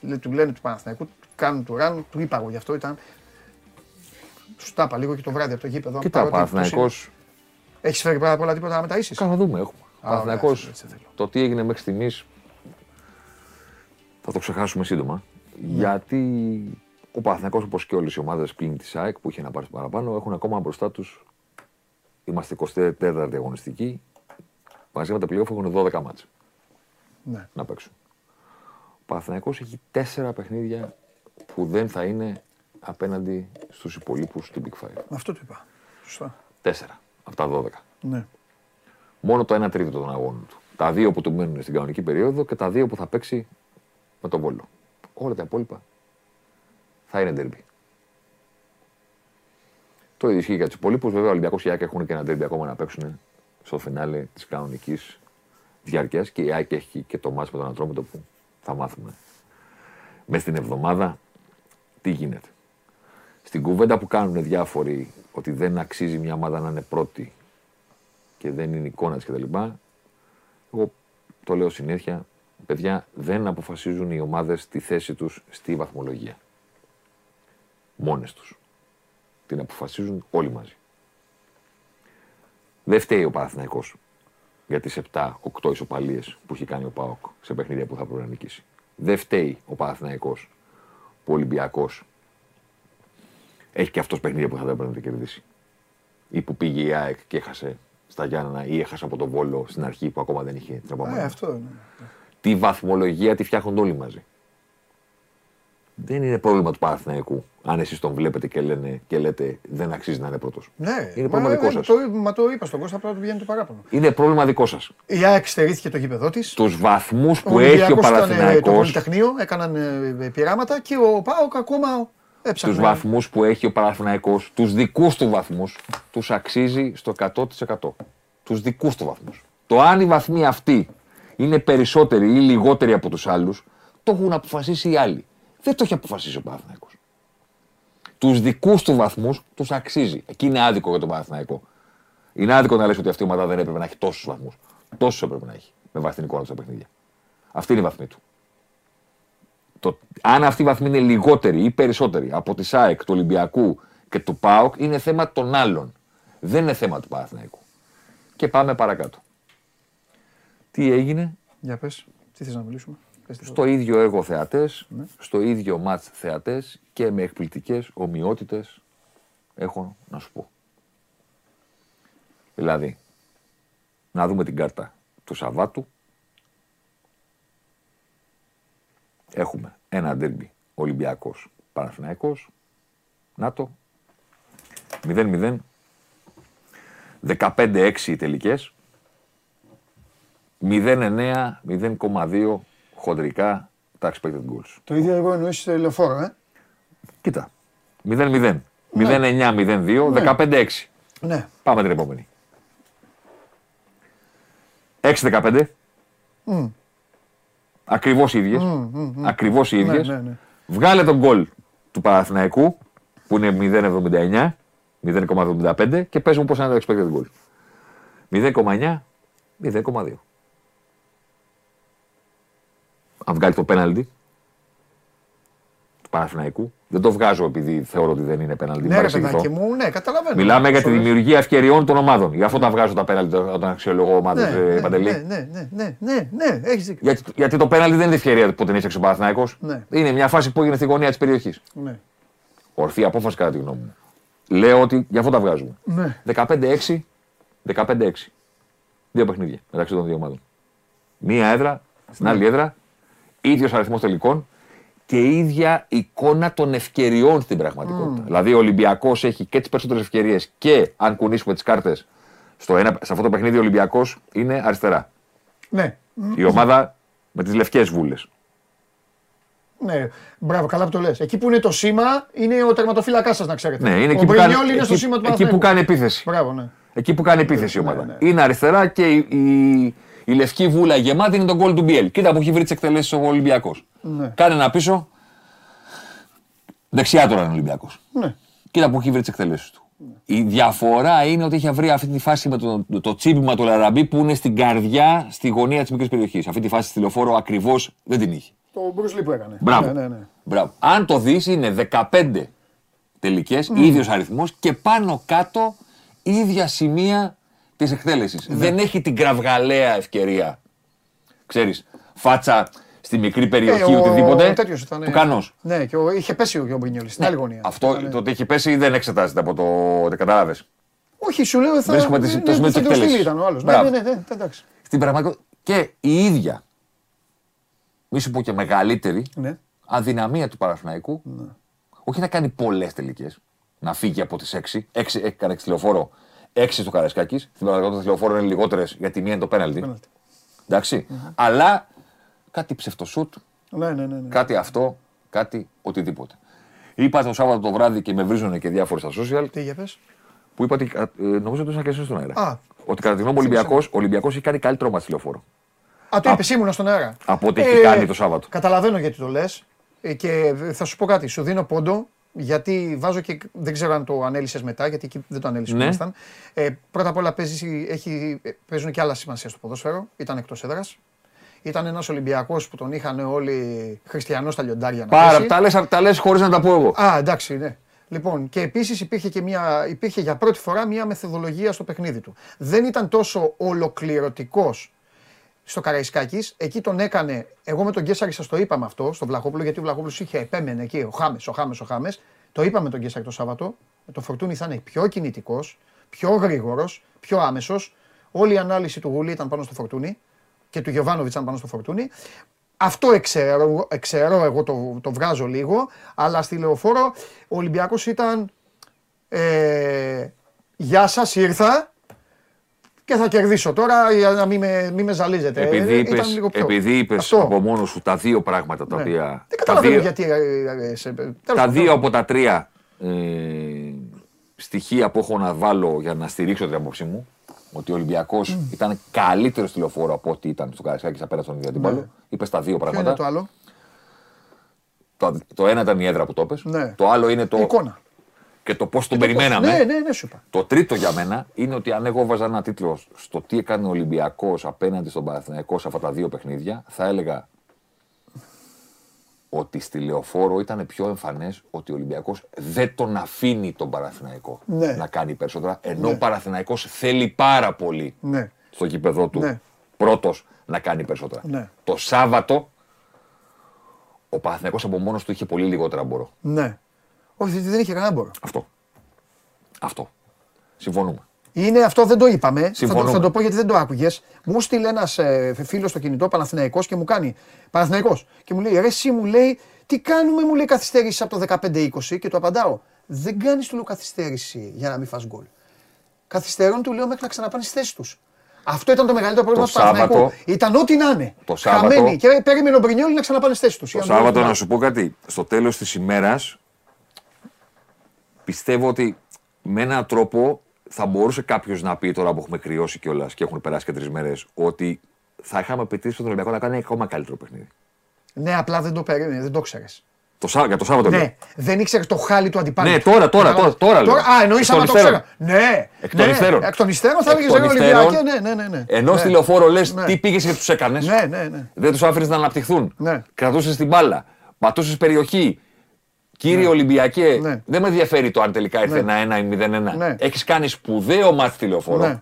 λέ- του λένε του Παναθηναϊκού, του κάνουν του ράνου, του είπα εγώ γι' αυτό ήταν. Του τα είπα λίγο και το βράδυ από το γήπεδο. Κοίτα, ο παρότι Παναθηναϊκός, Έχεις φέρει πάρα πολλά τίποτα να μεταίσει. Καλά, θα δούμε. Έχουμε. Ο ωραία, Παναθηναϊκός, έτσι θέλω. το τι έγινε μέχρι στιγμής θα το ξεχάσουμε σύντομα. Ναι. Γιατί ο Παναθηναϊκός όπως και όλες οι ομάδες πλήν της ΑΕΚ που είχε να πάρει παραπάνω έχουν ακόμα μπροστά τους. Είμαστε 24η αγωνιστική. Μαζί με τα playoff έχουν 12 μάτς Ναι. να παίξουν. Ο Παναθηναϊκός έχει τέσσερα παιχνίδια που δεν θα είναι απέναντι στους υπολείπους του Big Five. Αυτό το είπα. Σωστά. Τέσσερα από τα 12. Ναι. Μόνο το 1 τρίτο των αγώνων του. Τα δύο που του μένουν στην κανονική περίοδο και τα δύο που θα παίξει με τον Βόλο. Όλα τα υπόλοιπα θα είναι ντερμπι. Το ίδιο ισχύει για τους υπόλοιπου. Βέβαια, ο Ολυμπιακός και η ΑΕΚ έχουν και ένα ντερμπι ακόμα να παίξουν στο φινάλε της κανονικής διάρκειας και η ΑΕΚ έχει και το μάτς με τον Ατρόμητο που θα μάθουμε μέσα στην εβδομάδα τι γίνεται. Στην κουβέντα που κάνουν διάφοροι ότι δεν αξίζει μια ομάδα να είναι πρώτη και δεν είναι εικόνα κτλ. Εγώ το λέω συνέχεια, παιδιά δεν αποφασίζουν οι ομάδες τη θέση τους στη βαθμολογία. Μόνες τους. Την αποφασίζουν όλοι μαζί. Δεν φταίει ο Παναθηναϊκός για τις 7-8 ισοπαλίες που έχει κάνει ο ΠΑΟΚ σε παιχνίδια που θα πρέπει να νικήσει. Δεν φταίει ο Παναθηναϊκός που ο Ολυμπιακός έχει και αυτός παιχνίδια που θα έπρεπε να τα κερδίσει. Ή που πήγε η ΑΕΚ και έχασε στα Γιάννα ή έχασε από τον Βόλο στην αρχή που ακόμα δεν είχε την Ε, επόμενη. αυτό είναι. Τη βαθμολογία τη φτιάχνονται όλοι μαζί. Δεν είναι πρόβλημα του Παναθηναϊκού. Αν εσείς τον βλέπετε και, λένε, και λέτε δεν αξίζει να είναι πρώτος. Ναι, Είναι πρόβλημα μα, δικό ε, σας. Το, μα το είπα στον Κώστα, απλά του βγαίνει το παράπονο. Είναι πρόβλημα δικό σας. Η ΑΕΚ στερήθηκε το γήπεδο της. Τους βαθμούς Ο που έχει ο Ολυμπιακός ήταν, ε, Το Παναθηναϊκός, Πολυτεχνείο έκαναν ε, πειράματα και ο Πάοκ ακόμα έψαχνε. τους βαθμούς που έχει ο Παναθηναϊκός, τους δικούς του βαθμούς, τους αξίζει στο 100%. Τους δικούς του βαθμούς. Το αν οι βαθμοί αυτοί είναι περισσότεροι ή λιγότεροι από τους άλλους, το έχουν αποφασίσει οι άλλοι. Δεν το έχει αποφασίσει ο Παναθηναϊκός. Τους δικούς του βαθμούς τους αξίζει. Εκεί είναι άδικο για τον Παναθηναϊκό. Είναι άδικο να λες ότι αυτή η ομάδα δεν έπρεπε να έχει τόσους βαθμούς. Τόσους έπρεπε να έχει με βάση την εικόνα του στα παιχνίδια. Αυτή είναι η βαθμή του. Το, αν αυτή η βαθμή είναι λιγότερη ή περισσότερη από τη ΣΑΕΚ, του Ολυμπιακού και του ΠΑΟΚ, είναι θέμα των άλλων. Δεν είναι θέμα του Παναθηναϊκού. Και πάμε παρακάτω. Τι έγινε, Για πες, τι θες να μιλήσουμε; Πες στο ίδιο έργο θεατές, στο ίδιο μάτς θεατές και με εκπληκτικές ομοιότητες έχω να σου πω. Δηλαδή, να δούμε την κάρτα του Σαββάτου. Έχουμε ένα ντέρμπι Ολυμπιακός Παναθηναϊκός. Να το. 0-0. 15-6 οι τελικές. 0-9, 0,2 χοντρικά τα expected goals. Το ίδιο εγώ εννοείς στο λεωφόρο, ε. Κοίτα. 0-0. 0-9, 0-2, 15-6. Ναι. Πάμε την επόμενη. 6-15. Μμ. Ακριβώς οι ίδιες. Ακριβώς οι ίδιες. ναι, ναι. Βγάλε τον γκολ του Παναθηναϊκού που είναι 0,79, 0,75 και πες μου πώς είναι το expected goal. 0,9, 0,2. Αν βγάλει το πέναλτι του Παναθηναϊκού. Δεν το βγάζω επειδή θεωρώ ότι δεν είναι πέναλτι. Ναι, μ' ρε αρέσει παιδάκι αυτό. μου, ναι, καταλαβαίνω. Μιλάμε για τη Σοβαρά. δημιουργία ευκαιριών των ομάδων. Γι' αυτό τα βγάζω τα πέναλτι όταν αξιολογώ ομάδες, Ναι, ναι, Παντελή. ναι, ναι, ναι, ναι, ναι, ναι, έχεις δίκιο. Γιατί, γιατί το πέναλτι δεν είναι ευκαιρία που την έφτιαξε ο Παναθηναϊκός. Ναι. Είναι μια φάση που έγινε στη γωνία της περιοχής. Ναι. Ορθή απόφαση κατά τη γνώμη μου. Λέω ότι γι' αυτό τα βγάζουμε. Ναι. 15-6. 15-6. Δύο παιχνίδια μεταξύ των δύο ομάδων. Μία έδρα, στην άλλη έδρα, ίδιος αριθμός τελικών και ίδια εικόνα των ευκαιριών στην πραγματικότητα. Δηλαδή ο Ολυμπιακός έχει και τις περισσότερες ευκαιρίες και αν κουνήσουμε τις κάρτες σε αυτό το παιχνίδι ο Ολυμπιακός είναι αριστερά. Ναι, Η ομάδα με τις λευκές βούλες. ναι, μπράβο, καλά που το λες. Εκεί που είναι το σήμα είναι ο τερματοφύλακάς σας, να ξέρετε. Ναι, είναι ο εκεί που, κάνει, Μπρινιόλ είναι στο εκεί, σήμα του εκεί που Παναθηναϊκού. κάνει επίθεση. Μπράβο, ναι. Εκεί που κάνει επίθεση η ομάδα. ναι. Είναι αριστερά και η, η, η λευκή βούλα γεμάτη είναι το γκολ του Μπιέλ. Κοίτα που έχει βρει τις εκτελέσεις ο Ολυμπιακός. Ναι. Κάνε ένα πίσω. Δεξιά τώρα είναι ο Ολυμπιακός. Ναι. Κοίτα που έχει βρει τις εκτελέσεις του. Η διαφορά είναι ότι έχει βρει αυτή τη φάση με το, το τσίπημα του Λαραμπή που είναι στην καρδιά, στη γωνία της μικρής περιοχής. Αυτή τη φάση στη λεωφόρο ακριβώς δεν την είχε. Το Bruce Lee που έκανε. Μπράβο. Ναι, ναι, ναι. Μπράβο. Αν το δεις, είναι 15 τελικές, ίδιος αριθμός και πάνω κάτω ίδια σημεία της εκτέλεσης. Δεν έχει την κραυγαλαία ευκαιρία. Ξέρεις, φάτσα στη μικρή περιοχή Ε, ο- οτιδήποτε. ο τέτοιος ήταν, του ε, κανός. Ναι, και ο, είχε πέσει ο Μπρινιόλ στην άλλη γωνία. Αυτό Ήταν, το ότι έχει πέσει δεν εξετάζεται από το. Δεν κατάλαβες. Όχι, σου λέω θα. Βρίσκουμε τις- ναι, το σημείο θα της το στείλει εκτέλεσης. ήταν ο άλλος. Ναι, Μπράβο. ναι, ναι, ναι, εντάξει. Στην πραγματικότητα. Και η ίδια, μη σου πω και μεγαλύτερη, Ναι. αδυναμία του Παναθηναϊκού. Όχι να κάνει πολλές τελικές. Να φύγει από τις 6. 6 έκανε τη λεωφόρο, 6 στο Καρασκάκη. Στην πραγματικότητα τη λεωφόρο είναι λιγότερες γιατί μία είναι το πέναλτι. Πέναλτι. Εντάξει. Αλλά κάτι ψευτοσούτ, Ναι, ναι, ναι. ναι. κάτι αυτό, κάτι οτιδήποτε. Είπα το Σάββατο το βράδυ και με βρίζουν και διάφοροι στα social Τι για πες. που είπα ότι. ε, νομίζω ότι ήσουν και εσύ στον αέρα. Α. ότι κατά τη γνώμη μου ο Ολυμπιακός- ο Ολυμπιακός έχει κάνει καλύτερο μάτι στη λεωφόρο. Α, το είπες ήμουνα στον αέρα. Από ό,τι έχει κάνει το Σάββατο. Καταλαβαίνω γιατί το λες. Και θα σου πω κάτι. Σου δίνω πόντο γιατί βάζω και. Δεν ξέρω αν το ανέλησες μετά, γιατί εκεί δεν το ανέλησες Ναι. που ήμασταν. Ε, πρώτα απ' όλα παίζεις, έχει, παίζουν και άλλα σημασία στο ποδόσφαιρο. Ήταν εκτός έδρας. Ήταν ένας Ολυμπιακός που τον είχαν όλοι χριστιανός στα λιοντάρια να Πάρα, πέσει. τα λες, τα λες χωρίς να τα πω εγώ. Α, εντάξει, ναι. Λοιπόν, και επίσης υπήρχε, και μια, υπήρχε για πρώτη φορά μια μεθοδολογία στο παιχνίδι του. Δεν ήταν τόσο ολοκληρωτικός στο Καραϊσκάκης. Εκεί τον έκανε. Εγώ με τον Γκέσσαρη σας το είπαμε αυτό, στο Βλαχόπουλο, γιατί ο Βλαχόπουλος είχε επέμενε εκεί, ο Χάμες, ο Χάμες, ο Χάμες. Το είπαμε τον Γκέσσαρη το Σάββατο. Με το φορτούνι θα είναι πιο κινητικός, πιο γρήγορος, πιο άμεσος. Όλη η ανάλυση του Γουλή ήταν πάνω στο φορτούνι και του Γιωβάνοβιτς ήταν πάνω στο φορτούνι. Αυτό εξαιρώ, εξαιρώ εγώ το, το βγάζω λίγο, αλλά στη λεωφόρο ο Ολυμπιακός ήταν ε, «Γεια σας, ήρθα και θα κερδίσω τώρα για να μην με, μην με ζαλίζετε». Επειδή Ε, είπες, ήταν λίγο πιο- επειδή είπες Αυτό. από μόνος σου τα δύο πράγματα τα Ναι. οποία. Δεν τα καταλαβαίνω δύο, γιατί... ε, ε, σε- τέλος τα πάντων. δύο από τα τρία ε, στοιχεία που έχω να βάλω για να στηρίξω την άποψή μου ότι ο Ολυμπιακός ήταν καλύτερος στη λεωφόρο από ό,τι ήταν στο Καραϊσκάκης απέναντι στον ίδιο αντίπαλο. Είπες τα δύο Ναι. Ποιο πράγματα. είναι το άλλο; Το, το ένα ήταν η έδρα που το είπες. Ναι. Το άλλο είναι το. Η εικόνα. Και το πώς τον περιμέναμε. Ναι, ναι, ναι, σου είπα. Το τρίτο για μένα είναι ότι αν εγώ βάζα ένα τίτλο στο τι έκανε ο Ολυμπιακός απέναντι στον Παναθηναϊκό σε αυτά τα δύο παιχνίδια, θα έλεγα ότι στη λεωφόρο ήταν πιο εμφανές ότι ο Ολυμπιακός δεν τον αφήνει τον Παναθηναϊκό Ναι. να κάνει περισσότερα. Ενώ ο Παναθηναϊκός θέλει πάρα πολύ Ναι. στο γήπεδο του Ναι. πρώτος να κάνει περισσότερα. Ναι. Το Σάββατο ο Παναθηναϊκός από μόνος του είχε πολύ λιγότερα μπορώ. Ναι. Όχι, δεν είχε κανένα μπόρο. Αυτό. Αυτό. Συμφωνούμε. Είναι αυτό, δεν το είπαμε. Θα το, Συμφωνούμε. θα το πω γιατί δεν το άκουγες. Μου στείλε ένας ε, φίλος στο κινητό Παναθηναϊκός και μου κάνει. Παναθηναϊκός. Και μου λέει, ρε, εσύ μου λέει, τι κάνουμε, μου λέει καθυστέρησης από το 15-20 και του απαντάω. Δεν κάνεις του λέω καθυστέρηση για να μην φας γκολ. Καθυστερούν του λέω μέχρι να ξαναπάνε στις θέσεις τους. Αυτό ήταν το μεγαλύτερο πρόβλημα Το του Παναθηναϊκού. Σάββατο- Ήταν ό,τι να είναι. Το Σάββατο- Χαμένοι. Και περίμενε ο Μπρινιόλη να ξαναπάνε στις θέσεις τους. Το Σάββατο να σου πω κάτι. Στο τέλος της ημέρας πιστεύω ότι με έναν τρόπο θα μπορούσε κάποιος να πει τώρα που έχουμε κρυώσει κιόλας και έχουν περάσει και τρεις μέρες ότι θα είχαμε πετύχει τον Ολυμπιακό να κάνει ακόμα καλύτερο παιχνίδι. Ναι, απλά δεν το περίμενε, δεν το ξέρεις. Το Σά- για το Σάββατο λέω. Ναι, δεν ήξερε το χάλι του αντιπάλου. Ναι, τώρα, τώρα, τώρα, τώρα λέω. Α, εννοείς Εκ των άμα το υστέρων. ξέρω. Ναι, Εκ των ναι, υστέρων. Εκ των υστέρων θα Εκ έλεγες των ρε υστέρων, Ολυμπιακέ, ναι, ναι, ναι, ναι. Ενώ ναι. στη λεωφόρο λες Ναι. τι πήγες και τους έκανες. Ναι, ναι, ναι. Δεν τους άφηνες να αναπτυχθούν. Ναι. Κρατούσες την μπάλα. Πατούσες περιοχή. Κύριε Ολυμπιακέ, Ναι. δεν με ενδιαφέρει το αν τελικά ήρθε Ναι. 1-1 ή 0-1. Ναι. Έχεις κάνει σπουδαίο μάτι τηλεοφόρο. Ναι.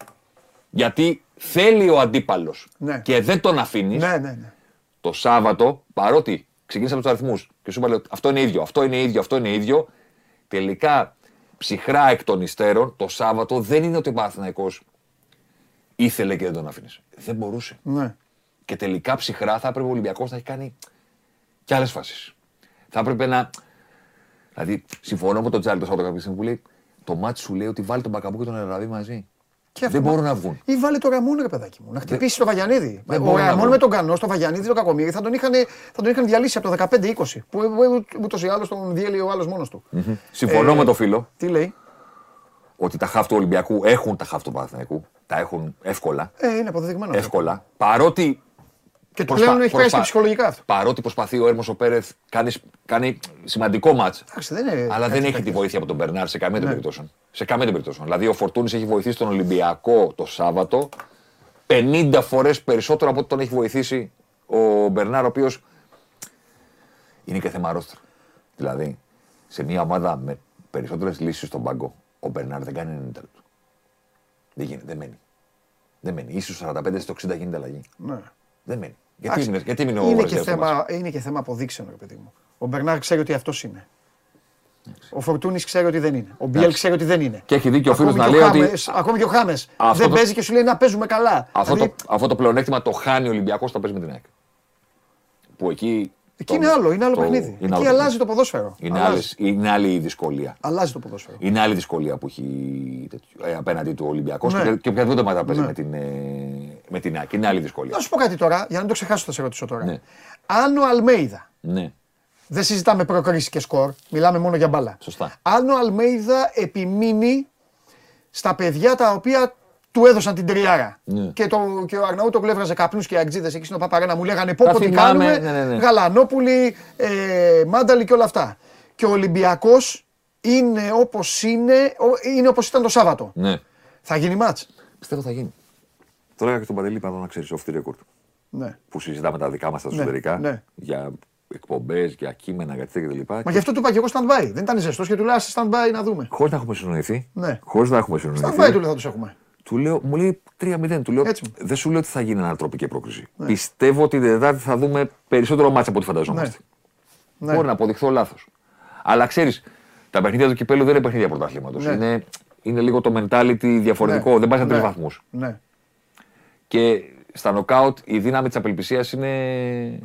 Γιατί θέλει ο αντίπαλος Ναι. και δεν τον αφήνεις. Ναι, ναι, ναι. Το Σάββατο, παρότι ξεκίνησα από τους αριθμούς και σου είπα λέω, αυτό είναι ίδιο, αυτό είναι ίδιο, αυτό είναι ίδιο. Τελικά ψυχρά εκ των υστέρων το Σάββατο δεν είναι ότι ο Παναθηναϊκός ήθελε και δεν τον άφηνε. Δεν μπορούσε. ναι. Και τελικά ψυχρά θα έπρεπε ο Ολυμπιακός να έχει κάνει και άλλες φάσεις. Θα έπρεπε να. Δηλαδή, συμφωνώ με τον Τζάλι το Σάββατο κάποια στιγμή που λέει το μάτι σου λέει ότι βάλει τον Μπακαμπού και τον Εραδί μαζί. Και αυτό- Δεν μπορούν να βγουν. Ή βάλε το Ραμόν, ρε παιδάκι μου. Να χτυπήσει το Βαγιανίδη. δεν Ο μπορούν να Ραμόν βρουν. με τον Κανό, στο Βαγιανίδη, το Κακομίρι θα τον είχαν, θα τον είχαν διαλύσει από το 15-20. Που ούτως ή άλλως τον διέλυε ο άλλος μόνος του. Συμφωνώ Ε, με το φίλο Τι λέει; ότι τα χάφ του Ολυμπιακού έχουν τα χάφ του Παναθηναϊκού. Τα έχουν εύκολα. Ε, είναι αποδεδειγμένο. Εύκολα. Παρότι, Και του Προσπα- πλέον έχει πέσει και προσπα- ψυχολογικά αυτό. παρότι προσπαθεί ο Έρμος ο Πέρεθ, κάνει, κάνει σημαντικό μάτς. Εντάξει, δεν είναι Αλλά κάτι δεν έχει τέτοιο. τη βοήθεια από τον Μπερνάρ σε καμία των Ναι. περιπτώσεων. Σε καμία των περιπτώσεων. Δηλαδή, ο Φορτούνης έχει βοηθήσει τον Ολυμπιακό το Σάββατο 50 φορές περισσότερο από ό,τι τον έχει βοηθήσει ο Μπερνάρ, ο οποίος είναι και θέμα ρόστρα. Δηλαδή, σε μια ομάδα με περισσότερες λύσεις στον πάγκο, ο Μπερνάρ δεν κάνει 90 λεπτό. Δεν γίνεται, δεν μένει. Δεν μένει. Ίσως 45 στο 60 γίνεται αλλαγή. Ναι. Δεν μένει. Γιατί Εντάξει, είναι, γιατί είναι ο είναι, και Ρεζέρ στο μάτς. θέμα, είναι και θέμα αποδείξεων, ρε παιδί μου. Ο Μπερνάρ ξέρει ότι αυτός είναι. Ο Φορτούνης ξέρει ότι δεν είναι. Ο Μπιέλ Εντάξει. ξέρει ότι δεν είναι. Και έχει δίκιο ο φίλος Ακόμη να και λέει ο ότι Χάμες- Ακόμη και ο Χάμες Αυτό δεν το- παίζει και σου λέει να παίζουμε καλά. αυτό, Δηλαδή, το, αυτό το πλεονέκτημα το χάνει ο Ολυμπιακός όταν παίζει με την ΑΕΚ. Που εκεί. Εκεί το- είναι άλλο, είναι άλλο το- παιχνίδι. είναι Εκεί άλλο αλλάζει παιχνίδι. το ποδόσφαιρο. Είναι, Αλλάζει. άλλες, είναι άλλη η δυσκολία. Αλλάζει το ποδόσφαιρο. Είναι άλλη δυσκολία που έχει τέτοιο, ε, απέναντι του Ολυμπιακός Ναι. και, και οποιαδήποτε ομάδα παίζει Ναι. με, την, ε, με την ΑΕΚ. Είναι άλλη δυσκολία. Να σου πω κάτι τώρα, για να μην το ξεχάσω θα σε ρωτήσω τώρα. Ναι. Αν ο Αλμέιδα, Ναι. δεν συζητάμε προκρίση και σκορ, μιλάμε μόνο για μπάλα. Σωστά. Αν ο Αλμέιδα επιμείνει στα παιδιά τα οποία του έδωσαν την τριάρα. Ναι. Και, το, και ο Αρναούτο έβραζε καπνούς και αγτζίδε εκεί στην Παπαρένα μου λέγανε πω Τα πω τι θυμάμαι, κάνουμε. ναι, ναι, ναι. Γαλανόπουλοι, ε, Μάνταλοι και όλα αυτά. Και ο Ολυμπιακός είναι όπως είναι, ο- είναι όπως ήταν το Σάββατο. ναι. Θα γίνει μάτς. Πιστεύω θα γίνει. Το έλεγα και στον Παντελή πάνω να ξέρεις, off the record. Ναι. Που συζητάμε τα δικά μας τα Ναι, εσωτερικά. ναι. Για εκπομπές, για κείμενα, για τέτοια κτλ. Μα γι' αυτό του είπα και εγώ stand-by. Δεν ήταν ζεστός και του λέω «Άσε stand-by να δούμε. Χωρίς να έχουμε συνοηθεί. Ναι. Χωρίς να έχουμε συνοηθεί. Stand-by του λέω θα τους έχουμε. Του λέω, μου λέει 3-0. Του λέω, Έτσι. δεν σου λέω ότι θα γίνει ανατροπική πρόκριση. Πιστεύω ότι την Τετάρτη θα δούμε περισσότερο μάτσα από ό,τι φανταζόμαστε. Ναι. Μπορεί να αποδειχθώ λάθος. Αλλά ξέρεις, τα παιχνίδια του κυπέλου δεν είναι παιχνίδια πρωταθλήματος. Ναι. Είναι, είναι λίγο το mentality διαφορετικό. Ναι. Δεν πάει σε τρεις Ναι. βαθμούς. Ναι. Και στα νοκάουτ η δύναμη της απελπισίας είναι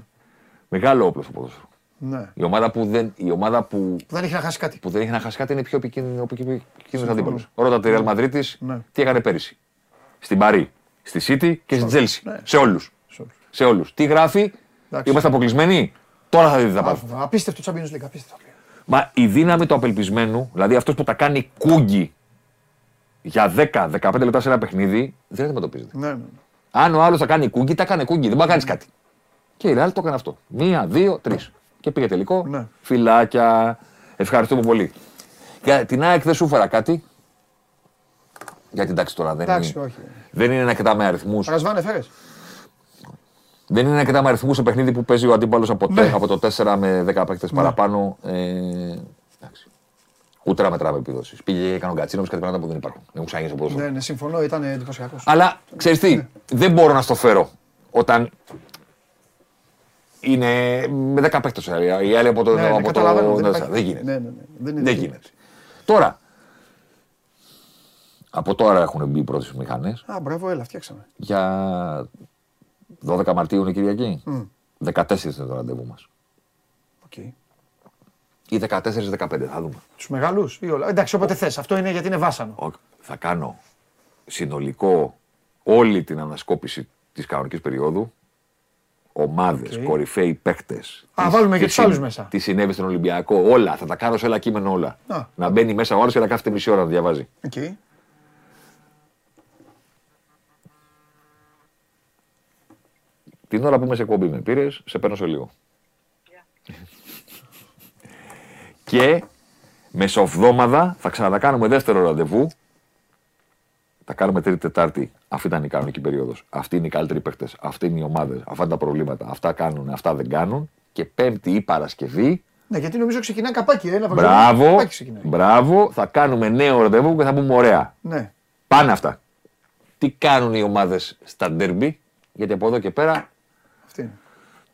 μεγάλο όπλο στο ποδόσφαιρο. Ναι. Η ομάδα που δεν, η ομάδα που, Δεν έχει να χάσει κάτι. που δεν έχει να χάσει κάτι είναι πιο επικίνδυνος αντίπαλος. Ρώτα τη Real Madrid Ναι. τι έκανε πέρυσι. Στην Παρή, στη City και στην Chelsea. Ναι. Σε όλους. Σε όλους. Τι γράφει, Εντάξει. είμαστε αποκλεισμένοι; Τώρα θα δείτε τα πάντα. Α, Απίστευτο Champions League. Απίστευτο. Μα η δύναμη του απελπισμένου, δηλαδή αυτός που τα κάνει κούγκι για 10-15 λεπτά σε ένα παιχνίδι, δεν αντιμετωπίζεται. Ναι, ναι. ναι. Αν ο άλλος θα κάνει κούγκι, τα κάνει κούγκι. Δεν μπορεί να κάνεις κάτι. Και η Real το έκανε αυτό. Μία, δύο, τρεις. Και πήγε τελικό. Ναι. Φιλάκια. Ευχαριστούμε πολύ. Για την ΑΕΚ δεν σου έφερα κάτι; Γιατί εντάξει τώρα δεν, Εντάξει, είναι, όχι. δεν είναι αρκετά με αριθμούς. Ρασβάνε φέρες. Δεν είναι αρκετά με αριθμούς σε παιχνίδι που παίζει ο αντίπαλος από, τε- Ναι. από το 4 με 10 παίκτες παραπάνω. Ε, εντάξει. Ούτε να μετράμε επιδόσεις. Πήγε και έκανε ο Γκατσίνο κάτι πράγματα που δεν υπάρχουν. Δεν μου ξαναγίνει στο ποδόσφαιρο. Ναι, ναι, συμφωνώ, ήταν εντυπωσιακός. Αλλά ξέρεις τι, δεν μπορώ να στο φέρω όταν είναι με 10 παίκτες. Οι άλλοι από το. Ναι, ναι, από το καταλαβαίνω, δεν δεν, υπάρχει. δεν γίνεται. Ναι, ναι, ναι. Δεν είναι Δεν δίκαιο. γίνεται. Τώρα, από τώρα έχουν μπει οι πρώτες μηχανές Α, μπράβο, έλα, φτιάξαμε. για 12 Μαρτίου είναι Κυριακή. 14 είναι το ραντεβού μας. Οκ. Ή 14-15, θα δούμε. Τους μεγάλους ή όλα. Εντάξει, όποτε θες. Αυτό είναι γιατί είναι βάσανο. Ο- Θα κάνω συνολικό όλη την ανασκόπηση της κανονικής περίοδου. Ομάδες, Οκ. κορυφαίοι παίκτες. Α, τι- βάλουμε και τις τους συν- άλλους μέσα. Τις συνέβη στον Ολυμπιακό, όλα. Θα τα κάνω σε ένα κείμενο όλα. Α. Να μπαίνει μέσα ο άλλος και να κάθεται μισή ώρα να διαβάζει. Οκ. Την ώρα που είμαι σε εκπομπή με πήρες, σε παίρνω σε λίγο. και μεσοβδόμαδα θα ξανακάνουμε δεύτερο ραντεβού. Θα κάνουμε τρίτη Τετάρτη. Αυτή ήταν η κανονική περίοδος. Αυτή είναι οι καλύτεροι παίχτε. Αυτή είναι οι ομάδες. Αυτά είναι τα προβλήματα. Αυτά κάνουν, αυτά δεν κάνουν. Και Πέμπτη ή Παρασκευή Ναι, γιατί νομίζω ξεκινάει καπάκι. Ένα Μπράβο, Καπάκι ξεκινάει. μπράβο, θα κάνουμε νέο ραντεβού και θα πούμε ωραία. Ναι. Πάνε αυτά. Τι κάνουν οι ομάδες στα ντέρμπι, γιατί από εδώ και πέρα Αυτή είναι.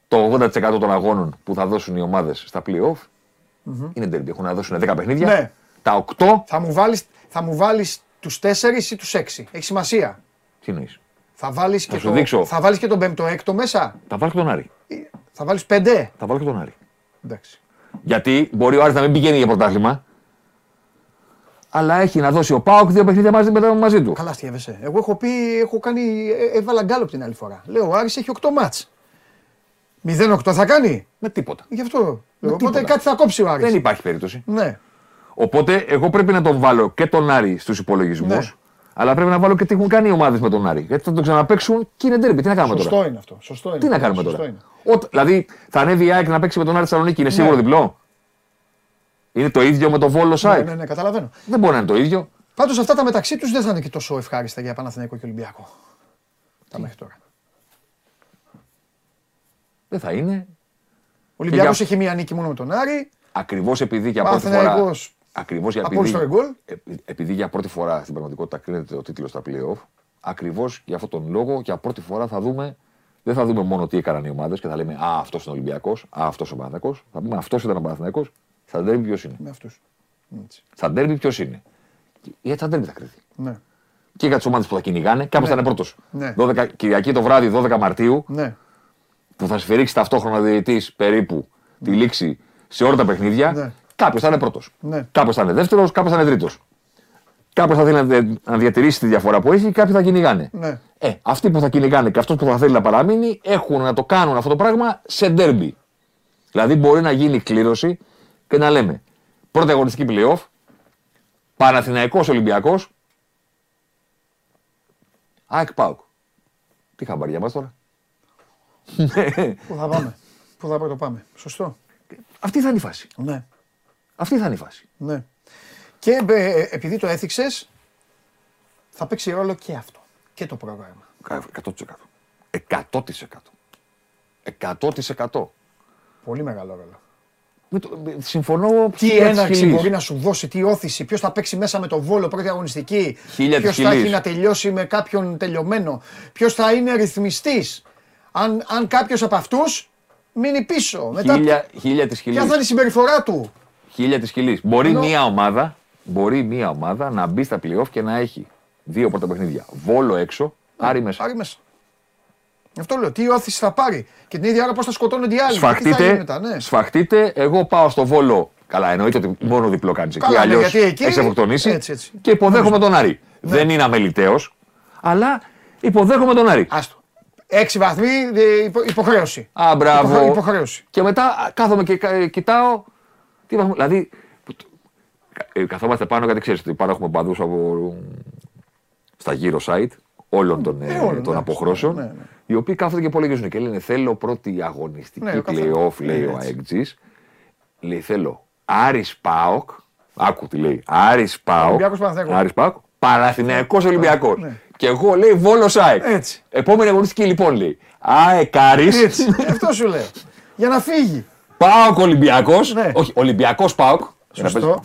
το 80% των αγώνων που θα δώσουν οι ομάδες στα playoff είναι ντέρμπι. Έχουν να δώσουν 10 παιχνίδια. Ναι. Τα 8, Θα μου βάλεις, θα μου βάλεις τους τέσσερις ή τους έξι; Έχει σημασία. τι εννοείς; Θα βάλεις, και, σου το, δείξω. θα βάλεις και τον πέμπτο έκτο μέσα; Θα βάλω και τον Άρη. Ή- Θα βάλεις πέντε; Θα βάλω και τον Άρη. Εντάξει. Γιατί μπορεί ο Άρης να μην πηγαίνει για πρωτάθλημα, αλλά έχει να δώσει ο Πάοκ δύο παιχνίδια μαζί, μετά μαζί του. Καλά στιεύεσαι. Εγώ έχω πει, έχω κάνει, ε, έβαλα γκάλωπ την άλλη φορά. Λέω, ο Άρης έχει 8 μάτς. 0-8 θα κάνει; Με τίποτα. Γι' αυτό. λέω. Οπότε τίποτα. κάτι θα κόψει ο Άρης. Δεν υπάρχει περίπτωση. Ναι. Οπότε εγώ πρέπει να τον βάλω και τον Άρη στους υπολογισμούς, Ναι. αλλά πρέπει να βάλω και τι έχουν κάνει οι ομάδες με τον Άρη. Γιατί θα τον ξαναπέξουν και είναι ντέρμπι. Τι να κάνουμε Σωστό τώρα; είναι αυτό. Σωστό είναι. Τι να κάνουμε Σωστό τώρα; είναι. Ό, δηλαδή θα ανέβει η ΑΕΚ να παίξει με τον Άρη Θεσσαλονίκη, είναι σίγουρο Ναι. διπλό; Είναι το ίδιο με το Βόλο Ναι, ΣΑΕΚ. ναι, ναι, καταλαβαίνω. Δεν μπορεί να είναι το ίδιο. Πάντως αυτά τα μεταξύ τους δεν θα είναι και τόσο ευχάριστα για Παναθηναϊκό και Ολυμπιακό. Τα μέχρι τώρα. Δεν θα είναι. Ο Ολυμπιακό για- έχει μία νίκη μόνο με τον Άρη. Ακριβώς επειδή για πρώτη φορά. Παναθηναϊκός Ακριβώς για από όλους επειδή, το γκολ. επει- επειδή για πρώτη φορά στην πραγματικότητα κρίνεται ο τίτλος στα playoff, ακριβώς για αυτόν τον λόγο για πρώτη φορά θα δούμε. Δεν θα δούμε μόνο τι έκαναν οι ομάδες και θα λέμε Α, αυτός είναι ο Ολυμπιακός, Α, αυτός ο Παναθηναϊκός. Θα πούμε Αυτός ήταν ο Παναθηναϊκός. Στα ντέρμπι ποιος είναι; Με αυτούς. Στα ντέρμπι ποιος είναι; Γιατί στα ντέρμπι θα κρυθεί. Ναι. Και για τις ομάδες που θα κυνηγάνε, κάποιο θα είναι πρώτος. Ναι. Κυριακή το βράδυ, 12 Μαρτίου, ναι. που θα σφυρίξει ταυτόχρονα διαιτητής περίπου τη λήξη σε όλα τα παιχνίδια, Ναι. Κάποιος θα είναι πρώτος. Ναι. Κάποιος θα είναι δεύτερος, κάποιος θα είναι τρίτος. Κάποιος θα θέλει να, δια- να διατηρήσει τη διαφορά που έχει, κάποιοι θα κυνηγάνε. Ναι. Ε, αυτοί που θα κυνηγάνε και αυτός που θα θέλει να παραμείνει έχουν να το κάνουν αυτό το πράγμα σε ντέρμπι. Δηλαδή μπορεί να γίνει κλήρωση και να λέμε πρώτη αγωνιστική playoff, Παναθηναϊκός Ολυμπιακός, ΑΕΚ ΠΑΟΚ. Τι χαμπαριά μας τώρα. Πού θα πάμε; Πού θα πρώτο πάμε. Σωστό. Αυτή θα είναι η φάση. Ναι. Αυτή θα είναι η φάση. ναι. Και ε, επειδή το έθιξες, θα παίξει ρόλο και αυτό. Και το πρόγραμμα. 100%. 100%. 100%. Πολύ μεγάλο ρόλο. Με το, με- συμφωνώ. Τι χίλια της έναρξη χιλής. μπορεί να σου δώσει, τι όθηση, ποιος θα παίξει μέσα με το βόλο πρώτη αγωνιστική, Χίλια ποιος της θα χιλής. έχει να τελειώσει με κάποιον τελειωμένο, ποιος θα είναι ρυθμιστής. Αν, αν κάποιος από αυτούς μείνει πίσω. Μετά, Χίλια, χίλια της ποια χιλής. θα είναι η συμπεριφορά του; Χίλια της χιλής. Μπορεί Ενώ- μία ομάδα, μπορεί μία ομάδα να μπει στα playoff και να έχει δύο πρώτα παιχνίδια. Βόλο έξω, Άρη μέσα. Άρη μέσα. Γι' αυτό λέω, τι όθηση θα πάρει. Και την ίδια ώρα πώς θα σκοτώνονται οι άλλοι. και Τι θα γίνει Σφαχτείτε, μετά, ναι. σφαχτείτε, εγώ πάω στο Βόλο. Καλά, εννοείται ότι μόνο διπλό κάνεις εκεί. Καλά, ναι, Αλλιώς γιατί εκεί- έχεις αυτοκτονήσει. έτσι, έτσι. Και υποδέχομαι τον Άρη. Δεν είναι αμεληταίος, αλλά υποδέχομαι τον Άρη. Άστο. Έξι βαθμοί ε, υπο- υποχρέωση. Α, μπράβο. Υποχρε- υποχρέωση. Και μετά α, κάθομαι και κα- κοιτάω. Τι βαθμό, δηλαδή. που το- κα- ε, καθόμαστε πάνω γιατί ξέρεις ότι πάνω έχουμε παδού από. στα γύρω site όλων των, ε, Ε, όλων, των ναι. αποχρώσεων. Ναι, ναι. Οι οποίοι κάθονται και υπολογίζουν και λένε Θέλω πρώτη αγωνιστική Ναι, ο καθένας. playoff, λέει Ναι, ο έτσι. Αεκτζής. Λέει Θέλω Άρης Πάοκ. Άκου τι λέει. Άρης Πάοκ. Ολυμπιακός Παναθηναϊκός. Άρης Πάοκ. Παναθηναϊκός Ολυμπιακός. Ναι. Και εγώ λέει Βόλος ΑΕΚ. Έτσι. Επόμενη αγωνιστική λοιπόν λέει. ΑΕΚ Άρης. Έτσι. Αυτό σου λέω. Για να φύγει. Πάοκ Ολυμπιακός. Ναι. Όχι, Ολυμπιακός Πάοκ. Σωστό.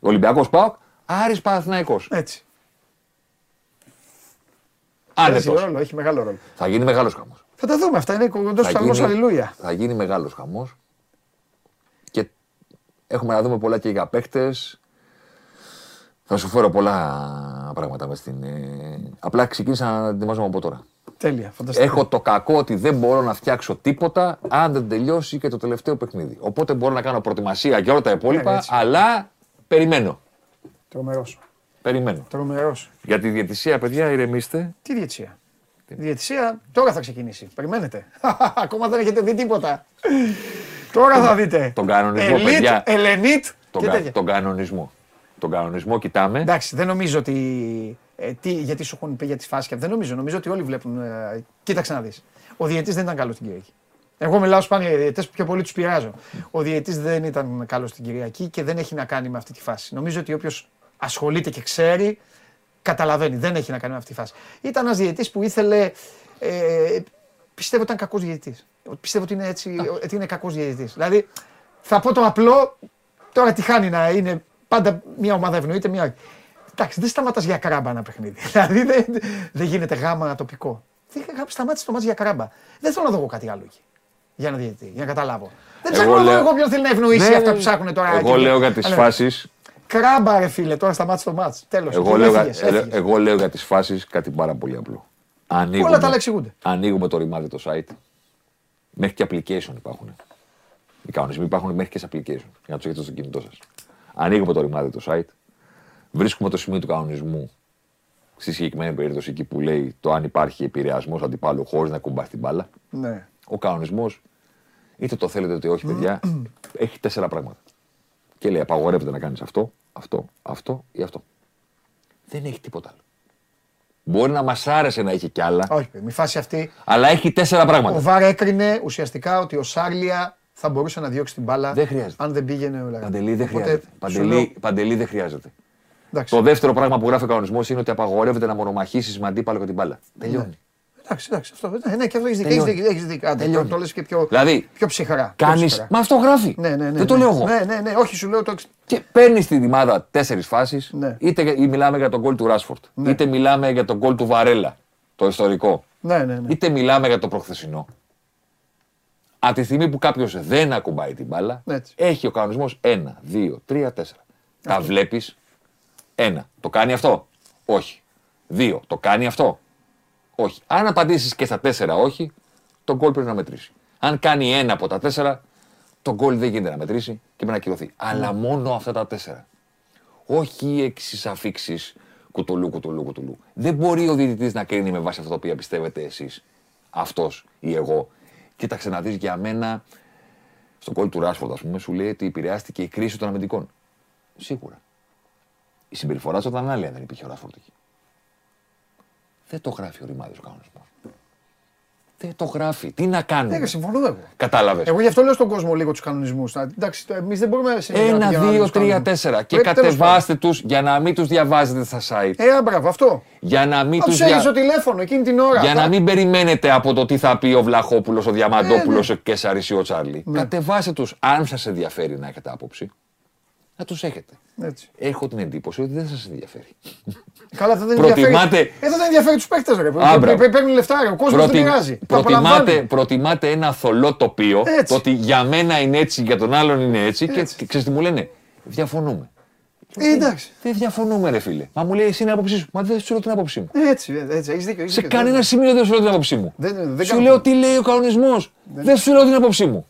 Ολυμπιακός Πάοκ. Άρης Παναθηναϊκός. Έτσι. Έχει Άνετος. ρόλο, έχει μεγάλο ρόλο. Θα γίνει μεγάλος χαμός. Θα τα δούμε αυτά. Είναι κοντό Θα ψαλμό αλληλούια. θα γίνει μεγάλος χαμός. Και έχουμε να δούμε πολλά και για παίχτε. Θα σου φέρω πολλά πράγματα μες στην. ε, Απλά ξεκίνησα να ετοιμάζομαι από τώρα. Τέλεια. Φανταστικά. Έχω το κακό ότι δεν μπορώ να φτιάξω τίποτα αν δεν τελειώσει και το τελευταίο παιχνίδι. Οπότε μπορώ να κάνω προετοιμασία για όλα τα Ναι, υπόλοιπα, έτσι. αλλά περιμένω. Τρομερός. Περιμένω. Τρομερός. Για τη διαιτησία, παιδιά, ηρεμήστε. Τι διετσία. Η διαιτησία τώρα θα ξεκινήσει. Περιμένετε. [LAUGHS] Ακόμα δεν έχετε δει τίποτα. Τώρα θα δείτε. τον κανονισμό, Elite, παιδιά. Ελενίτ Τον, και κα- τέτοια. τον κανονισμό. Τον κανονισμό κοιτάμε. Εντάξει, δεν νομίζω ότι. Ε, τι, γιατί σου έχουν πει για τι φάσει Δεν νομίζω. Νομίζω ότι όλοι βλέπουν. Ε, κοίταξε να δεις. Ο διαιτή δεν ήταν καλός την Κυριακή. Εγώ μιλάω σπάνια για διαιτητές που πιο πολύ τους πειράζω. Ο διαιτή δεν ήταν καλός την Κυριακή και δεν έχει να κάνει με αυτή τη φάση. Νομίζω ότι όποιος ασχολείται και ξέρει, καταλαβαίνει. Δεν έχει να κάνει με αυτή τη φάση. Ήταν ένας διαιτή που ήθελε. Ε, πιστεύω ότι ήταν κακός διαιτητής. Πιστεύω ότι είναι, έτσι, ότι είναι κακός διαιτητής. Δηλαδή Θα πω το απλό, τώρα τι χάνει να είναι πάντα μια ομάδα ευνοείται, μια άλλη. Εντάξει, δεν σταματάς για κράμπα ένα παιχνίδι. [LAUGHS] Δηλαδή δεν, δεν γίνεται γάμα τοπικό. Δεν σταμάτησε το μάτς για κράμπα. Δεν θέλω να δω εγώ κάτι άλλο εκεί. Για να δείτε, για να καταλάβω. Δεν ψάχνω να δω εγώ ποιον θέλει να ευνοήσει Ναι, αυτά ναι. που ψάχνουν τώρα. Εγώ εκεί. λέω για τις Αλλά- φάσεις. Κράμπα, ρε φίλε, τώρα σταμάτησε το μάτς. Τέλος. Εγώ, λέω, για- ε, εγώ λέω για τις φάσεις κάτι πάρα πολύ απλό. Ανοίγουμε, Όλα τα άλλα εξηγούνται. ανοίγουμε το ρημάδι το site. Μέχρι και application υπάρχουν. Οι κανονισμοί υπάρχουν μέχρι και σε application. Για να τους έχετε στο κινητό σας. Ανοίγουμε το ρημάδι το site. Βρίσκουμε το σημείο του κανονισμού στη συγκεκριμένη περίπτωση εκεί που λέει το αν υπάρχει επηρεασμός αντιπάλου χωρίς να κουμπάς την μπάλα. Ναι. Ο κανονισμός, είτε το θέλετε είτε όχι, παιδιά, [CLEARS THROAT] έχει τέσσερα πράγματα. Και λέει: Απαγορεύεται να κάνεις αυτό, αυτό, αυτό ή αυτό. Δεν έχει τίποτα άλλο. Μπορεί να μας άρεσε να έχει κι άλλα, Όχι, με φάση αυτή. αλλά έχει τέσσερα Ο πράγματα. Βάρ έκρινε ουσιαστικά ότι ο Σάρλια θα μπορούσε να διώξει την μπάλα. Δεν χρειάζεται. Αν δεν πήγαινε ο Λαγάνη. Παντελή δεν Οπότε, χρειάζεται. σου Παντελή, λέω, Παντελή δεν χρειάζεται. εντάξει. Το δεύτερο πράγμα που γράφει ο κανονισμός είναι ότι απαγορεύεται να μονομαχήσεις με αντίπαλο και την μπάλα. Τελειώνει. Εντάξει, εντάξει, αυτό. Ναι, ναι, και αυτό έχεις δίκιο. Τελειώνει. Έχεις δίκιο, έχεις δίκιο. Άντε, Τελειώνει. Το, το λες και πιο, Δηλαδή, πιο ψυχρά. πιο Κάνει. ψυχρά. Μα αυτό γράφει. Ναι, ναι, ναι. δεν το ναι. λέω εγώ. Ναι, ναι, ναι, όχι, σου λέω το. εξ- Και παίρνεις την ομάδα τέσσερις φάσεις, Ναι. είτε για- μιλάμε για τον γκολ του Ράσφορτ, είτε μιλάμε για τον γκολ του Βαρέλα, το ιστορικό, Ναι, ναι, ναι. είτε μιλάμε για το προχθεσινό. Από τη στιγμή που κάποιος δεν ακουμπάει την μπάλα, Έτσι. έχει ο κανονισμός 1, 2, 3, 4. Τα βλέπεις. Ένα. Το κάνει αυτό; Όχι. Δύο. Το κάνει αυτό; Όχι. Αν απαντήσεις και στα τέσσερα όχι, το γκολ πρέπει να μετρήσει. Αν κάνει ένα από τα τέσσερα, το γκολ δεν γίνεται να μετρήσει και πρέπει να ακυρωθεί. Αλλά μόνο αυτά τα τέσσερα. Όχι οι έξι αφήξεις κουτουλού, κουτουλού, κουτουλού. Δεν μπορεί ο διαιτητής να κρίνει με βάση αυτά τα οποία πιστεύετε εσείς, αυτός ή εγώ. Κοίταξε να δεις για μένα, στον κόλ του Ράσφορντ, ας πούμε, σου λέει ότι επηρεάστηκε η κρίση των αμυντικών. Σίγουρα. Η συμπεριφορά του ήταν άλλη αν δεν υπήρχε ο Ράσφορντ εκεί. Δεν το γράφει ο ρημάδι ο κανονισμός. Δεν το γράφει. Τι να Ναι, κάνουμε; και συμφωνώ εγώ. Κατάλαβες. Εγώ γι' αυτό λέω στον κόσμο λίγο τους κανονισμούς. Εντάξει, εμείς δεν μπορούμε συνέχεια να Ένα, πηγαίνουμε δύο, τους τρία, κανονισμούς. τέσσερα. Και Πρέπει, τέλος κατεβάστε τους για να μην τους διαβάζετε στα site. πάντων. Ε, α, μπράβο, αυτό. Για να μην Θα τους του έχει στο τηλέφωνο εκείνη την ώρα. Για να Θα- μην περιμένετε από το τι θα πει ο Βλαχόπουλος, ο Διαμαντόπουλο, Ναι, ο Κέσσαρη ή ο Τσάρλι. Κατεβάστε τους, αν σας ενδιαφέρει να έχετε άποψη, να τους έχετε. Έτσι. Έχω την εντύπωση ότι δεν σας ενδιαφέρει. Καλά, αυτό δεν Προτιμάτε- ενδιαφέρει. Ε, δεν ενδιαφέρει τους παίχτε, ρε. Α, μπράβο. Παι- Παίρνουν λεφτά, ρε. Ο κόσμος δεν Προτι- πειράζει. Το προτιμάτε, απολαμβάνει. προτιμάτε ένα θολό τοπίο, Έτσι. το ότι για μένα είναι έτσι, για τον άλλον είναι έτσι, και, Έτσι. και ξέρεις τι μου λένε, διαφωνούμε. Ε, εντάξει. Δεν διαφωνούμε, ρε φίλε; Μα μου λέει εσύ είναι η άποψή σου. Μα δεν σου λέω την άποψή μου. Έτσι, ε, έτσι, έχεις δίκιο. έχεις Σε δίκιο. κανένα σημείο δεν σου λέω την άποψή μου. Δεν- δεν σου κάνω- λέω τι λέει ο κανονισμός. Δεν σου λέω την άποψή μου.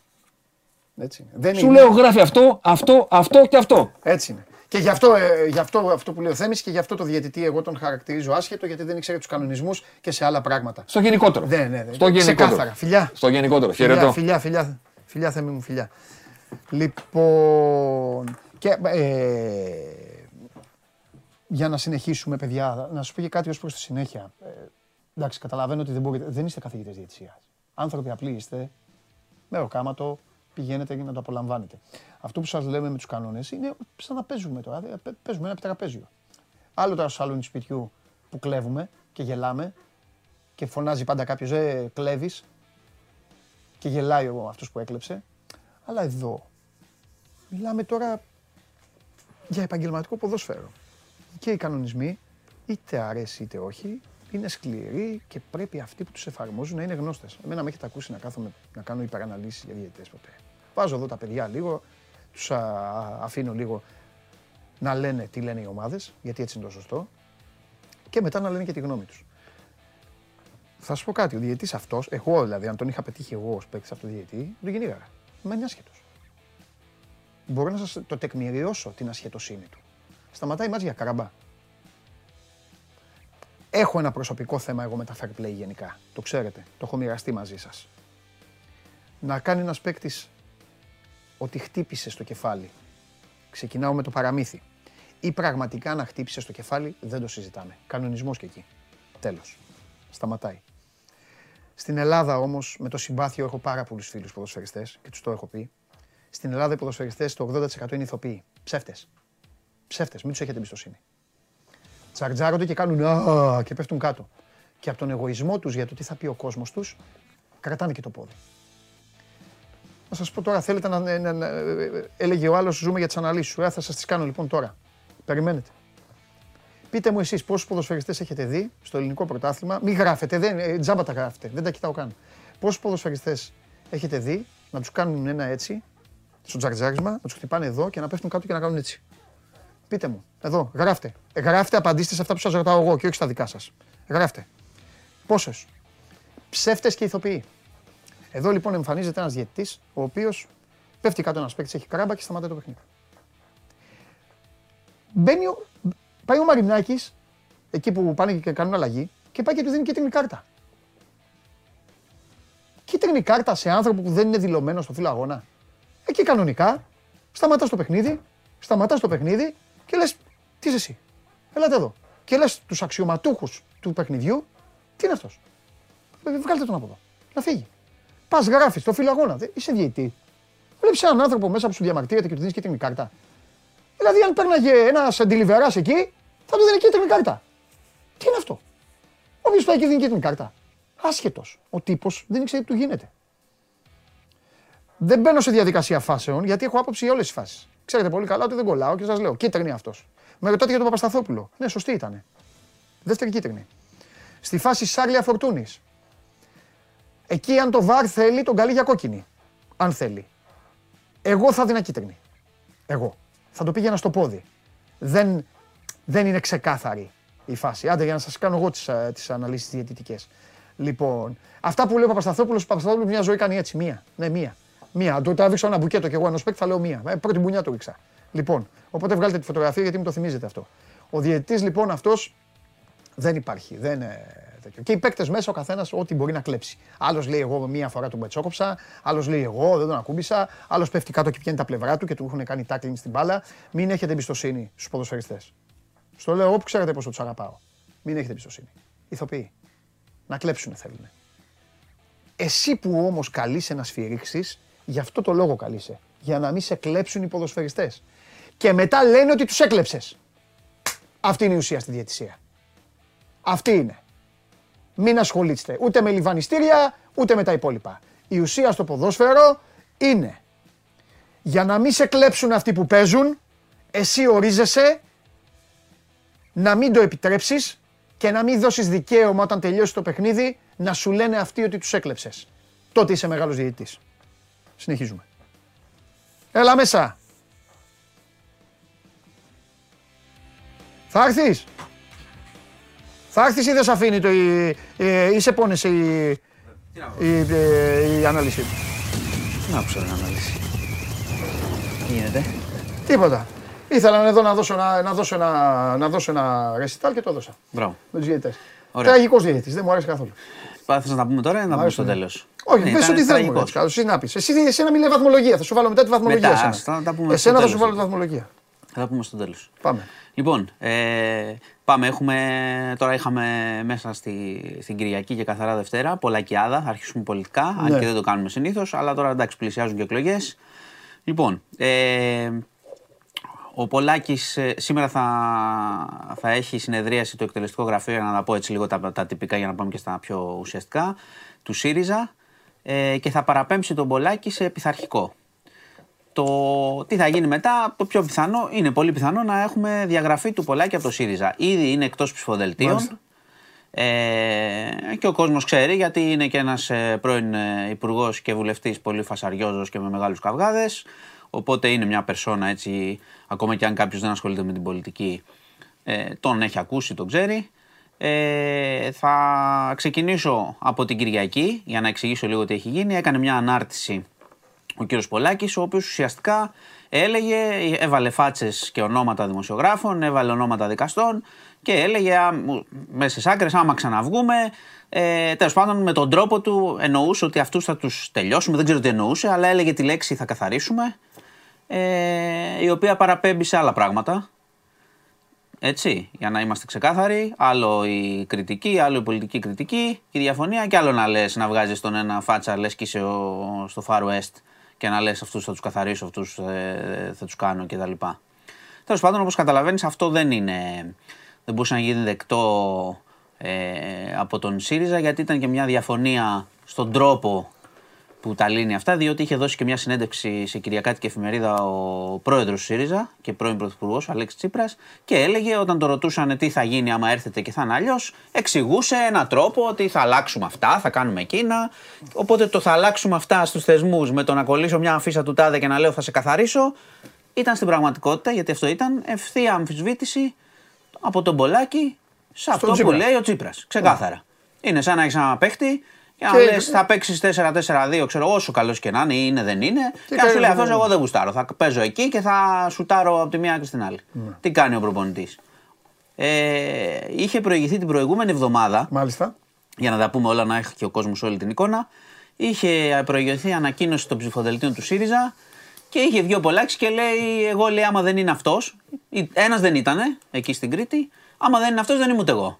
Έτσι είναι. Δεν Σου είναι. λέω γράφει αυτό, αυτό, αυτό και αυτό. Έτσι είναι. Και γι' αυτό, ε, γι αυτό, αυτό που λέει ο Θέμης και γι' αυτό το διαιτητή εγώ τον χαρακτηρίζω άσχετο γιατί δεν ήξερε τους κανονισμούς και σε άλλα πράγματα. Στο γενικότερο. Ναι, ναι, ναι. Στο γενικότερο. Ξεκάθαρα. Φιλιά. Στο γενικότερο. Φιλιά, Χαιρετώ. φιλιά, φιλιά, φιλιά, Θέμη μου, φιλιά. Λοιπόν, και, ε, για να συνεχίσουμε, παιδιά, να σου πω και κάτι ως προς τη συνέχεια. Ε, εντάξει, καταλαβαίνω ότι δεν, μπορείτε, δεν είστε καθηγητές διαιτησίας. Άνθρωποι απλοί είστε, με ροκάματο, πηγαίνετε για να το απολαμβάνετε. Αυτό που σας λέμε με τους κανόνες είναι σαν να παίζουμε τώρα, ε, παι- παίζουμε ένα επιτραπέζιο. Άλλο τώρα στο σαλόνι σπιτιού που κλέβουμε και γελάμε και φωνάζει πάντα κάποιος, ε, κλέβεις και γελάει ο αυτός που έκλεψε. Αλλά εδώ μιλάμε τώρα για επαγγελματικό ποδόσφαιρο. Και οι κανονισμοί, είτε αρέσει είτε όχι, είναι σκληροί και πρέπει αυτοί που τους εφαρμόζουν να είναι γνώστες. Εμένα με έχετε ακούσει να κάθομαι να κάνω υπεραναλύσεις για διαιτητές ποτέ. Βάζω εδώ τα παιδιά λίγο, τους α, αφήνω λίγο να λένε τι λένε οι ομάδες, γιατί έτσι είναι το σωστό, και μετά να λένε και τη γνώμη τους. Θα σου πω κάτι, ο διαιτητής αυτός, εγώ δηλαδή, αν τον είχα πετύχει εγώ ως παίκτης αυτό το διαιτητή, τον κυνήγαγα. Μα είναι άσχετος. Μπορώ να σας το τεκμηριώσω την ασχετοσύνη του. Σταματάει μάτς για καραμπά. Έχω ένα προσωπικό θέμα εγώ με τα fair play γενικά. Το ξέρετε. Το έχω μοιραστεί μαζί σας. Να κάνει ένας παίκτης ότι χτύπησε στο κεφάλι. Ξεκινάω με το παραμύθι. Ή πραγματικά να χτύπησε στο κεφάλι, δεν το συζητάμε. Κανονισμός και εκεί. Τέλος. Σταματάει. Στην Ελλάδα όμως, με το συμπάθειο έχω πάρα πολλούς φίλους ποδοσφαιριστές και τους το έχω πει. Στην Ελλάδα οι ποδοσφαιριστές το 80% είναι ηθοποιοί. Ψεύτες. Ψεύτες, μην τους έχετε εμπιστοσύνη. Τσαρτζάρονται και κάνουν «Α» και πέφτουν κάτω. Και από τον εγωισμό τους για το τι θα πει ο κόσμος τους, κρατάνε και το πόδι. Θα σας πω τώρα, θέλετε να, να, να- έλεγε ο άλλος, ζούμε για τις αναλύσεις σου. Ε, θα σας τις κάνω λοιπόν τώρα. Περιμένετε. Πείτε μου εσείς πόσους ποδοσφαιριστές έχετε δει στο ελληνικό πρωτάθλημα. Μην γράφετε, δεν, ε, τζάμπα τα γράφετε, δεν τα κοιτάω καν. Πόσους ποδοσφαιριστές έχετε δει να τους κάνουν ένα έτσι, στο τζαρτζάρισμα, να τους χτυπάνε εδώ και να πέφτουν κάτω και να κάνουν έτσι. Πείτε μου, εδώ, γράφτε. Ε, γράφτε, απαντήστε σε αυτά που σας ρωτάω εγώ και όχι στα δικά σας. Γράφτε. Πόσες. Ψεύτες και ηθοποιοί. Εδώ λοιπόν εμφανίζεται ένας διαιτητής, ο οποίος πέφτει κάτω ένας παίκτης, έχει κράμπα και σταματάει το παιχνίδι. Μπαίνει ο, πάει ο Μαρινάκης, εκεί που πάνε και κάνουν αλλαγή, και πάει και του δίνει κίτρινη κάρτα. Κίτρινη κάρτα σε άνθρωπο που δεν είναι δηλωμένο στο φύλλο αγώνα. Εκεί κανονικά σταματάς το παιχνίδι, σταματάς το παιχνίδι και λες: Τι είσαι εσύ, ελάτε εδώ. Και λες τους αξιωματούχους του παιχνιδιού, τι είναι αυτός; Βγάλτε τον από εδώ. Να φύγει. Πας γράφεις το φύλλο αγώνα. Δεν- Είσαι διαιτή. Βλέπεις έναν άνθρωπο μέσα που σου διαμαρτύρεται και του δίνεις κίτρινη κάρτα. Δηλαδή, αν πέρναγε ένας αντιλιβεράς εκεί, θα του δίνει κίτρινη κάρτα. Τι είναι αυτό; Όποιος πάει και δίνει κίτρινη κάρτα. Άσχετος. Ο τύπος δεν ήξερε τι του γίνεται. Δεν μπαίνω σε διαδικασία φάσεων γιατί έχω άποψη για όλες τις φάσεις. Ξέρετε πολύ καλά ότι δεν κολλάω και σας λέω: Κίτρινη αυτός. Με ρωτάτε για τον Παπασταθόπουλο. Ναι, σωστή ήταν. Δεύτερη κίτρινη. Στη φάση Σάρλια Φορτούνης. Εκεί, αν το βαρ θέλει, τον καλεί για κόκκινη. Αν θέλει. Εγώ θα δίνα κίτρινη. Εγώ. Θα το πήγαινα στο πόδι. Δεν, δεν είναι ξεκάθαρη η φάση. Άντε για να σας κάνω εγώ τις, α, τις αναλύσεις διαιτητικές. Λοιπόν, αυτά που λέει ο Παπασταθόπουλος, ο Παπασταθόπουλος μια ζωή κάνει έτσι. Μία. Ναι, μία. Μία. Αν το τραβήξω ένα μπουκέτο και εγώ ένα σπέκ θα λέω μία. Ε, πρώτη μπουνιά το ρίξα. Λοιπόν, οπότε βγάλετε τη φωτογραφία γιατί μου το θυμίζετε αυτό. Ο διαιτητής λοιπόν αυτός δεν υπάρχει. Δεν, ε, τέτοιο. Και οι παίκτες μέσα ο καθένας ό,τι μπορεί να κλέψει. Άλλος λέει εγώ μία φορά τον πετσόκοψα, άλλος λέει εγώ δεν τον ακούμπησα, άλλος πέφτει κάτω και πιάνει τα πλευρά του και του έχουν κάνει τάκλινγκ στην μπάλα. Μην έχετε εμπιστοσύνη στους ποδοσφαιριστές. Στο λέω εγώ που ξέρετε πόσο τους αγαπάω. Μην έχετε εμπιστοσύνη. Ηθοποιοί. Να κλέψουν θέλουν. Εσύ που όμως καλείσαι να σφυρίξεις, γι' αυτό το λόγο καλείσαι. Για να μην σε κλέψουν οι ποδοσφαιριστές. Και μετά λένε ότι τους έκλεψες. Αυτή είναι η ουσία στη διαιτησία. Αυτή είναι. Μην ασχολείστε ούτε με λιβανιστήρια, ούτε με τα υπόλοιπα. Η ουσία στο ποδόσφαιρο είναι για να μην σε κλέψουν αυτοί που παίζουν, εσύ ορίζεσαι να μην το επιτρέψεις και να μην δώσεις δικαίωμα όταν τελειώσει το παιχνίδι να σου λένε αυτοί ότι τους έκλεψες. Τότε είσαι μεγάλος διαιτητής. Συνεχίζουμε. Έλα μέσα. Θα έρθεις. Θα έρθεις ή δεν σε αφήνει το, η, ε, ή σε πόνεσαι η, η, ε, η ανάλυση του; Να άκουσα την ανάλυση. Τι γίνεται; Τίποτα. Ήθελα εδώ να δώσω ένα, να δώσω ένα, να δώσω ένα ρεσιτάλ και το έδωσα. Μπράβο. Με τους διαιτητές. Ωραία. Τραγικός διαιτητής, δεν μου αρέσει καθόλου. Πάθε να τα πούμε τώρα ή να τα πούμε αρέσει, στο ναι. τέλος; Όχι, πες ό,τι θες μου, έτσι, εσύ να πεις. Εσύ, εσένα μιλάει βαθμολογία, θα σου βάλω μετά τη βαθμολογία. Μετά, εσένα. ας τα- τα πούμε εσένα στο θα σου τέλος. βάλω τη βαθμολογία. Θα τα πούμε στο τέλος. Πάμε. Λοιπόν, ε, πάμε. Έχουμε, τώρα είχαμε μέσα στη, στην Κυριακή και καθαρά Δευτέρα πολλακιάδα. Θα αρχίσουμε πολιτικά, αν Ναι. και δεν το κάνουμε συνήθως. Αλλά τώρα εντάξει, πλησιάζουν και εκλογές. Λοιπόν, ε, ο Πολάκης ε, σήμερα θα, θα έχει συνεδρίαση το εκτελεστικό γραφείο, για να τα πω έτσι λίγο τα, τα τυπικά για να πάμε και στα πιο ουσιαστικά, του ΣΥΡΙΖΑ ε, και θα παραπέμψει τον Πολάκη σε πειθαρχικό. Το τι θα γίνει μετά, το πιο πιθανό, είναι πολύ πιθανό να έχουμε διαγραφή του Πολάκη από το ΣΥΡΙΖΑ. Ήδη είναι εκτός ψηφοδελτίων. Μάλιστα. Ε, και ο κόσμος ξέρει γιατί είναι και ένας ε, πρώην ε, υπουργός και βουλευτής πολύ φασαριόζος και με μεγάλους καυγάδες. Οπότε είναι μια περσόνα έτσι, ακόμα και αν κάποιος δεν ασχολείται με την πολιτική, ε, τον έχει ακούσει, τον ξέρει. Ε, θα ξεκινήσω από την Κυριακή για να εξηγήσω λίγο τι έχει γίνει. Έκανε μια ανάρτηση ο κύριος Πολάκης, ο οποίος ουσιαστικά έλεγε, έβαλε φάτσες και ονόματα δημοσιογράφων, έβαλε ονόματα δικαστών και έλεγε α, μου- μέσα στις άκρες άμα ξαναβγούμε, ε, τέλος πάντων με τον τρόπο του εννοούσε ότι αυτούς θα τους τελειώσουμε, δεν ξέρω τι εννοούσε, αλλά έλεγε τη λέξη θα καθαρίσουμε, ε, η οποία παραπέμπει σε άλλα πράγματα. Έτσι, για να είμαστε ξεκάθαροι. Άλλο η κριτική, άλλο η πολιτική κριτική, η διαφωνία και άλλο να λες, να βγάζεις τον ένα φάτσα, λες και είσαι ο- στο Far West και να λες αυτούς θα τους καθαρίσω, αυτούς ε, θα τους κάνω κτλ. Τέλος πάντων, όπως καταλαβαίνεις, αυτό δεν είναι, δεν μπορούσε να γίνει δεκτό ε, από τον ΣΥΡΙΖΑ γιατί ήταν και μια διαφωνία στον τρόπο που τα λύνει αυτά, διότι είχε δώσει και μια συνέντευξη σε Κυριακάτικη εφημερίδα ο πρόεδρος του ΣΥΡΙΖΑ και πρώην πρωθυπουργός, ο Αλέξης Τσίπρας, και έλεγε όταν το ρωτούσαν τι θα γίνει άμα έρθετε και θα είναι αλλιώς, εξηγούσε έναν τρόπο ότι θα αλλάξουμε αυτά, θα κάνουμε εκείνα. Οπότε το θα αλλάξουμε αυτά στους θεσμούς με το να κολλήσω μια αφίσα του τάδε και να λέω θα σε καθαρίσω, ήταν στην πραγματικότητα, γιατί αυτό ήταν ευθεία αμφισβήτηση από τον Πολάκη σε αυτό που Τσίπρα. λέει ο Τσίπρας. Ξεκάθαρα. Είναι σαν να έχεις ένα παίχτη και να Και- λες θα παίξεις 4-4-2, ξέρω εγώ, όσο καλός και να είναι, ή είναι δεν είναι. Και, να κάνει σου λέει αυτός. αυτό, εγώ δεν γουστάρω. Θα παίζω εκεί και θα σουτάρω από τη μία και στην άλλη. Ναι. Τι κάνει ο προπονητής. Ε, είχε προηγηθεί την προηγούμενη εβδομάδα, Μάλιστα. για να τα πούμε όλα, να έχει και ο κόσμος όλη την εικόνα. Είχε προηγηθεί ανακοίνωση των ψηφοδελτίων του ΣΥΡΙΖΑ και είχε βγει ο Πολάκης και λέει: Εγώ λέει, άμα δεν είναι αυτός, ένας δεν ήταν εκεί στην Κρήτη, άμα δεν είναι αυτός, δεν είμαι ούτε εγώ.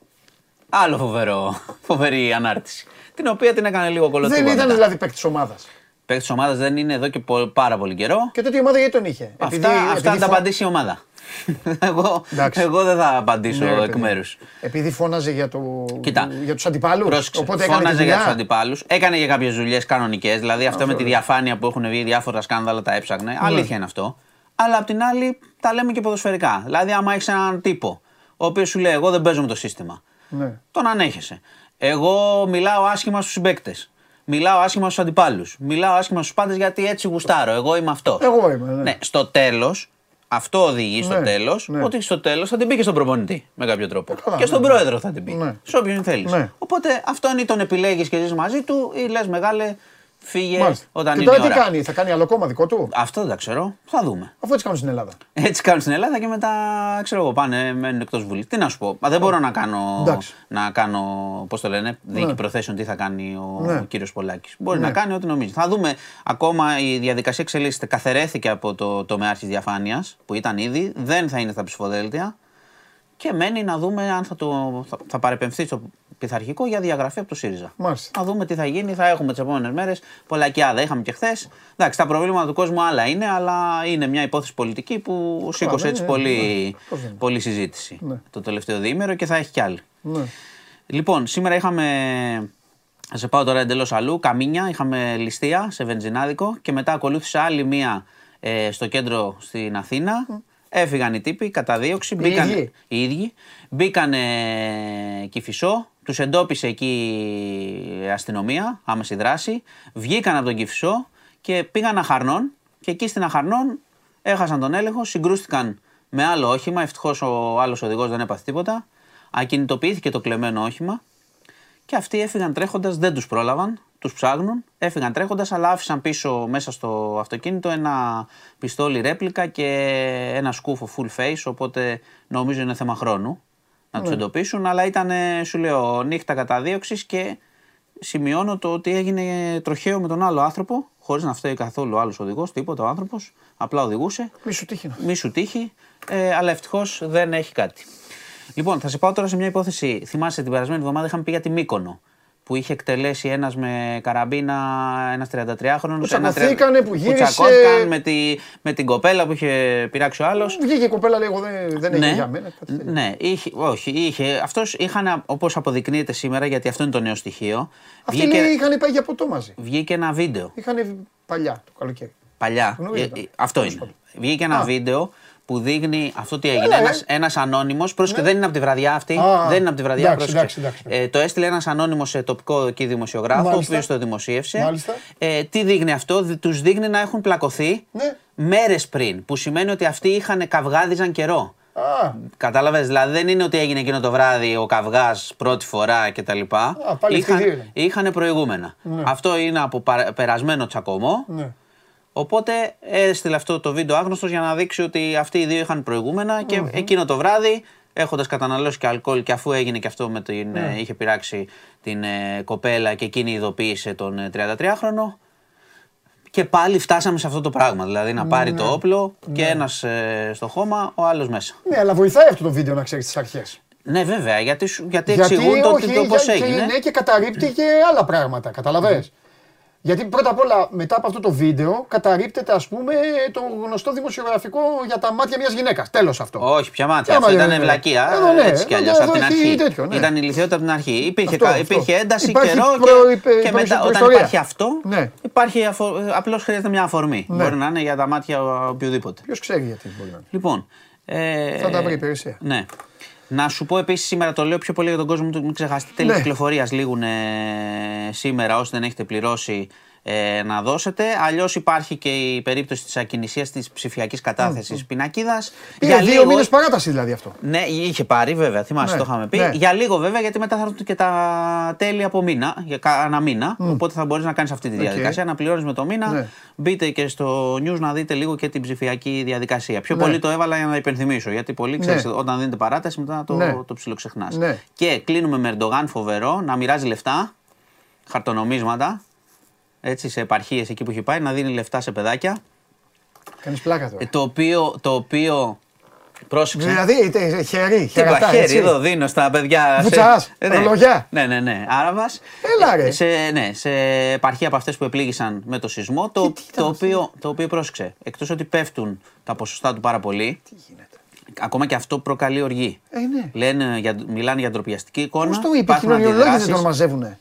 Άλλο φοβερό, φοβερή ανάρτηση. Την οποία την έκανε λίγο κολοτούμπα. Δεν ήταν μετά. δηλαδή παίκτης ομάδας. Παίκτης της ομάδας δεν είναι εδώ και πο- πάρα πολύ καιρό. Και τότε η ομάδα γιατί τον είχε; Αυτά, Επειδή- αυτά επειδή θα τα φω- απαντήσει η ομάδα. [LAUGHS] εγώ, Εντάξει. εγώ δεν θα απαντήσω Ναι, ρε εκ παιδί. μέρους. Επειδή φώναζε για, το... Κοίτα. για τους αντιπάλους. Οπότε έκανε τη φώναζε για τους δουλειά. αντιπάλους. Έκανε και κάποιες δουλειές κανονικές. Δηλαδή αυτό με τη διαφάνεια που έχουν βγει διάφορα σκάνδαλα τα έψαχνε. Ναι. Αλήθεια είναι αυτό. Αλλά απ' την άλλη τα λέμε και ποδοσφαιρικά. Δηλαδή, άμα έχεις έναν τύπο ο οποίος σου λέει: Εγώ δεν παίζω με το σύστημα. Ναι. Τον ανέχεσαι. Εγώ μιλάω άσχημα στους συμπαίκτες. Μιλάω άσχημα στους αντιπάλους. Μιλάω άσχημα στους πάντες γιατί έτσι γουστάρω. Εγώ είμαι αυτός. Εγώ είμαι, ναι. ναι στο τέλος, αυτό οδηγεί στο Ναι, τέλος ναι. ότι στο τέλος θα την πει και στον προπονητή με κάποιο τρόπο. Καλά, και στον ναι. πρόεδρο θα την πει. Ναι. Σε όποιον θέλεις. Ναι. Οπότε αυτόν ή τον επιλέγεις και ζεις μαζί του ή λες μεγάλε, φύγε Μάλιστα. όταν και είναι τώρα η τι ώρα. κάνει, θα κάνει άλλο κόμμα δικό του; Αυτό δεν τα ξέρω. Θα δούμε. Αφού έτσι κάνουν στην Ελλάδα. Έτσι κάνουν στην Ελλάδα και μετά ξέρω εγώ πάνε, μένουν εκτός Βουλή. Τι να σου πω. Μα δεν μπορώ να κάνω, Εντάξει. να κάνω πώς το λένε, δίκη Ναι. προθέσεων τι θα κάνει ο Ναι. κύριος Πολάκης. Μπορεί Ναι. να κάνει ό,τι νομίζει. Θα δούμε. Ακόμα η διαδικασία εξελίσσεται. Καθαιρέθηκε από το τομεάρχη διαφάνειας που ήταν ήδη. Δεν θα είναι στα ψηφοδέλτια. Και μένει να δούμε αν θα, το, θα, θα παρεπεμφθεί στο πειθαρχικό για διαγραφή από το ΣΥΡΙΖΑ. Μάλιστα. Να δούμε τι θα γίνει. Θα έχουμε τις επόμενες μέρες. Πολλακιάδα είχαμε και χθες. Εντάξει, τα προβλήματα του κόσμου άλλα είναι, αλλά είναι μια υπόθεση πολιτική που σήκωσε ναι, έτσι ναι, πολύ, ναι. Πώς δεν είναι. πολύ συζήτηση Ναι. το τελευταίο διήμερο και θα έχει κι άλλη. Ναι. Λοιπόν, σήμερα είχαμε. Θα σε πάω τώρα εντελώς αλλού. Καμίνια, είχαμε ληστεία σε βενζινάδικο και μετά ακολούθησε άλλη μία ε, στο κέντρο στην Αθήνα. Έφυγαν οι τύποι κατά δίωξη. Οι ίδιοι; οι ίδιοι. Μπήκανε κυφισό. Τους εντόπισε εκεί η αστυνομία, άμεση δράση. Βγήκαν από τον κυφισό και πήγαν Αχαρνών. Και εκεί στην Αχαρνών έχασαν τον έλεγχο, συγκρούστηκαν με άλλο όχημα. Ευτυχώς ο άλλος οδηγός δεν έπαθε τίποτα. Ακινητοποιήθηκε το κλεμμένο όχημα και αυτοί έφυγαν τρέχοντας, δεν τους πρόλαβαν, τους ψάχνουν. Έφυγαν τρέχοντας, αλλά άφησαν πίσω μέσα στο αυτοκίνητο ένα πιστόλι ρέπλικα και ένα σκούφο full face. Οπότε νομίζω είναι θέμα χρόνου να τους εντοπίσουν. Αλλά ήταν, σου λέω, νύχτα καταδίωξης και σημειώνω το ότι έγινε τροχαίο με τον άλλο άνθρωπο, χωρίς να φταίει καθόλου ο άλλος οδηγός, τίποτα ο άνθρωπος. Απλά οδηγούσε. Μη σου τύχει να. Μη σου τύχει, ε, αλλά ευτυχώς δεν έχει κάτι. Λοιπόν, θα σε πάω τώρα σε μια υπόθεση. Θυμάσαι την περασμένη εβδομάδα είχαμε πει για τη Μύκονο. Που είχε εκτελέσει ένας με καραμπίνα, ένας 33χρονο. Που τσακωθήκανε, που γύρισε. με, τη, με την κοπέλα που είχε πειράξει ο άλλος. Βγήκε η κοπέλα, λέει, εγώ δεν, δεν έγινε για μένα. κάτι τέτοιο. ναι, είχε, όχι, είχε. Αυτός είχαν, όπως αποδεικνύεται σήμερα, γιατί αυτό είναι το νέο στοιχείο, Αυτοί βγήκε, λέει είχαν πάει για ποτό μαζί. βγήκε ένα βίντεο. Είχαν παλιά το καλοκαίρι. Παλιά. Γνωρίζετε. Ε, ε, αυτό Τέλος είναι. πάντων. Βγήκε ένα Α. βίντεο που δείχνει αυτό τι έγινε. Έλα, ε. Ένας, ένας ανώνυμος, πρόσεχε, δεν είναι από τη βραδιά αυτή. Α, δεν είναι από τη βραδιά, εντάξει, πρόσεξε. εντάξει, εντάξει. Ε, το έστειλε ένας ανώνυμος σε τοπικό εκεί δημοσιογράφο, ο Μάλιστα. οποίος το δημοσίευσε. Μάλιστα. Ε, τι δείχνει αυτό, Δι- τους δείχνει να έχουν πλακωθεί Ναι. μέρες πριν, που σημαίνει ότι αυτοί είχαν καυγάδιζαν καιρό. Α, Κατάλαβες, δηλαδή δεν είναι ότι έγινε εκείνο το βράδυ ο καυγάς πρώτη φορά κτλ. Α, πάλι είχαν, αυτοί δύο ήταν. είχαν προηγούμενα. Αυτό είναι από παρα- περασμένο τσακωμό. Ναι. Οπότε έστειλε αυτό το βίντεο άγνωστος για να δείξει ότι αυτοί οι δύο είχαν προηγούμενα και εκείνο το βράδυ, έχοντας καταναλώσει και αλκοόλ και αφού έγινε και αυτό με την. Ναι. ε, είχε πειράξει την ε, κοπέλα και εκείνη ειδοποίησε τον ε, 33χρονο. Και πάλι φτάσαμε σε αυτό το πράγμα. Δηλαδή να πάρει το όπλο και ένας στο χώμα, ο άλλος μέσα. Ναι, αλλά βοηθάει αυτό το βίντεο να ξέρεις τις αρχές. Ναι, βέβαια, γιατί, σου- γιατί, εξηγούν το, όχι, το, πώς για- έγινε. Και, ναι, και καταρρύπτει και άλλα πράγματα. Καταλαβες. Γιατί πρώτα απ' όλα μετά από αυτό το βίντεο καταρρύπτεται ας πούμε το γνωστό δημοσιογραφικό για τα μάτια μιας γυναίκας. Τέλος αυτό. Όχι, πια μάτια. Ποια Αυτό μάτια, ήταν ναι. βλακεία. Εδώ, ναι. Έτσι κι αλλιώς Εδώ από την έχει αρχή. τέτοιο, ναι. Ήταν ηλικιότητα από την αρχή. Υπήρχε, Αυτό, κα- αυτό. υπήρχε ένταση Υπάρχει καιρό προ- και, υπε- και προ- μετά, όταν προϊστορία. υπάρχει αυτό, Ναι. υπάρχει αφο, απλώς χρειάζεται μια αφορμή. Ναι. Μπορεί να είναι για τα μάτια οποιοδήποτε. Ποιος ξέρει γιατί μπορεί να είναι. Λοιπόν. Ε, Θα τα βρει η υπηρεσία. Ναι. Να σου πω επίσης σήμερα το λέω πιο πολύ για τον κόσμο, μην ξεχάσετε. Τέλη Ναι. κυκλοφορίας λήγουν ε, σήμερα όσοι δεν έχετε πληρώσει ε, να δώσετε. Αλλιώς υπάρχει και η περίπτωση της ακινησίας της ψηφιακής κατάθεσης πινακίδας. Πήρε δύο μήνες παράταση δηλαδή αυτό. Ναι, είχε πάρει βέβαια, θυμάσαι, Ναι, το είχαμε πει. ναι. Για λίγο βέβαια, γιατί μετά θα έρθουν και τα τέλη από μήνα, για ένα μήνα. Οπότε θα μπορείς να κάνεις αυτή τη διαδικασία, να πληρώνεις με το μήνα. Ναι. Μπείτε και στο news να δείτε λίγο και την ψηφιακή διαδικασία. Πιο Ναι. πολύ το έβαλα για να υπενθυμίσω. Γιατί πολύ ξέρεις, Ναι. όταν δίνετε παράταση, μετά το, Ναι. το ψιλοξεχνάς. Ναι. Και κλείνουμε με Ερντογάν φοβερό να μοιράζει λεφτά, χαρτονομίσματα. Έτσι, σε επαρχίες εκεί που έχει πάει, να δίνει λεφτά σε παιδάκια. Κάνεις πλάκα τώρα. Ε, το οποίο. Το οποίο πρόσεξε. Δηλαδή είτε χέρι, Τι χερατά, χέρι έτσι. εδώ δίνω στα παιδιά. Βουτσάς, σε- ναι. ρολογιά. Ναι, ναι, ναι. Άραβα. Έλα, ρε. Σε, ναι, σε επαρχία από αυτές που επλήγησαν με το σεισμό. Το, τι ήταν το, αυτό; οποίο, το οποίο πρόσεξε. Εκτός ότι πέφτουν τα ποσοστά του πάρα πολύ. Ακόμα και αυτό προκαλεί οργή. Ε, ναι. Λένε, για, μιλάνε για ντροπιαστική εικόνα. Πώς το είπε, οι υπάρχουν κοινωνιολόγοι δεν αντιδράσεις. τον μαζεύουνε;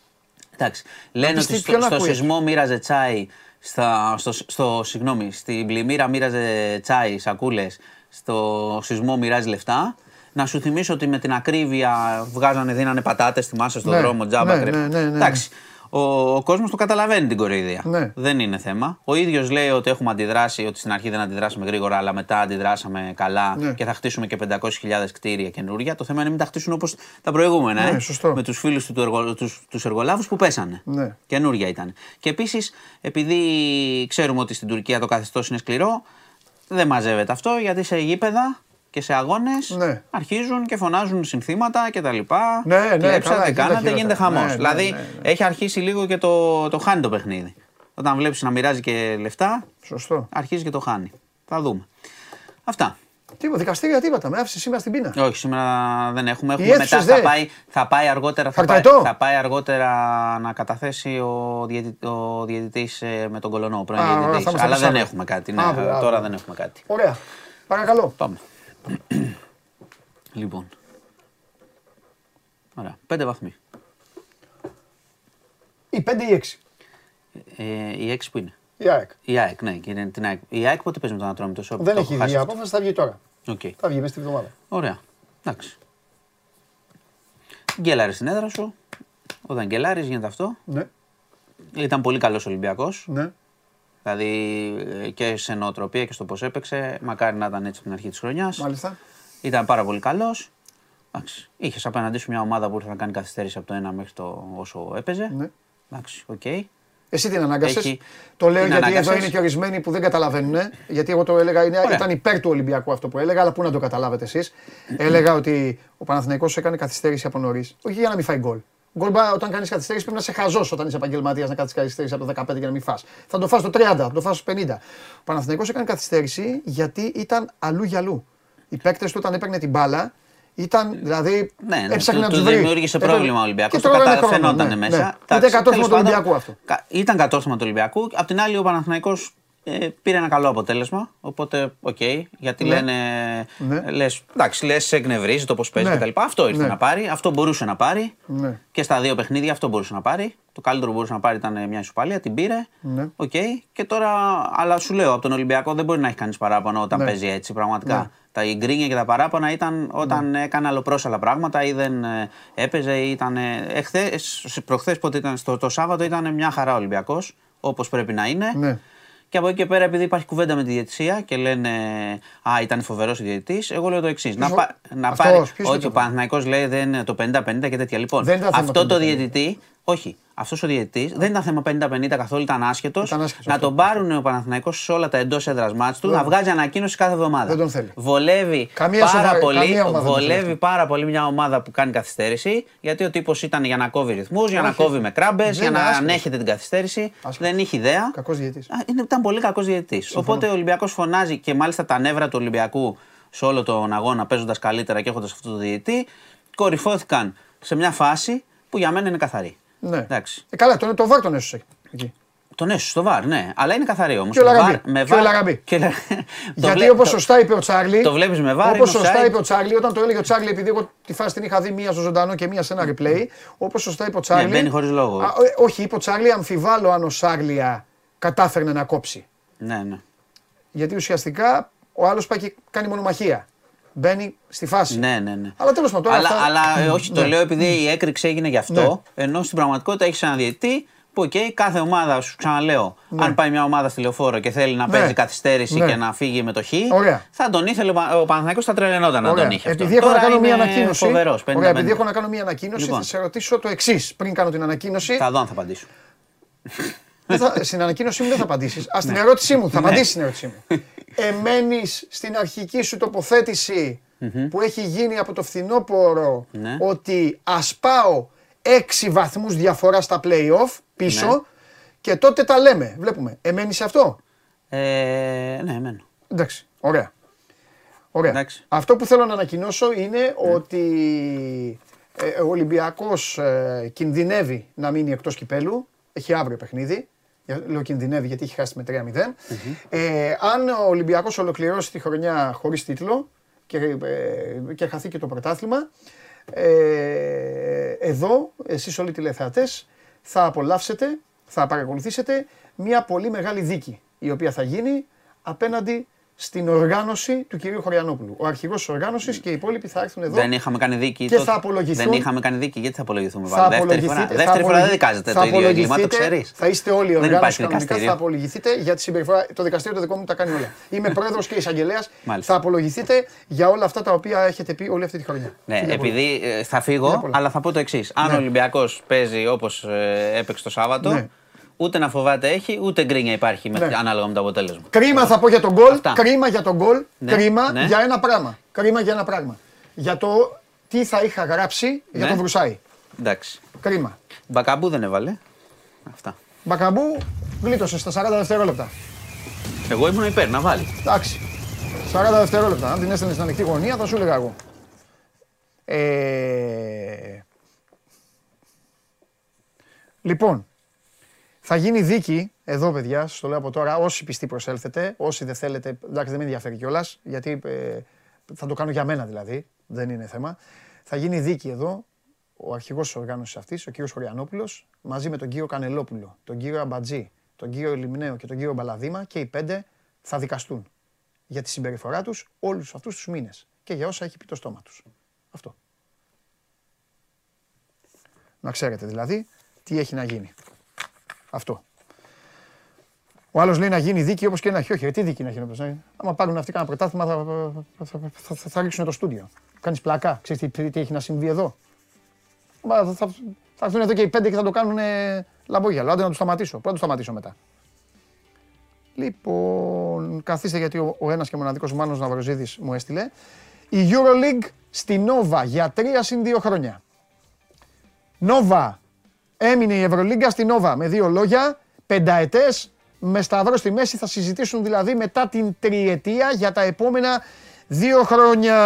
Εντάξει. Λένε πεις ότι τι, στο, ποιον στο ακούει; σεισμό μοίραζε τσάι. Στα, στο, στο, συγγνώμη, στην πλημμύρα μοίραζε τσάι, σακούλες. Στο σεισμό μοιράζει λεφτά. Να σου θυμίσω ότι με την ακρίβεια βγάζανε, δίνανε πατάτες στη μάσα στον Ναι, δρόμο, τζάμπα. ναι, κρε- ναι, ναι, ναι, ναι. Εντάξει. Ο, ο κόσμος το καταλαβαίνει την κοροϊδία. Ναι. Δεν είναι θέμα. Ο ίδιος λέει ότι έχουμε αντιδράσει, ότι στην αρχή δεν αντιδράσαμε γρήγορα, αλλά μετά αντιδράσαμε καλά Ναι. και θα χτίσουμε και 500.000 κτίρια καινούρια. Το θέμα είναι να μην τα χτίσουν όπως τα προηγούμενα. Ναι, ε, σωστό. Με τους φίλους του, του εργο, τους, τους εργολάβους που πέσανε. Ναι. Καινούρια ήταν. Και επίσης, επειδή ξέρουμε ότι στην Τουρκία το καθεστώς είναι σκληρό, δεν μαζεύεται αυτό γιατί σε γήπεδα και σε αγώνες Ναι. αρχίζουν και φωνάζουν συνθήματα κτλ. Ναι, ναι, καλά, Κλέψατε, εκεί τα κάνατε, χειρότερα. γίνεται χαμός. Ναι, ναι, δηλαδή ναι, ναι. έχει αρχίσει λίγο και το, το χάνει το παιχνίδι. Όταν βλέπεις να μοιράζει και λεφτά, Σωστό. αρχίζει και το χάνει. Θα δούμε. Αυτά. Τίποτα, δικαστήρια τίποτα. Με άφησε σήμερα στην πείνα. Όχι, σήμερα δεν έχουμε. έχουμε αίθουσες μετά θα δεν. πάει, θα πάει αργότερα, θα πάει, Χαρταετό. θα πάει αργότερα να καταθέσει ο, διαιτη, ο διαιτητής ε, με τον Κολονό, ο πρώην Α, διαιτητής. θα είμαστε Αλλά δεν Σάββατο. έχουμε κάτι. Ναι, Α, μπράβο. τώρα δεν έχουμε κάτι. Ωραία. Παρακαλώ. Πάμε. Λοιπόν. Ωραία. Πέντε βαθμοί. Ή 5 ή 6. Ε, η έξι που είναι; Η ΑΕΚ. Η ΑΕΚ, ναι. Και είναι την ΑΕΚ. Η ΑΕΚ πότε παίζει με τον Ατρόμητο. σο- Δεν το έχει έχω βγει χάσει η απόφαση, θα βγει τώρα. αυτό. Οκ. Θα βγει μέσα στη βδομάδα. Ωραία. Εντάξει. Γκέλαρες στην έδρα σου. Όταν γκελάρει γίνεται αυτό. Ναι, Ήταν πολύ καλός Ολυμπιακός. ναι. Δηλαδή ε, και σε νοοτροπία και στο πώς έπαιξε. Μακάρι να ήταν έτσι από την αρχή της χρονιάς. Μάλιστα. Ήταν πάρα πολύ καλός. Είχες απέναντί σου μια ομάδα που ήρθε να κάνει καθυστέρηση από το ένα μέχρι το όσο έπαιζε. Ναι. Εντάξει, οκ. Εσύ την ανάγκασες; Έχει- Το λέω την γιατί εδώ ανάγκασες. είναι και ορισμένοι που δεν καταλαβαίνουν. Γιατί εγώ το έλεγα, είναι, Ωραία. ήταν υπέρ του Ολυμπιακού αυτό που έλεγα, αλλά πού να το καταλάβετε εσείς. έλεγα ότι ο Παναθηναϊκός έκανε καθυστέρηση από νωρίς. Όχι για να μην φάει γκολ. Γκολ μπα- όταν κάνεις καθυστέρηση πρέπει να είσαι χαζός όταν είσαι επαγγελματίας να κάνει καθυστέρηση από το 15 για να μην φας. Θα το φας το 30, θα το φας το 50. Ο Παναθηναϊκός έκανε καθυστέρηση γιατί ήταν αλλού για αλλού. Οι παίκτες του όταν έπαιρνε την μπάλα ήταν δηλαδή. Ναι, ναι, έψαχνε του, να του τους βρει. δημιούργησε Έπαιρνε- πρόβλημα ο Ολυμπιακός. Και Το τρώγανε κατα... χρόνο, φαινόταν ναι, μέσα. ναι. Εντάξει, Ήταν κατόρθωμα τέλος του πάντων, Ολυμπιακού αυτό. κα- Ήταν κατόρθωμα του Ολυμπιακού. Απ' την άλλη, ο Παναθηναϊκός ε, πήρε ένα καλό αποτέλεσμα. Οπότε, οκ. γιατί Ναι. λένε. Ναι. Λες, εντάξει, λες, σε εκνευρίζει το πώς παίζει Ναι. κτλ. Αυτό ήρθε Ναι. να πάρει. Αυτό μπορούσε να πάρει. Ναι. Και στα δύο παιχνίδια αυτό μπορούσε να πάρει. Το καλύτερο που μπορούσε να πάρει ήταν μια ισοπαλία, την πήρε. Ναι. Οκ. Και τώρα, αλλά σου λέω, από τον Ολυμπιακό δεν μπορεί να έχει κανείς παράπονο όταν Ναι. παίζει έτσι πραγματικά. Ναι. Τα γκρίνια και τα παράπονα ήταν όταν έκανε αλλοπρόσαλα πράγματα ή δεν ε, έπαιζε ή ήταν. Ε, εχθές, προχθές πότε ήταν, στο, το Σάββατο ήταν μια χαρά Ολυμπιακός, όπως πρέπει να είναι. Ναι. Και από εκεί και πέρα, επειδή υπάρχει κουβέντα με τη διαιτησία και λένε Α, ήταν φοβερός ο διαιτητής, εγώ λέω το εξής. Να, Ποιος ο- πα, να αυτός, πάρει. ποιος Όχι, είπε ο αυτό; Παναθηναϊκός λέει δεν είναι το 50-50 και τέτοια. Λοιπόν, Δεν ήταν θέμα αυτό το 50-50. διαιτητή. Όχι, αυτός ο διαιτητής δεν ήταν θέμα 50-50 καθόλου, ήταν άσχετος. Ήταν άσχετος, Να αυτό. τον πάρουν ο Παναθηναϊκός σε όλα τα εντός έδρας μάτς του, να βγάζει ανακοίνωση κάθε εβδομάδα. Δεν τον θέλει. Βολεύει, Καμία πάρα, σοβαρή- πολύ, καμία ομάδα δεν τον βολεύει θέλει. πάρα πολύ μια ομάδα που κάνει καθυστέρηση, γιατί ο τύπος ήταν για να κόβει ρυθμούς, για να Όχι. κόβει με κράμπες, Δεν για είναι να άσχετος. ανέχεται την καθυστέρηση. Άσχετος. Δεν είχε ιδέα. Κακός διαιτητής. Α, είναι, ήταν πολύ κακός διαιτητής. Οπότε ο Ολυμπιακός φωνάζει και μάλιστα τα νεύρα του Ολυμπιακού σε όλο τον αγώνα παίζοντας καλύτερα και έχοντας αυτό το διαιτητή, κορυφώθηκαν σε μια φάση που για μένα είναι καθαρή. Ναι. Εντάξει. Ε, καλά, το, το βάρ τον έσωσε εκεί. Το Τον έσωσε στο βαρ, ναι. Αλλά είναι καθαρή όμως. Και ο Λαραμπή. Και ο Λαραμπή. [LAUGHS] Γιατί όπως σωστά είπε ο Τσάρλι. Το βλέπεις με βάρ. Όπως σωστά είπε ο Τσάρλι, όταν το έλεγε ο Τσάρλι, επειδή εγώ τη φάση την είχα δει μία στο ζωντανό και μία σε ένα replay. Όπως σωστά είπε ο Τσάρλι. Ναι, μπαίνει χωρίς λόγο. Α, ε, όχι, είπε ο Τσάρλι, αμφιβάλλω αν ο Σάρλια κατάφερνε να κόψει. Ναι, ναι. Γιατί ουσιαστικά ο άλλος πάει και κάνει μονομαχία. Μπαίνει στη φάση. Ναι, ναι, ναι. Αλλά τέλος πάντων. Αλλά, αυτά... αλλά ε, όχι, το Ναι. λέω επειδή η έκρηξη έγινε γι' αυτό. Ενώ στην πραγματικότητα έχεις ένα διαιτητή που, οκ, κάθε ομάδα, σου ξαναλέω, αν πάει μια ομάδα στη λεωφόρο και θέλει να Ναι. παίζει καθυστέρηση Ναι. και να φύγει με το χ, Ωραία. θα τον ήθελε ο Πα- ο Παναθηναϊκός θα τρελαινόταν να Ωραία. τον είχε. αυτό. Επειδή έχω να Τώρα κάνω μια είναι ανακοίνωση. Φοβερός, 50-50. Ωραία, επειδή έχω να κάνω μια ανακοίνωση, Λοιπόν. θα σε ρωτήσω το εξής πριν κάνω την ανακοίνωση. Θα δω αν θα απαντήσω. [LAUGHS] Δεν θα, στην ανακοίνωσή μου δεν θα απαντήσεις. Α, στην ερώτησή μου, θα Ναι. απαντήσεις στην ερώτησή μου. Εμένεις στην αρχική σου τοποθέτηση που έχει γίνει από το φθινόπωρο Ναι. ότι ας πάω 6 βαθμούς διαφορά στα playoff πίσω Ναι. και τότε τα λέμε. Βλέπουμε. Εμένεις σε αυτό; Ε, ναι, μένω. Εντάξει. Ωραία. Ωραία. Εντάξει. Αυτό που θέλω να ανακοινώσω είναι ότι ε, ο Ολυμπιακός ε, κινδυνεύει να μείνει εκτός κυπέλου. Έχει αύριο παιχνίδι. Για- Λέω κινδυνεύει γιατί έχει χάσει με 3-0. Ε, αν ο Ολυμπιακός ολοκληρώσει τη χρονιά χωρίς τίτλο και, ε, και χαθεί και το πρωτάθλημα, ε, εδώ εσείς όλοι οι τηλεθεατές θα απολαύσετε, θα παρακολουθήσετε μια πολύ μεγάλη δίκη η οποία θα γίνει απέναντι στην οργάνωση του κυρίου Χωριανόπουλου. Ο αρχηγός της οργάνωσης και οι υπόλοιποι θα έρθουν εδώ. Δεν είχαμε κάνει δίκη. Και τότε. θα απολογηθούν. Δεν είχαμε κάνει δίκη. Γιατί θα απολογηθούμε θα πάλι; Δεύτερη φορά, απολογηθείτε. δεύτερη θα φορά δεν απολογη- δικάζετε θα το ίδιο έγκλημα, το απολογηθείτε, ξέρεις. Θα είστε όλοι Δεν οργάνωση υπάρχει κανονικά, δικαστήριο. θα απολογηθείτε για τη συμπεριφορά. Το δικαστήριο το δικό μου τα κάνει όλα. Είμαι [LAUGHS] πρόεδρος και εισαγγελέας. Μάλιστα. θα απολογηθείτε για όλα αυτά τα οποία έχετε πει όλη αυτή τη χρονιά. Ναι, Φιλιά πολλά. επειδή ε, θα Φιλιά φύγω, πολλά. αλλά θα πω το εξής. Αν Ναι. ο Ολυμπιακός παίζει όπως έπαιξε το Σάββατο, Ναι. Ούτε να φοβάται έχει, ούτε γκρίνια υπάρχει με- Ναι. ανάλογα με το αποτέλεσμα. Κρίμα θα πω για τον γκολ. Αυτά. Κρίμα για τον γκολ. Ναι, Κρίμα ναι. για ένα πράγμα. Κρίμα για ένα πράγμα. Για το τι θα είχα γράψει για Ναι. τον Βρουσάη. Εντάξει. Κρίμα. Μπακαμπού δεν έβαλε. Αυτά. Μπακαμπού γλίτωσε στα 40 δευτερόλεπτα. Εγώ ήμουν υπέρ να βάλει. Εντάξει. 40 δευτερόλεπτα. Αν την έστελνες στην ανοιχτή γωνία θα σου έλεγα εγώ. Ε... Λοιπόν, θα γίνει δίκη εδώ, παιδιά, σας το λέω από τώρα. Όσοι πιστοί προσέλθετε, όσοι δεν θέλετε, εντάξει, δεν με ενδιαφέρει κιόλας, γιατί ε, θα το κάνω για μένα δηλαδή, δεν είναι θέμα. Θα γίνει δίκη εδώ ο αρχηγός της οργάνωσης αυτής, ο κύριος Χωριανόπουλος, μαζί με τον κύριο Κανελόπουλο, τον κύριο Αμπατζή, τον κύριο Λιμνέο και τον κύριο Μπαλαδήμα και οι πέντε θα δικαστούν για τη συμπεριφορά τους όλους αυτούς τους μήνες και για όσα έχει πει το στόμα τους. Αυτό. Να ξέρετε δηλαδή τι έχει να γίνει. Αυτό. Ο άλλος λέει να γίνει δίκη όπως και να έχει. Όχι, ρε, τι δίκη να γίνει όπως να γίνει. Άμα πάρουν αυτοί κανένα πρωτάθλημα θα, θα, θα, θα, θα ρίξουν το στούντιο. Κάνεις πλακά. Ξέρεις τι, τι έχει να συμβεί εδώ; Μα θα, θα, θα έρθουν εδώ και οι πέντε και θα το κάνουν ε, λαμπόγιαλο. Άντε να το σταματήσω. Πρώτα το σταματήσω μετά. Λοιπόν, καθίστε γιατί ο, ο ένας και μοναδικός Μάνος Ναυροζίδης μου έστειλε. Η Euroleague στη Nova για τρία συν δύο χρόνια. Nova. Έμεινε η Ευρωλίγκα στη Nova με δύο λόγια, πενταετές, με σταυρό στη μέση θα συζητήσουν δηλαδή μετά την τριετία για τα επόμενα δύο χρόνια.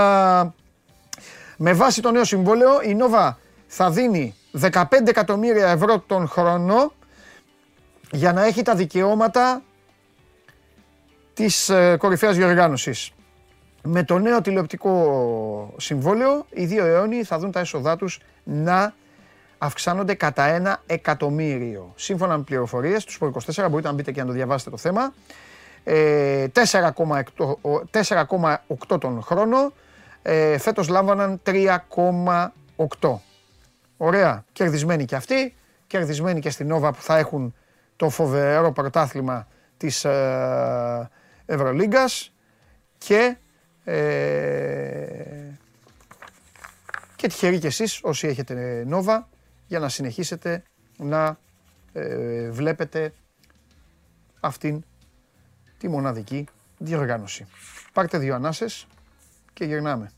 Με βάση το νέο συμβόλαιο η Nova θα δίνει 15 εκατομμύρια ευρώ τον χρόνο για να έχει τα δικαιώματα της ε, κορυφαίας διοργάνωσης. Με το νέο τηλεοπτικό συμβόλαιο, οι δύο αιώνιοι θα δουν τα έσοδά τους να αυξάνονται κατά ένα εκατομμύριο. Σύμφωνα με πληροφορίες τους Sport 24, μπορείτε να μπείτε και να το διαβάσετε το θέμα, ε, 4,8 ο- 4,8 τον χρόνο, ε, φέτος λάμβαναν 3,8. Ωραία, κερδισμένοι και αυτοί, κερδισμένοι και στην Νόβα που θα έχουν το φοβερό πρωτάθλημα της ε, Ευρωλίγκας και ε, και τυχεροί κι εσείς όσοι έχετε Νόβα για να συνεχίσετε να ε, βλέπετε αυτήν τη μοναδική διοργάνωση. Πάρτε δύο ανάσες και γυρνάμε.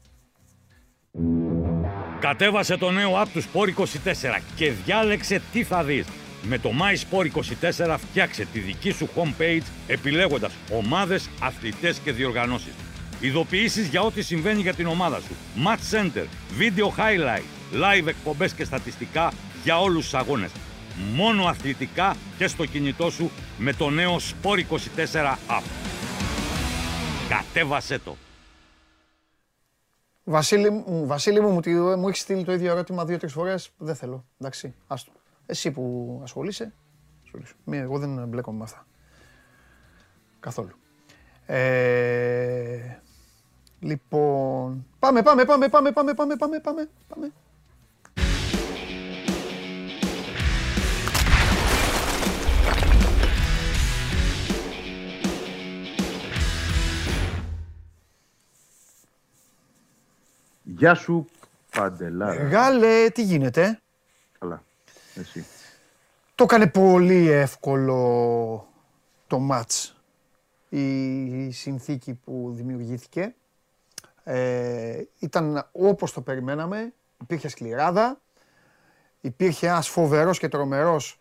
Κατέβασε το νέο app του Sport 24 και διάλεξε τι θα δεις. Με το My Sport 24 φτιάξε τη δική σου homepage επιλέγοντας ομάδες, αθλητές και διοργανώσεις. Ειδοποιήσεις για ό,τι συμβαίνει για την ομάδα σου. Match Center, Video Highlight, Live εκπομπές και στατιστικά για όλους τους αγώνες. μόνο αθλητικά και στο κινητό σου με το νέο Sport 24 app. Κατέβασέ το. Βασίλη, μου, Βασίλη μου, μου, τι- μου έχεις στείλει το ίδιο ερώτημα δύο-τρεις φορές. Δεν θέλω. Εντάξει, άστο. Εσύ που ασχολείσαι. ασχολείσαι. Μία, εγώ δεν μπλέκομαι με αυτά. Καθόλου. Ε, λοιπόν. Πάμε, πάμε, πάμε, πάμε, πάμε, πάμε, πάμε, πάμε, Γεια σου, Παντελάρα. Μεγάλε, τι γίνεται; Καλά. Εσύ. Το έκανε πολύ εύκολο το μάτς η συνθήκη που δημιουργήθηκε. Ε, ήταν όπως το περιμέναμε, υπήρχε σκληράδα, υπήρχε ένας φοβερός και τρομερός,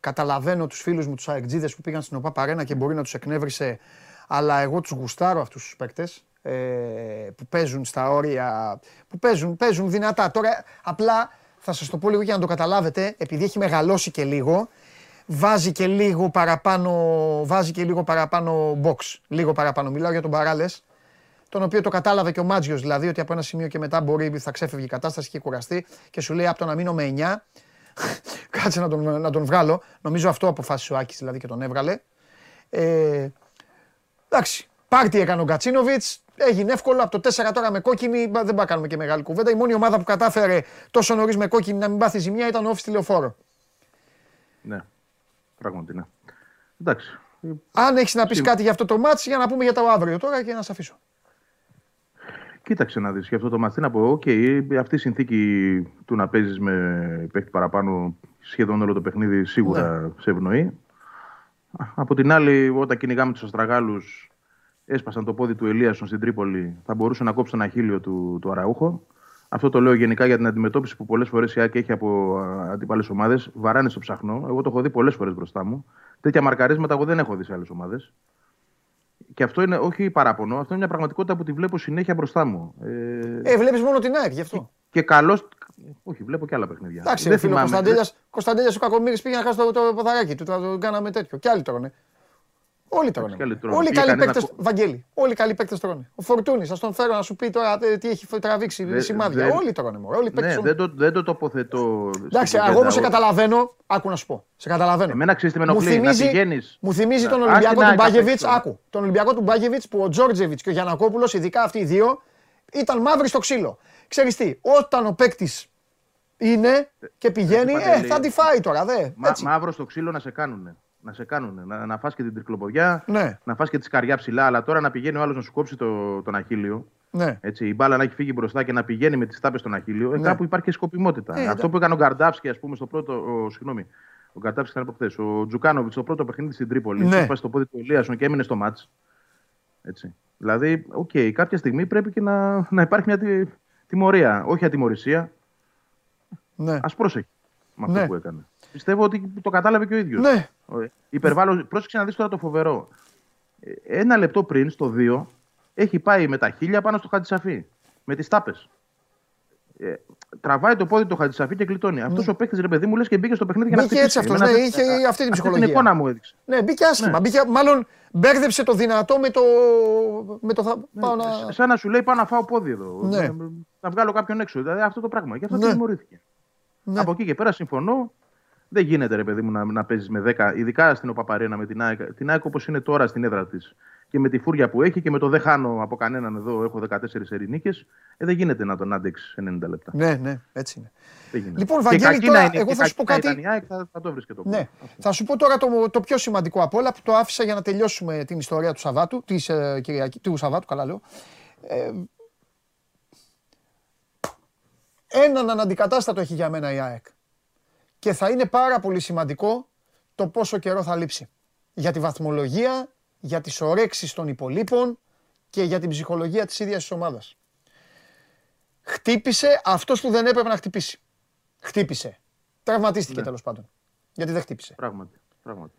καταλαβαίνω τους φίλους μου τους αεκτζίδες που πήγαν στην ΟΠΑ Παρένα και μπορεί να τους εκνεύρισε, αλλά εγώ τους γουστάρω αυτούς τους παίκτες ε, που παίζουν στα όρια, που παίζουν, παίζουν δυνατά. Τώρα απλά θα σας το πω λίγο για να το καταλάβετε, επειδή έχει μεγαλώσει και λίγο, βάζει και λίγο παραπάνω, βάζει και λίγο παραπάνω box, λίγο παραπάνω. Μιλάω για τον Παράλες, τον οποίο το κατάλαβε και ο Μάτζιος δηλαδή, ότι από ένα σημείο και μετά μπορεί, θα ξέφευγε η κατάσταση και κουραστεί και σου λέει από το να μείνω με 9, [LAUGHS] κάτσε να τον, να τον βγάλω. Νομίζω αυτό αποφάσισε ο Άκης δηλαδή και τον έβγαλε. Ε, εντάξει, πάρτι έκανε ο Γκατσίνοβιτς, έγινε εύκολο από το 4 τώρα με κόκκινη, μπα, δεν πάμε να κάνουμε και μεγάλη κουβέντα. Η μόνη ομάδα που κατάφερε τόσο νωρίς με κόκκινη να μην πάθει ζημιά ήταν ο ΟΦΗ στη Λεωφόρο. Ναι. Πράγματι, ναι. Εντάξει. Ε, Αν έχεις να πεις Σίγουρα. κάτι για αυτό το ματς, για να πούμε για το αύριο τώρα και να σε αφήσω. Κοίταξε να δεις, για αυτό το ματς να πω, οκ, αυτή η συνθήκη του να παίζεις με παίχτη παραπάνω σχεδόν όλο το παιχνίδι σίγουρα σε ευνοεί. Α, Από την άλλη, όταν κυνηγάμε τους Αστραγάλους, έσπασαν το πόδι του Ελίασον στην Τρίπολη, θα μπορούσε να κόψει τον αχίλιο του, του Αραούχο. Αυτό το λέω γενικά για την αντιμετώπιση που πολλές φορές η ΑΕΚ έχει από αντίπαλε ομάδες. Βαράνε στο ψαχνό. Εγώ το έχω δει πολλές φορές μπροστά μου. Τέτοια μαρκαρίσματα εγώ δεν έχω δει σε άλλες ομάδες. Και αυτό είναι όχι παράπονο, αυτό είναι μια πραγματικότητα που τη βλέπω συνέχεια μπροστά μου. Ε, Ε, βλέπεις μόνο την ΑΕΚ γι' αυτό. και καλώ. Όχι, βλέπω και άλλα παιχνίδια. Εντάξει, δεν ρε φίλε, ο θυμάμαι. Κωνσταντέλιας, Κωνσταντέλιας ο Κακομύρης πήγε να χάσει το, το ποδαράκι του, το, το κάναμε τέτοιο. Και άλλοι τρώνε. Όλοι τρώνε. και άλλοι τρώνε. Όλοι οι Πήγε καλοί κανένα παίκτες, κο- Βαγγέλη, όλοι οι καλοί παίκτες τρώνε. Ο Φορτούνης, ας τον φέρω να σου πει τώρα ε, τι έχει τραβήξει Δεν- σημάδια. δεν- Όλοι τρώνε, μωρέ, όλοι οι παίκτες Ναι, τρώνε. δεν το, δεν το τοποθετώ. στην Εντάξει, κουβέντα. εγώ όμως σε Ο- καταλαβαίνω, άκου να σου πω, σε καταλαβαίνω. Εμένα ξέρεις τι με Μου ενοχλεί, να θυμίζει, πηγαίνεις. μου θυμίζει τον Άχι Ολυμπιακό να του έκαπες Μπάγεβιτς, τώρα. άκου, τον Ολυμπιακό του Μπάγεβιτς που ο Τζόρτζεβιτς και ο Γιανακόπουλος, ειδικά αυτοί οι δύο, ήταν μαύροι στο ξύλο. Ξέρεις τι, όταν ο παίκτης είναι και πηγαίνει, Έτσι, ε, Παντελή. θα τη φάει τώρα, δε. Μα, Έτσι. μαύρο στο ξύλο να σε κάνουνε. Να σε κάνουνε. Να, να φας και την τρικλοποδιά, Ναι. να φας και τη σκαριά ψηλά. Αλλά τώρα να πηγαίνει ο άλλος να σου κόψει το, τον αχίλιο. Ναι. Έτσι, η μπάλα να έχει φύγει μπροστά και να πηγαίνει με τις τάπες στον αχίλιο. Ε, Ναι. κάπου υπάρχει και σκοπιμότητα. Ε, Αυτό εντάξει. που έκανε ο Γκαρντάφσκι, ας πούμε, στο πρώτο. Ο, συγγνώμη. Ο Γκαρντάφσκι ήταν από χθες. Ο Τζουκάνοβιτς στο πρώτο παιχνίδι στην Τρίπολη. Ναι. Ναι. Έσπασε το πόδι του Ελίασον και έμεινε στο μάτς. Έτσι. Δηλαδή, οκ, κάποια στιγμή πρέπει και να, να υπάρχει μια τη- τιμωρία. Όχι ατιμωρησία. Ναι. Ας πρόσεχε με αυτό Ναι. που έκανε. Πιστεύω ότι το κατάλαβε και ο ίδιος. Ναι. Υπερβάλλω. Πρόσεξε να δεις τώρα το φοβερό. Ε, Ένα λεπτό πριν, στο 2, έχει πάει με τα χίλια πάνω στο Χατζησαφή. Με τις τάπες. Ε, τραβάει το πόδι του Χατζησαφή και γλιτώνει. Αυτός ο παίκτης, ρε παιδί μου, λες και μπήκε στο παιχνίδι για να Ναι. Μπήκε έτσι χτυπήσει. αυτός, Εμένα ναι, αυτή- είχε αυτή την Την ψυχολογία. εικόνα μου έδειξε. Ναι, μπήκε άσχημα. Ναι. Μπήκε, μάλλον μπέρδεψε το δυνατό με το. Με το θα, πάω να... Σ- Σαν να σου λέει πάω να φάω πόδι εδώ. Ναι. Να, να βγάλω κάποιον έξω. Δηλαδή αυτό το πράγμα. Γι' αυτό Ναι. ναι. τιμωρήθηκε. Ναι. Από εκεί και πέρα συμφωνώ. Δεν γίνεται ρε παιδί μου να, να παίζεις με 10, ειδικά στην Οπαπαρένα με την ΑΕΚ. Την ΑΕΚ όπως είναι τώρα στην έδρα της και με τη φούρια που έχει και με το δεν χάνω από κανέναν εδώ, έχω 14 ερηνίκες. Ε, δεν γίνεται να τον άντεξεις 90 λεπτά. Ναι, ναι, έτσι είναι. Δεν γίνεται. Λοιπόν, Και Βαγγέλη, κακή τώρα να είναι, εγώ και θα σου πω κακή να κάτι. ήταν η ΑΕΚ, θα, θα το βρει και το Ναι. Αυτό. Θα σου πω τώρα το, το πιο σημαντικό από όλα που το άφησα για να τελειώσουμε την ιστορία του Σαββάτου, της, ε, Κυριακή, του Σαββάτου, καλά λέω. Ε, έναν αναντικατάστατο έχει για μένα η ΑΕΚ. Και θα είναι πάρα πολύ σημαντικό το πόσο καιρό θα λείψει. Για τη βαθμολογία, για τις ορέξεις των υπολείπων και για την ψυχολογία της ίδιας της ομάδας. Χτύπησε αυτός που δεν έπρεπε να χτυπήσει. Χτύπησε. Τραυματίστηκε Ναι. τέλος πάντων. Γιατί δεν χτύπησε. Πράγματι. πράγματι.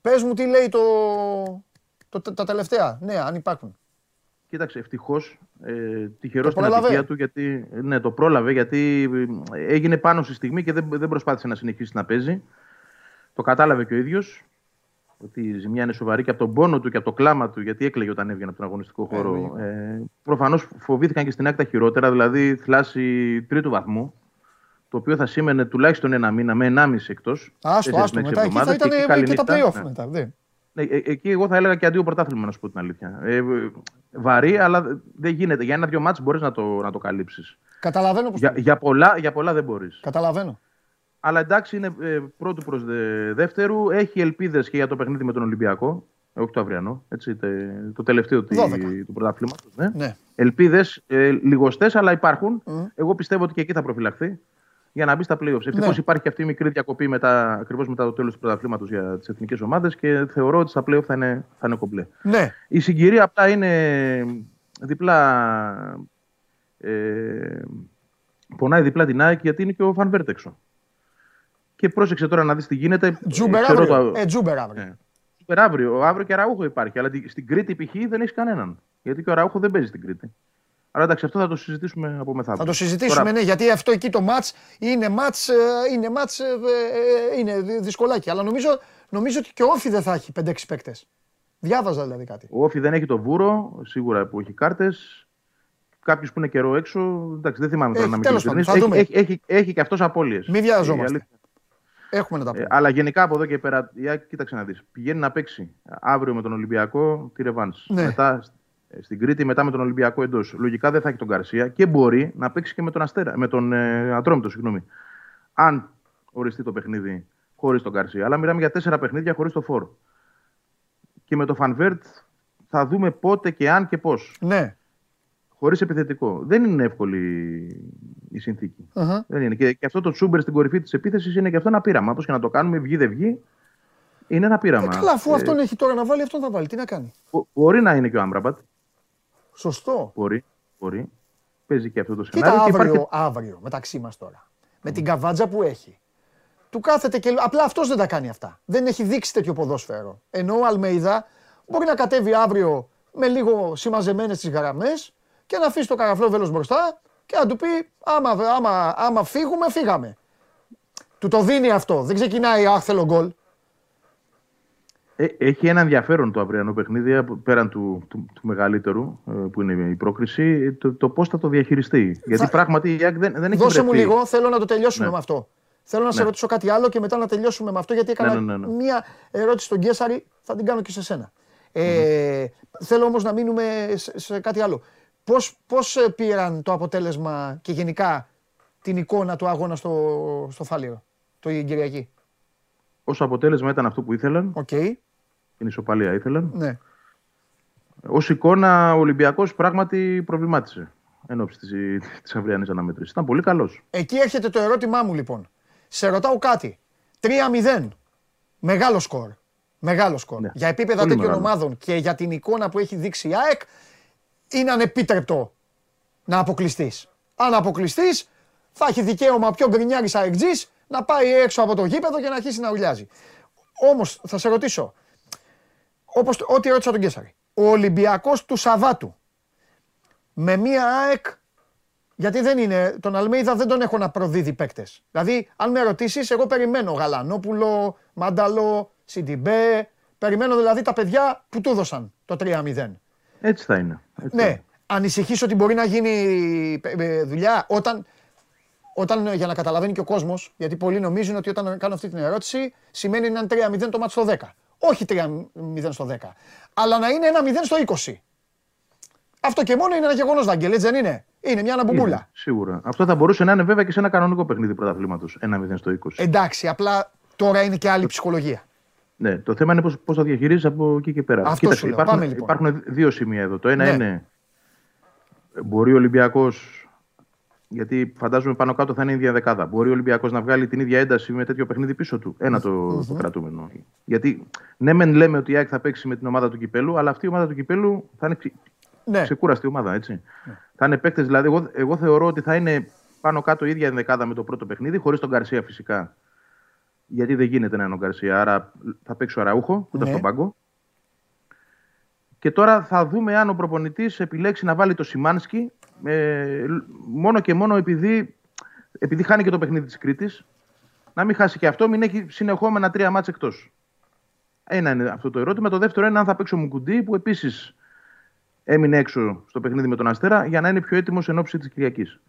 Πες μου τι λέει το, το, τα- τα τελευταία. Ναι, αν υπάρχουν. Κοίταξε, ευτυχώς ε, τυχερός Το στην πρόλαβε. ατυχία του γιατί. Ναι, το πρόλαβε γιατί ε, έγινε πάνω στη στιγμή και δεν, δεν προσπάθησε να συνεχίσει να παίζει. Το κατάλαβε και ο ίδιος ότι η ζημιά είναι σοβαρή και από τον πόνο του και από το κλάμα του, γιατί έκλαιγε όταν έβγαινε από τον αγωνιστικό χώρο. Ε, Προφανώς φοβήθηκαν και στην ΑΕΚ τα χειρότερα, δηλαδή θλάση τρίτου βαθμού. Το οποίο θα σήμαινε τουλάχιστον ένα μήνα με 1,5 εκτός. Άστο, άστο. Μετά εκεί θα ήταν και, και τα playoff ναι. μετά. Ναι. Ναι, εκεί εγώ θα έλεγα και αντίο πρωτάθλημα, να σου πω την αλήθεια. Ε, βαρύ, αλλά δεν γίνεται. Για ένα-δυο μάτς μπορείς να το, να το καλύψεις. Καταλαβαίνω για, για, πολλά, για πολλά δεν μπορείς. Καταλαβαίνω. Αλλά εντάξει, είναι ε, πρώτου προς δε, δεύτερου. Έχει ελπίδες και για το παιχνίδι με τον Ολυμπιακό. Όχι το αυριανό, έτσι, τε, το τελευταίο του, του πρωταθλήματος. Ναι. ναι. Ελπίδες ε, λιγοστές, αλλά υπάρχουν. Mm. Εγώ πιστεύω ότι και εκεί θα προφυλαχθεί για να μπει στα playoffs. Ευτυχώς ναι. υπάρχει και αυτή η μικρή διακοπή μετά, ακριβώς μετά το τέλος του πρωταθλήματος για τις εθνικές ομάδες και θεωρώ ότι στα playoffs θα είναι, θα είναι κομπλέ. Ναι. Η συγκυρία απλά είναι διπλά. Ε, πονάει διπλά την ΑΕΚ γιατί είναι και ο Φαν έξω. Και πρόσεξε τώρα να δεις τι γίνεται. Τζούμπερ αύριο. Το... Ε, τζούμπερ αύριο. Ε, τζούμπερ αύριο. Αύριο και Αραούχο υπάρχει. Αλλά στην Κρήτη π.χ. δεν έχει κανέναν. Γιατί και ο Αραούχο δεν παίζει στην Κρήτη. Αλλά εντάξει, αυτό θα το συζητήσουμε από μεθαύριο. Θα το συζητήσουμε, Τώρα... ναι, γιατί αυτό εκεί το μάτς είναι μάτς, ε, είναι, μάτς, ε, ε, είναι δυσκολάκι. Αλλά νομίζω, νομίζω ότι και ο Όφη δεν θα έχει 5-6 παίκτες. Διάβαζα δηλαδή κάτι. Ο Όφη δεν έχει το βούρο, σίγουρα που έχει κάρτες. Κάποιος που είναι καιρό έξω. Εντάξει, δεν θυμάμαι τώρα να μην έχει, έχει, έχει, έχει, έχει και αυτός απώλειες. Μην βιαζόμαστε. Έχουμε να τα πούμε. Ε, αλλά γενικά από εδώ και πέρα, για, κοίταξε να δεις. Πηγαίνει να παίξει αύριο με τον Ολυμπιακό τη Ρεβάνς. Ναι. Μετά ε, στην Κρήτη, μετά με τον Ολυμπιακό εντός. Λογικά δεν θα έχει τον Καρσία και μπορεί να παίξει και με τον, Αστέρα, με τον ε, Ατρόμητο. Συγγνώμη. Αν οριστεί το παιχνίδι χωρίς τον Καρσία. Αλλά μιλάμε για τέσσερα παιχνίδια χωρίς το φόρο. Και με το Φανβέρτ θα δούμε πότε και αν και πώς. Ναι. Χωρίς επιθετικό. Δεν είναι εύκολη η συνθηκη uh-huh. Δεν είναι. Και, και αυτό το τσούμπερ στην κορυφή της επίθεσης είναι και αυτό ένα πείραμα. Πώ και να το κάνουμε, βγει δεν βγει. Είναι ένα πείραμα. Ε, καλά, αφού ε, αυτόν έχει τώρα να βάλει, αυτόν θα βάλει. Τι να κάνει; Μπορεί να είναι και ο Άμπραμπατ. Σωστό. Μπορεί. μπορεί. Παίζει και αυτό το σενάριο. Κοίτα αύριο, υπάρχει... αύριο μεταξύ μας τώρα. Με την καβάτζα που έχει. Του κάθεται και. Απλά αυτός δεν τα κάνει αυτά. Δεν έχει δείξει τέτοιο ποδόσφαιρο. Ενώ ο Αλμέιδα μπορεί να κατέβει αύριο με λίγο συμμαζεμένες τις γραμμές και να αφήσει το καραφλό βέλος μπροστά και να του πει: άμα, άμα, άμα φύγουμε, φύγαμε. Του το δίνει αυτό. Δεν ξεκινάει άχθελο γκολ. Ε, έχει ένα ενδιαφέρον το αυριανό παιχνίδι, πέραν του, του, του μεγαλύτερου, ε, που είναι η πρόκριση, το, το πώς θα το διαχειριστεί. Γιατί πράγματι η ΑΕΚ δεν, δεν έχει Δώσε μου λίγο, θέλω να το τελειώσουμε ναι. με αυτό. Θέλω να σε ναι. ρωτήσω κάτι άλλο και μετά να τελειώσουμε με αυτό, γιατί έκανα ναι, μία ερώτηση στον Γκέσαρη, θα την κάνω και σε σένα. Ε, Θέλω όμως να μείνουμε σε, κάτι άλλο. Πώς, πώς ε, πήραν το αποτέλεσμα και γενικά την εικόνα του αγώνα στο, στο Φάληρο, το Κυριακή; Ως αποτέλεσμα ήταν αυτό που ήθελαν. Okay την ισοπαλία ήθελαν. Ναι. Ω εικόνα, ο Ολυμπιακός πράγματι προβλημάτισε εν ώψη της αυριανής αναμέτρησης. Ήταν πολύ καλός. Εκεί έρχεται το ερώτημά μου λοιπόν. Σε ρωτάω κάτι. 3-0. Μεγάλο σκορ. Μεγάλο σκορ. Ναι. Για επίπεδα πολύ τέτοιων ομάδων και για την εικόνα που έχει δείξει η ΑΕΚ, είναι ανεπίτρεπτο να αποκλειστείς. Αν αποκλειστείς, θα έχει δικαίωμα πιο γκρινιάρης αεκτζή να πάει έξω από το γήπεδο και να αρχίσει να ουλιάζει. Όμως θα σε ρωτήσω, όπως ό,τι ρώτησα τον Κέσσαρη. Ο Ολυμπιακός του Σαββάτου με μία ΑΕΚ γιατί δεν είναι, τον Αλμέιδα δεν τον έχω να προδίδει παίκτες. Δηλαδή, αν με ρωτήσεις, εγώ περιμένω Γαλανόπουλο, Μάνταλο, Σιντιμπέ. Περιμένω δηλαδή τα παιδιά που του έδωσαν το 3-0. Έτσι θα είναι. Έτσι ναι. Ανησυχείς ότι μπορεί να γίνει ε, ε, δουλειά όταν, όταν για να καταλαβαίνει και ο κόσμος, γιατί πολλοί νομίζουν ότι όταν κάνω αυτή την ερώτηση σημαίνει έναν 3-0 το μάτι στο 10. Όχι 3-0 στο 10. Αλλά να είναι ένα 0 στο 20. Αυτό και μόνο είναι ένα γεγονός, Βαγγέλη, έτσι δεν είναι; Είναι μια αναμπουμπούλα. σίγουρα. Αυτό θα μπορούσε να είναι βέβαια και σε ένα κανονικό παιχνίδι πρωταθλήματος. Ένα 0 στο 20. Εντάξει, απλά τώρα είναι και άλλη ψυχολογία. Ναι, το θέμα είναι πώς θα διαχειρίζει από εκεί και πέρα. Αυτό Κοίταξε, υπάρχουν, Πάμε, λοιπόν. υπάρχουν δύο σημεία εδώ. Το ένα ναι. είναι μπορεί ο Ολυμπιακός γιατί φαντάζομαι πάνω κάτω θα είναι η ίδια δεκάδα. Μπορεί ο Ολυμπιακός να βγάλει την ίδια ένταση με τέτοιο παιχνίδι πίσω του. Ένα το, το κρατούμενο. Γιατί ναι, μεν λέμε ότι η ΑΕΚ θα παίξει με την ομάδα του κυπέλου, αλλά αυτή η ομάδα του κυπέλου θα είναι ναι. ξεκούραστη ομάδα. Έτσι. Ναι. Θα είναι παίκτες, δηλαδή, εγώ, εγώ θεωρώ ότι θα είναι πάνω κάτω η ίδια δεκάδα με το πρώτο παιχνίδι, χωρίς τον Καρσία φυσικά. Γιατί δεν γίνεται να είναι ο Γκαρσία, άρα θα παίξει ο Αραούχο που ήταν ναι. στον πάγκο. Και τώρα θα δούμε αν ο προπονητής επιλέξει να βάλει το Σιμάνσκι ε, μόνο και μόνο επειδή, επειδή χάνει και το παιχνίδι της Κρήτης να μην χάσει και αυτό, μην έχει συνεχόμενα τρία μάτς εκτός. Ένα είναι αυτό το ερώτημα. Το δεύτερο είναι αν θα παίξει ο Μουκουντή, που επίσης έμεινε έξω στο παιχνίδι με τον Αστέρα, για να είναι πιο έτοιμος εν ώψη της Κυριακής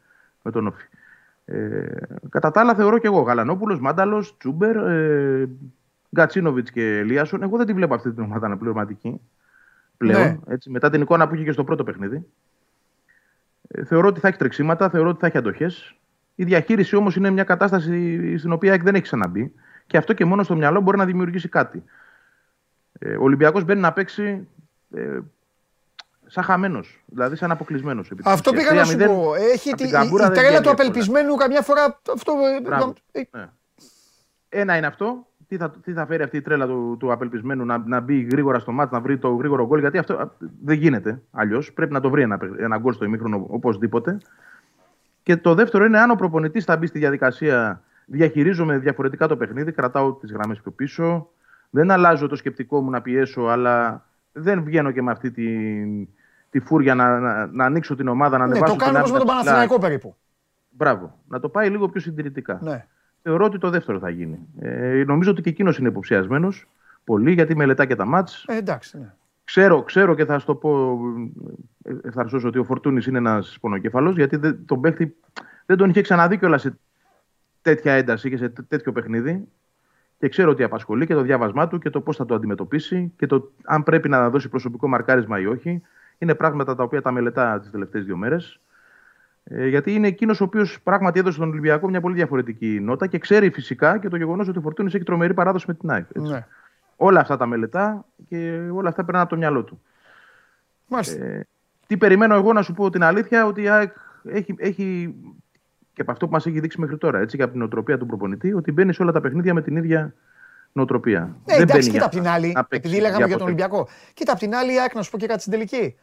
με τον Όφη. Ε, κατά τα άλλα, θεωρώ και εγώ Γαλανόπουλος, Μάνταλος, Τσούμπερ, ε, Γκατσίνοβιτς και Ελίασον. Εγώ δεν τη βλέπω αυτή την ομάδα αναπληρωματική πλέον. Ναι. Έτσι, μετά την εικόνα που είχε και στο πρώτο παιχνίδι. Ε, θεωρώ ότι θα έχει τρεξίματα, θεωρώ ότι θα έχει αντοχές. Η διαχείριση όμως είναι μια κατάσταση στην οποία δεν έχει ξαναμπεί. Και αυτό και μόνο στο μυαλό μπορεί να δημιουργήσει κάτι. Ε, ο Ολυμπιακός μπαίνει να παίξει ε, σαν χαμένος, δηλαδή σαν αποκλεισμένος. Αυτό πήγα να σου πω. Έχει τη, η, η τρέλα του απελπισμένου καμιά φορά. Αυτό, ε, ναι. Ένα είναι αυτό. Τι θα, τι θα φέρει αυτή η τρέλα του, του απελπισμένου να, να μπει γρήγορα στο μάτι, να βρει το γρήγορο γκολ. Γιατί αυτό δεν γίνεται αλλιώς. Πρέπει να το βρει ένα, ένα γκολ στο ημίχρονο οπωσδήποτε. Και το δεύτερο είναι αν ο προπονητής θα μπει στη διαδικασία. Διαχειρίζομαι διαφορετικά το παιχνίδι, κρατάω τις γραμμές πιο πίσω. Δεν αλλάζω το σκεπτικό μου να πιέσω, αλλά δεν βγαίνω και με αυτή τη, τη φούρια να, να, να ανοίξω την ομάδα, να ναι, ανεβάσω το κάνω όπως με τον Παναθηναϊκό περίπου. Μπράβο. Να το πάει λίγο πιο συντηρητικά. Ναι. Θεωρώ ότι το δεύτερο θα γίνει. Ε, νομίζω ότι και εκείνος είναι υποψιασμένος πολύ, γιατί μελετά και τα μάτς. Ε, εντάξει, ναι. Ξέρω, ξέρω και θα σου το πω ευθαρσώ ότι ο Φορτούνης είναι ένας πονοκέφαλος, γιατί δεν, τον παίχτη δεν τον είχε ξαναδεί κιόλας σε τέτοια ένταση και σε τέτοιο παιχνίδι. Και ξέρω ότι απασχολεί και το διάβασμά του και το πώς θα το αντιμετωπίσει και το αν πρέπει να δώσει προσωπικό μαρκάρισμα ή όχι. Είναι πράγματα τα οποία τα μελετά τις τελευταίες δύο μέρες. Ε, γιατί είναι εκείνος ο οποίος πράγματι έδωσε στον Ολυμπιακό μια πολύ διαφορετική νότα και ξέρει φυσικά και το γεγονός ότι ο Φορτούνης έχει τρομερή παράδοση με την ΑΕΚ. Ναι. Όλα αυτά τα μελετά και όλα αυτά περνάνε από το μυαλό του. Μάλιστα. Ε, τι περιμένω εγώ να σου πω την αλήθεια, ότι η ΑΕΚ έχει, έχει και από αυτό που μας έχει δείξει μέχρι τώρα, έτσι, και από την νοοτροπία του προπονητή, ότι μπαίνει σε όλα τα παιχνίδια με την ίδια νοοτροπία. Ναι, Δεν εντάξει, μπαίνει κοίτα για απ' την άλλη, να παίξει επειδή λέγαμε για τον ποτέ. Ολυμπιακό. Κοίτα απ' την άλλη, η ΑΕΚ να σου πω και κάτι στην τελική.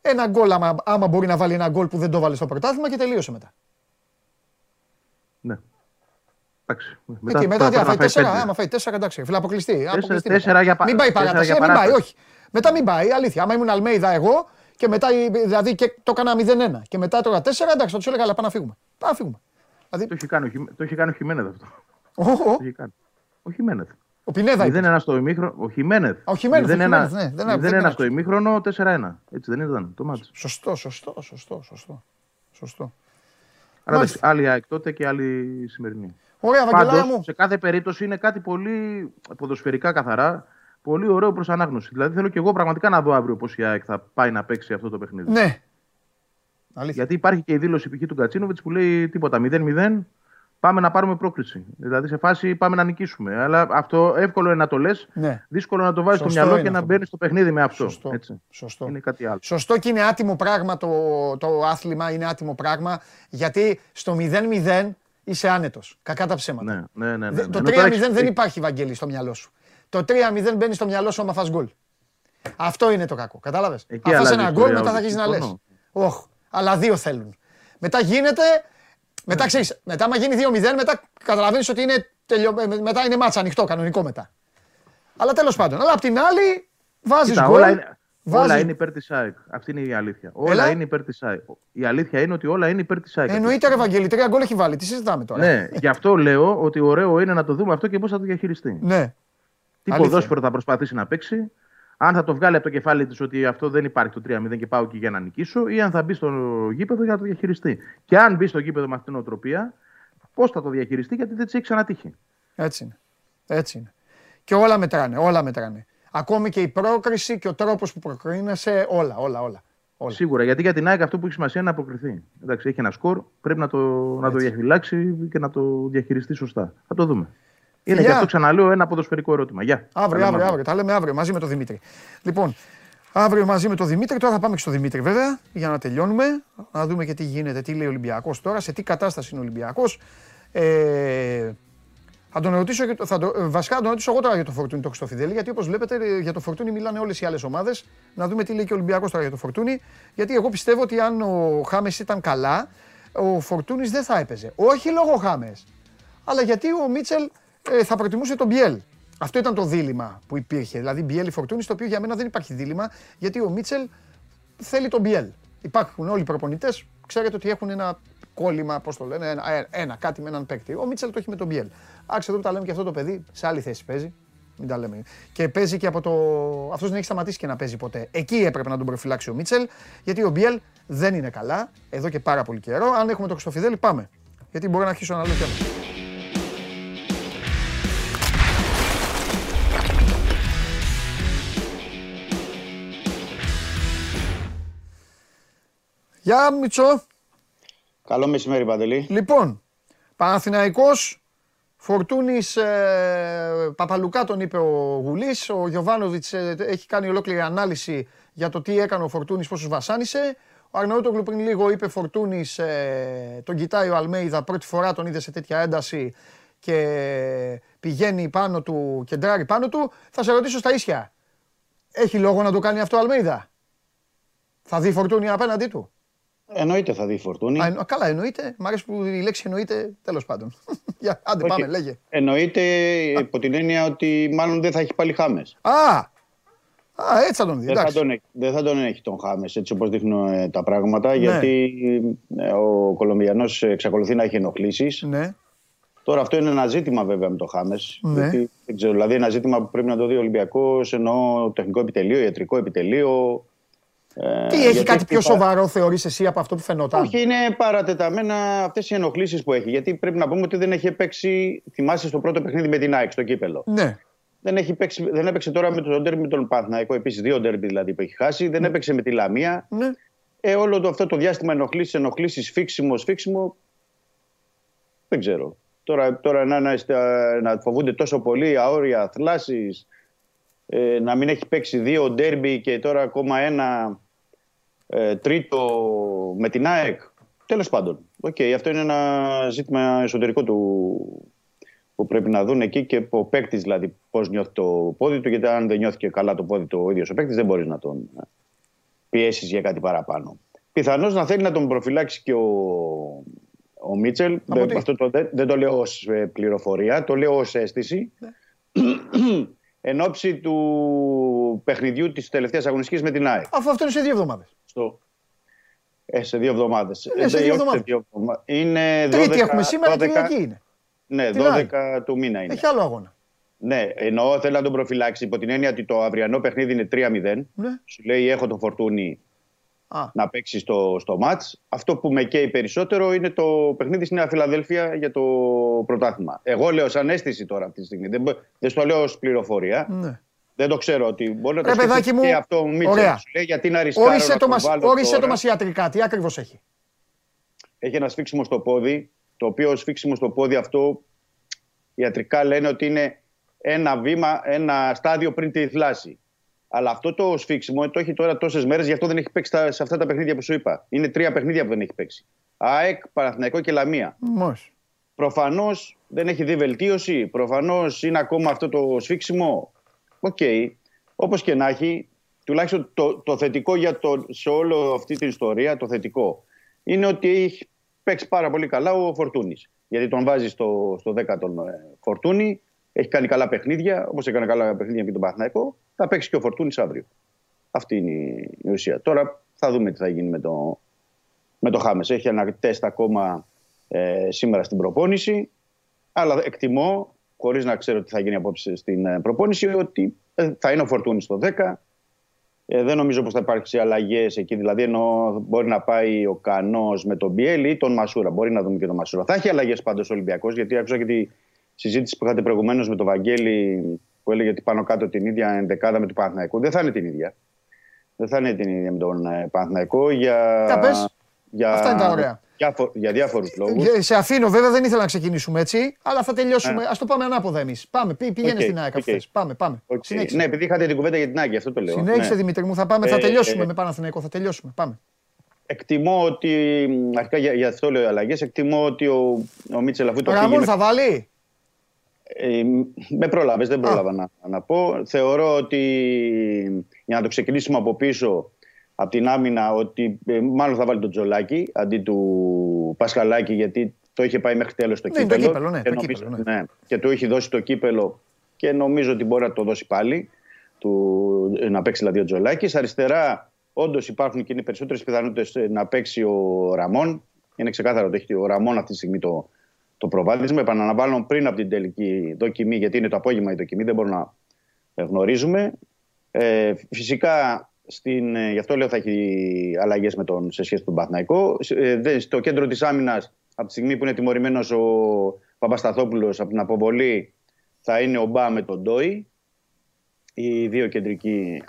Ένα γκολ, άμα, άμα μπορεί να βάλει ένα γκολ που δεν το βάλε στο πρωτάθλημα και τελείωσε μετά. Ναι. Εντάξει. Μετά, τι, μετά τι, τώρα άμα φάει να τέσσερα, πέντε. άμα φάει τέσσερα, εντάξει, φίλε, αποκλειστεί. Τέσσερα- αποκλειστεί τέσσερα μετά. για πα- Μην πάει τέσσερα παράταση, για ε, μην πάει, παράταση. όχι. Μετά μην πάει, αλήθεια. Άμα ήμουν Αλμέιδα εγώ και μετά, δηλαδή, και το έκανα 0-1 και μετά τώρα 4, εντάξει, θα τους έλεγα, αλλά πάμε να φύγουμε. Πάμε να φύγουμε. Δηλαδή, Το έχει κάνει, ο Χι- το έχει κάνει ο Χιμένεθ αυτό. ο, Το ο, έχει κάνει. Ο Χιμένεθ. Ο Πινέδα είπε. 0-1 στο ημίχρονο. Ο Χιμένεθ. ο Χιμένεθ, ο 0-1 Χιμένεθ, ναι, δεν- δεν 0-1 άκουσα. στο ημίχρονο, 4-1. Έτσι δεν ήταν το μάτσο. Σωστό, σωστό, σωστό, σωστό. σωστό. Άρα Μάλιστα. εντάξει, άλλη ΑΕΚ τότε και άλλη σημερινή. Ωραία, Βαγγελάρα Πάντως, μου. σε κάθε περίπτωση είναι κάτι πολύ ποδοσφαιρικά καθαρά, πολύ ωραίο προς ανάγνωση. Δηλαδή θέλω και εγώ πραγματικά να δω αύριο πώς η ΑΕΚ θα πάει να παίξει αυτό το παιχνίδι. Ναι. Αλήθεια. Γιατί υπάρχει και η δήλωση π.χ. του Κατσίνοβιτ που λέει τίποτα 0-0, πάμε να πάρουμε πρόκριση. Δηλαδή σε φάση πάμε να νικήσουμε. Αλλά αυτό εύκολο είναι να το λες, Ναι. δύσκολο να το βάζεις στο Σωστό μυαλό είναι και να αυτό. μπαίνει στο παιχνίδι με αυτό. Σωστό. Έτσι. Σωστό. Είναι κάτι άλλο. Σωστό και είναι άτιμο πράγμα το, το άθλημα, είναι άτιμο πράγμα, γιατί στο 0-0 είσαι άνετος. Κακά τα ψέματα. Ναι, ναι, ναι, ναι, Δε- ναι. Το Ενώ 3-0 τώρα έχεις- δεν υπάρχει, Βαγγέλη, στο μυαλό σου. Το 3-0 μπαίνει στο μυαλό σου άμα φας γκολ. Αυτό είναι το κακό. Κατάλαβες; Εκεί Αν φας αλλάζει ένα η γκολ, ιστορία, μετά θα όντως. αρχίσεις να λες. Συμφωνώ. Όχι, αλλά δύο θέλουν. Μετά γίνεται, μετά ξέρεις, μετά άμα γίνει 2-0, μετά καταλαβαίνεις ότι είναι τελειω... ε, μετά είναι μάτσα ανοιχτό, κανονικό μετά. Αλλά τέλος πάντων. Αλλά απ' την άλλη, βάζεις Κοίτα, γκολ. όλα, είναι, βάζεις- όλα είναι υπέρ της ΑΕΚ. Αυτή είναι η αλήθεια. Όλα Έλα. είναι υπέρ της ΑΕΚ. Η αλήθεια είναι ότι όλα είναι υπέρ της ΑΕΚ. Εννοείται ρε Βαγγέλη, τρία γκολ έχει βάλει. Τι συζητάμε τώρα. Ναι, γι' αυτό λέω ότι ωραίο είναι να το δούμε αυτό και πώς θα το διαχειριστεί. Ναι. Τι αλήθεια. ποδόσφαιρο θα προσπαθήσει να παίξει, αν θα το βγάλει από το κεφάλι της ότι αυτό δεν υπάρχει το 3-0 και πάω εκεί για να νικήσω, ή αν θα μπει στο γήπεδο για να το διαχειριστεί. Και αν μπει στο γήπεδο με αυτήν την οτροπία, πώς θα το διαχειριστεί, γιατί δεν της έχει ξανατύχει. Έτσι είναι. Έτσι είναι. Και όλα μετράνε, όλα μετράνε. Ακόμη και η πρόκριση και ο τρόπος που προκρίνεσαι, όλα, όλα, όλα. όλα. Σίγουρα, γιατί για την ΑΕΚ αυτό που έχει σημασία είναι να αποκριθεί. Εντάξει, έχει ένα σκορ, πρέπει να το, να το διαφυλάξει και να το διαχειριστεί σωστά. Θα το δούμε. Είναι Φιλιά. και αυτό, ξαναλέω, ένα ποδοσφαιρικό ερώτημα. Γεια. Αύριο, Τα λέμε αύριο, αύριο. Τα λέμε αύριο μαζί με τον Δημήτρη. Λοιπόν, αύριο μαζί με τον Δημήτρη. Τώρα θα πάμε και στο Δημήτρη βέβαια για να τελειώνουμε. Να δούμε και τι γίνεται, τι λέει ο Ολυμπιακός τώρα, σε τι κατάσταση είναι ο Ολυμπιακός. Ε, θα τον ρωτήσω, και το- θα το, ε, βασικά θα τον ρωτήσω εγώ τώρα για το Φορτούνι το Χριστόφιδέλη, γιατί όπως βλέπετε ε, για το Φορτούνι μιλάνε όλες οι άλλες ομάδες. Να δούμε τι λέει και ο Ολυμπιακός τώρα για το Φορτούνι, γιατί εγώ πιστεύω ότι αν ο Χάμες ήταν καλά, ο Φορτούνης δεν θα έπαιζε. Όχι λόγω Χάμες, αλλά γιατί ο Μίτσελ ε, θα προτιμούσε τον Μπιέλ. Αυτό ήταν το δίλημα που υπήρχε. Δηλαδή Μπιέλ ή Φορτούνη, το οποίο για μένα δεν υπάρχει δίλημα, γιατί ο Μίτσελ θέλει τον Μπιέλ. Υπάρχουν όλοι οι προπονητές, ξέρετε ότι έχουν ένα κόλλημα, πώς το λένε, ένα, ε, ένα, κάτι με έναν παίκτη. Ο Μίτσελ το έχει με τον Μπιέλ. Άξε εδώ που τα λέμε και αυτό το παιδί σε άλλη θέση παίζει. Μην τα λέμε. Και παίζει και από το. Αυτός δεν έχει σταματήσει και να παίζει ποτέ. Εκεί έπρεπε να τον προφυλάξει ο Μίτσελ, γιατί ο Μπιέλ δεν είναι καλά εδώ και πάρα πολύ καιρό. Αν έχουμε το Χρυστοφιδέλη, πάμε. Γιατί μπορεί να αρχίσω να λέω και άλλο. Γεια Μιτσό. Καλό μεσημέρι, Παντελή. Λοιπόν, Παναθηναϊκός, Φορτούνης, ε, Παπαλουκά τον είπε ο Γουλής, ο Γιωβάνοβιτς ε, έχει κάνει ολόκληρη ανάλυση για το τι έκανε ο Φορτούνης, πόσους βασάνισε. Ο Αρναούτογλου πριν λίγο είπε Φορτούνης, ε, τον κοιτάει ο Αλμέιδα, πρώτη φορά τον είδε σε τέτοια ένταση και πηγαίνει πάνω του, κεντράρει πάνω του. Θα σε ρωτήσω στα ίσια, έχει λόγο να το κάνει αυτό ο Αλμέιδα; Θα δει Φορτούνη απέναντί του; Εννοείται θα δει φορτούνη. Α, εννο- καλά, εννοείται. Μ' αρέσει που η λέξη εννοείται, τέλος πάντων. [LAUGHS] Για, άντε Όχι. πάμε, λέγε. Εννοείται υπό την έννοια ότι μάλλον δεν θα έχει πάλι χάμες. Α, α έτσι θα τον δει, Δεν, θα εντάξει. τον, έχει- δεν θα τον έχει τον χάμες έτσι όπως δείχνουν ε, τα πράγματα. Ναι. Γιατί ε, ο Κολομβιανός εξακολουθεί να έχει ενοχλήσεις. Ναι, Τώρα αυτό είναι ένα ζήτημα βέβαια με το χάμες. Ναι. Γιατί, δεν ξέρω, δηλαδή ένα ζήτημα που πρέπει να το δει ο Ολυμπιακός, εννοώ τεχνικό επιτελείο, ιατρικό επιτελείο. Ε, Τι, έχει γιατί κάτι πιο χτυπά- σοβαρό θεωρείς εσύ από αυτό που φαινόταν; Όχι, είναι παρατεταμένα αυτές οι ενοχλήσεις που έχει. Γιατί πρέπει να πούμε ότι δεν έχει παίξει. Θυμάσαι στο πρώτο παιχνίδι με την ΑΕΚ στο κύπελο. Ναι, Δεν, έχει παίξει, δεν έπαιξε τώρα με το ντέρμπι με τον Παναθηναϊκό. Επίσης, δύο ντέρμπι δηλαδή που έχει χάσει. Δεν έπαιξε με τη Λαμία. ναι. Ε, όλο το, αυτό το διάστημα ενοχλήσεις, ενοχλήσεις, σφίξιμο, σφίξιμο. Δεν ξέρω. Τώρα, τώρα να, να, να φοβούνται τόσο πολύ αόρια, θλάσεις. Ε, να μην έχει παίξει δύο ντέρμπι και τώρα ακόμα ένα ε, τρίτο με την ΑΕΚ. Τέλος πάντων. Οκ, αυτό είναι ένα ζήτημα εσωτερικό του που πρέπει να δουν εκεί και ο παίκτης δηλαδή πώς νιώθει το πόδι του. Γιατί αν δεν νιώθει και καλά το πόδι του ο ίδιος ο παίκτης, δεν μπορείς να τον πιέσεις για κάτι παραπάνω. Πιθανώς να θέλει να τον προφυλάξει και ο, ο Μίτσελ. Από Δεν, τι; αυτό το, δεν, δεν το λέω ως πληροφορία, το λέω ως αίσθηση. [CLEARS THROAT] Εν ώψη του παιχνιδιού της τελευταίας αγωνιστικής με την ΑΕΚ. Αφού αυτό είναι σε δύο εβδομάδες. Στο... Ε, σε δύο εβδομάδες. Ναι, σε δύο εβδομάδες. Είναι 12, Τρίτη έχουμε σήμερα, 12 Κυριακή είναι. Ναι, Την 12 άλλη. του μήνα είναι. Έχει άλλο αγώνα. Ναι, εννοώ θέλω να τον προφυλάξει υπό την έννοια ότι το αυριανό παιχνίδι είναι 3-0. Ναι. Σου λέει έχω το φορτούνι Α, να παίξει στο, στο μάτς. Αυτό που με καίει περισσότερο είναι το παιχνίδι στη Νέα Φιλαδέλφια για το πρωτάθλημα. Εγώ λέω σαν αίσθηση τώρα αυτή τη στιγμή. Δεν, μπο- δεν στο λέω ως πληροφορία. ναι. Δεν το ξέρω ότι μπορεί να το Ρε, παιδάκι σκεφτεί μου, και αυτό ο Μίτσελ. ωραία. Σου λέει γιατί να ρισκάρω Όρισε να το τον μας, βάλω όρισε τώρα. το μας ιατρικά. Τι ακριβώς έχει. Έχει ένα σφίξιμο στο πόδι, το οποίο σφίξιμο στο πόδι αυτό ιατρικά λένε ότι είναι ένα βήμα, ένα στάδιο πριν τη θλάση. Αλλά αυτό το σφίξιμο το έχει τώρα τόσες μέρες, γι' αυτό δεν έχει παίξει τα- σε αυτά τα παιχνίδια που σου είπα. Είναι τρία παιχνίδια που δεν έχει παίξει. ΑΕΚ, Παναθηναϊκό και Λαμία. Μόλις. Προφανώς δεν έχει δει βελτίωση. Προφανώς είναι ακόμα αυτό το σφίξιμο. Οκ. Όπως και να έχει, τουλάχιστον το, το θετικό για το, σε όλη αυτή την ιστορία, το θετικό, είναι ότι έχει παίξει πάρα πολύ καλά ο Φορτούνης. Γιατί τον βάζει στο, στο 10 τον ε, Φορτούνη, έχει κάνει καλά παιχνίδια, όπως έκανε καλά παιχνίδια και τον Παναθηναϊκό, θα παίξει και ο Φορτούνης αύριο. Αυτή είναι η, η ουσία. Τώρα θα δούμε τι θα γίνει με το, με το Χάμες. Έχει ένα τεστ ακόμα ε, σήμερα στην προπόνηση. Αλλά εκτιμώ, χωρίς να ξέρω τι θα γίνει απόψε στην ε, προπόνηση, ότι ε, θα είναι ο Φορτούνης στο 10. Ε, δεν νομίζω πως θα υπάρξει αλλαγές εκεί. Δηλαδή, ενώ μπορεί να πάει ο Κανός με τον Μπιέλ ή τον Μασούρα. Μπορεί να δούμε και τον Μασούρα. Θα έχει αλλαγές πάντως ο Ολυμπιακός, γιατί άκουσα και τη συζήτηση που είχατε προηγουμένως με τον Βαγγέλη, που έλεγε ότι πάνω κάτω την ίδια ενδεκάδα με τον Παναθηναϊκό. Δεν θα είναι την ίδια. Δεν θα είναι την ίδια με τον ε, Παναθηναϊκό για. Για πες. Για, Αυτά είναι τα ωραία. διάφο- για διάφορους λόγους. Ε, Σε αφήνω βέβαια, δεν ήθελα να ξεκινήσουμε έτσι, αλλά θα τελειώσουμε. Ας το πάμε ανάποδα εμείς. Πάμε, πή- πήγαινε Ναι. Οκ, στην ΑΕΚ οκ. αυτές. Πάμε, πάμε. Οκ. Συνέχισε. Ναι, επειδή είχατε την κουβέντα για την Άγκη, αυτό το λέω. Συνέχισε Ναι. Δημήτρη μου, θα πάμε, θα Ε, τελειώσουμε ε, με Παναθηναϊκό, θα τελειώσουμε. Πάμε. Εκτιμώ ότι. μ, Αρχικά για, για αυτό λέω αλλαγές. Εκτιμώ ότι ο, ο Μίτσελ αφού το Ο φύγει. Ραμόν με- θα βάλει; Ε, με πρόλαβες, δεν πρόλαβα να, να πω. Θεωρώ ότι για να το ξεκινήσουμε από πίσω από την άμυνα, ότι ε, μάλλον θα βάλει τον Τζολάκη αντί του Πασχαλάκη, γιατί το είχε πάει μέχρι τέλος το Ναι, κύπελο. το κύπελο, ναι, και, το νομίζω- κύπελο, ναι. ναι, και του έχει δώσει το κύπελο και νομίζω ότι μπορεί να το δώσει πάλι. Του, να παίξει δηλαδή ο Τζολάκης. Αριστερά, όντως υπάρχουν και είναι περισσότερες πιθανότητες να παίξει ο Ραμόν. Είναι ξεκάθαρο ότι έχει ο Ραμόν αυτή τη στιγμή το, το προβάδισμα. Επαναλαμβάνω πριν από την τελική δοκιμή, γιατί είναι το απόγευμα η δοκιμή, δεν μπορούμε να γνωρίζουμε. Ε, φυσικά, στην, ε, γι' αυτό λέω θα έχει αλλαγές σε σχέση με τον Παθναϊκό. Ε, στο κέντρο της άμυνας, από τη στιγμή που είναι τιμωρημένος ο Παπασταθόπουλος από την αποβολή, θα είναι ο Μπά με τον Ντόι. Οι δύο κεντρικοί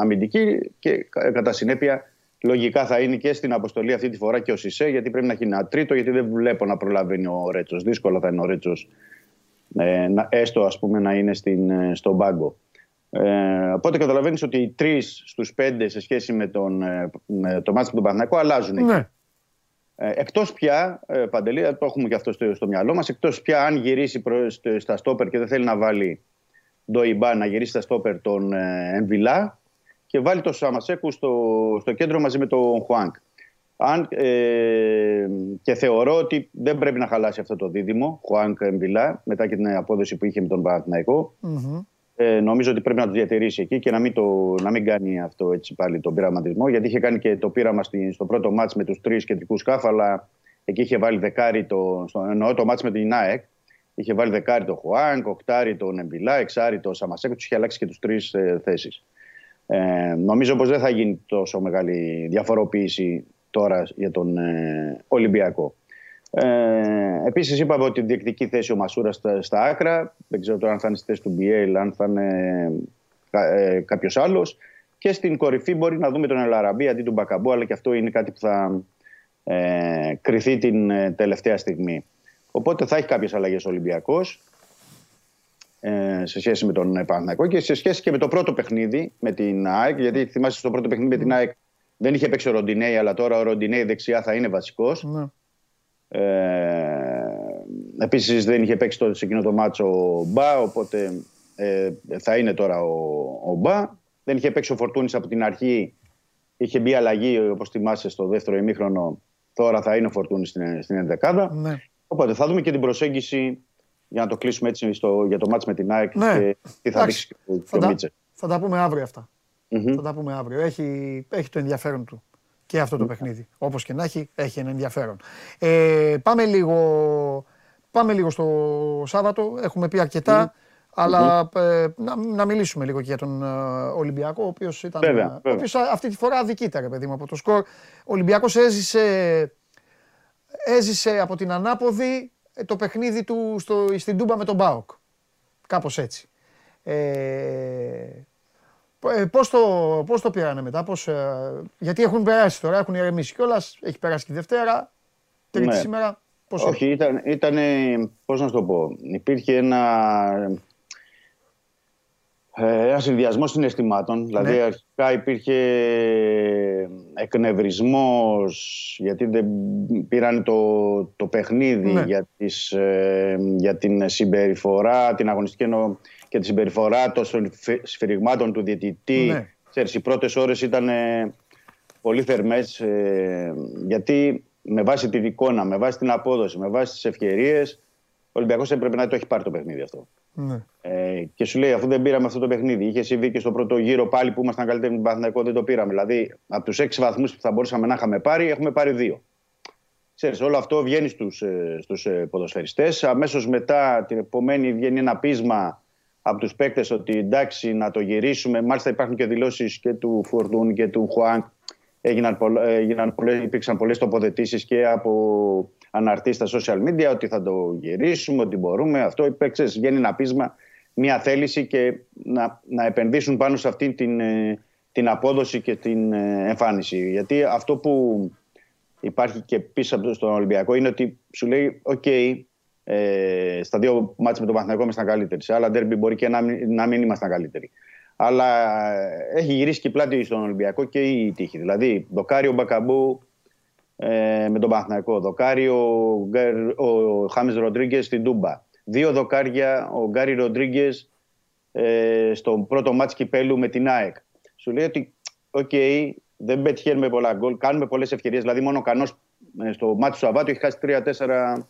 αμυντικοί και κατά συνέπεια λογικά θα είναι και στην αποστολή αυτή τη φορά και ο Σισε, γιατί πρέπει να έχει ένα τρίτο, γιατί δεν βλέπω να προλαβαίνει ο Ρέτσος. Δύσκολα θα είναι ο Ρέτσος, ε, έστω ας πούμε να είναι στην, ε, στον πάγκο. Ε, οπότε καταλαβαίνεις ότι οι τρεις στους πέντε σε σχέση με, τον, ε, με το μάτι του τον αλλάζουν. Ναι. Ε, εκτός πια, ε, Παντελή, το έχουμε και αυτό στο, στο μυαλό μας, εκτός πια αν γυρίσει προς, στα στόπερ και δεν θέλει να βάλει Ντοϊμπά να γυρίσει στα στόπερ τον ε, Εμβιλά και βάλει τον Σαμασέκου στο, στο κέντρο μαζί με τον Χουάνκ. Αν, ε, και θεωρώ ότι δεν πρέπει να χαλάσει αυτό το δίδυμο, Χουάνκ Εμβιλά, μετά και την απόδοση που είχε με τον παναθηναικο Ε, νομίζω ότι πρέπει να το διατηρήσει εκεί και να μην, το, να μην κάνει αυτό έτσι πάλι τον πειραματισμό. Γιατί είχε κάνει και το πείραμα στη, στο πρώτο μάτς με τους τρεις κεντρικούς σκάφ, αλλά εκεί είχε βάλει δεκάρι το, στο, εννοώ το μάτς με την ΑΕΚ. Είχε βάλει δεκάρι το Χουάνκ, οκτάρι τον Εμβιλά, εξάρι το Σαμασέκο, τους είχε αλλάξει και τους τρεις ε, θέσεις. Ε, νομίζω πως δεν θα γίνει τόσο μεγάλη διαφοροποίηση τώρα για τον ε, Ολυμπιακό. Ε, επίσης είπαμε ότι διεκτική θέση ο Μασούρας στα, στα, άκρα. Δεν ξέρω τώρα αν θα είναι στη θέση του Μπιέλ, αν θα είναι ε, κάποιος άλλος. Και στην κορυφή μπορεί να δούμε τον Ελαραμπή αντί του Μπακαμπού, αλλά και αυτό είναι κάτι που θα ε, κρυθεί την ε, τελευταία στιγμή. Οπότε θα έχει κάποιες αλλαγές ο Ολυμπιακός ε, σε σχέση με τον Παναθηναϊκό και σε σχέση και με το πρώτο παιχνίδι με την ΑΕΚ. Γιατί θυμάστε στο πρώτο παιχνίδι με την ΑΕΚ δεν είχε παίξει ο Ροντινέη, αλλά τώρα ο Ροντινέη δεξιά θα είναι βασικός. Ναι. Ε, Επίσης δεν είχε παίξει τότε σε εκείνο το μάτσο ο Μπα, οπότε ε, θα είναι τώρα ο, ο Μπα. Δεν είχε παίξει ο Φορτούνης από την αρχή. Είχε μπει αλλαγή, όπως θυμάσαι, στο δεύτερο ημίχρονο. Τώρα θα είναι ο Φορτούνης στην, στην ενδεκάδα. Ναι. Οπότε θα δούμε και την προσέγγιση για να το κλείσουμε έτσι στο, για το μάτς με την ΑΕΚ ναι. και τι θα δείξει και ο Μίτσες. Θα τα πούμε αύριο αυτά. Mm-hmm. Θα τα πούμε αύριο. Έχει, έχει το ενδιαφέρον του και αυτό το παιχνίδι. Όπως και να έχει, έχει ένα ενδιαφέρον. Ε, πάμε, λίγο, πάμε λίγο στο Σάββατο. Έχουμε πει αρκετά. Αλλά ε, να, να, μιλήσουμε λίγο και για τον ε, Ολυμπιακό, ο οποίος ήταν. Βέβαια, ε, βέβαια. αυτή τη φορά αδικείται, ρε παιδί μου, από το σκορ. Ο Ολυμπιακός έζησε, έζησε από την ανάποδη ε, το παιχνίδι του στο, στην Τούμπα με τον Μπάοκ. Κάπως έτσι. Ε, ε, πώς, το, πώς το πήρανε μετά, πώς, ε, γιατί έχουν περάσει τώρα, έχουν ηρεμήσει κιόλας, έχει περάσει και Δευτέρα, Τρίτη ναι. σήμερα. Πώς Όχι, ήταν, ήταν, πώς να σου το πω, υπήρχε ένα ε, ένα συνδυασμό συναισθημάτων. Δηλαδή, ναι. αρχικά υπήρχε εκνευρισμός γιατί δεν πήραν το, το παιχνίδι ναι. για, τις, ε, για την συμπεριφορά, την αγωνιστική εννοώ, και τη συμπεριφορά των σφυριγμάτων του διαιτητή. Ναι. Ξέρεις, οι πρώτες ώρες ήταν ε, πολύ θερμές ε, γιατί με βάση την εικόνα, με βάση την απόδοση, με βάση τις ευκαιρίες ο Ολυμπιακός έπρεπε να το έχει πάρει το παιχνίδι αυτό. Ναι. Ε, και σου λέει, αφού δεν πήραμε αυτό το παιχνίδι, είχε συμβεί και στο πρώτο γύρο πάλι που ήμασταν καλύτεροι με τον Παναθηναϊκό, δεν το πήραμε. Δηλαδή, από τους έξι βαθμούς που θα μπορούσαμε να είχαμε πάρει, έχουμε πάρει δύο. Ξέρεις, όλο αυτό βγαίνει στους στους ε, ε, ποδοσφαιριστές. Αμέσως μετά την επομένη βγαίνει ένα πείσμα από τους παίκτες ότι εντάξει να το γυρίσουμε. Μάλιστα υπάρχουν και δηλώσεις και του Φορτούν και του Χουάνκ. Έγιναν, έγιναν πολλές, υπήρξαν πολλές τοποθετήσεις και από αναρτήσεις στα social media ότι θα το γυρίσουμε, ότι μπορούμε. Αυτό υπέξε, βγαίνει ένα πείσμα, μια θέληση και να, να επενδύσουν πάνω σε αυτή την, ε, την απόδοση και την ε, εμφάνιση. Γιατί αυτό που υπάρχει και πίσω από στον Ολυμπιακό είναι ότι σου λέει, οκ, ε, στα δύο ματς με τον Παναθηναϊκό ήμασταν καλύτεροι. Σε άλλα ντέρμπι μπορεί και να, να μην ήμασταν καλύτεροι. Αλλά ε, έχει γυρίσει και η πλάτη στον Ολυμπιακό και η τύχη. Δηλαδή, δοκάρι ο Μπακαμπού ε, με τον Παναθηναϊκό. Δοκάρι ο, ο Χάμες Ροντρίγκες στην Τούμπα. Δύο δοκάρια ο Γκάρι Ροντρίγκες ε, στο πρώτο ματς κυπέλλου με την ΑΕΚ. Σου λέει ότι, OK, okay, δεν πετυχαίνουμε πολλά γκολ, κάνουμε πολλές ευκαιρίες. Δηλαδή, μόνο ο Κανός ε, στο ματς του Σαββάτου έχει χάσει 3-4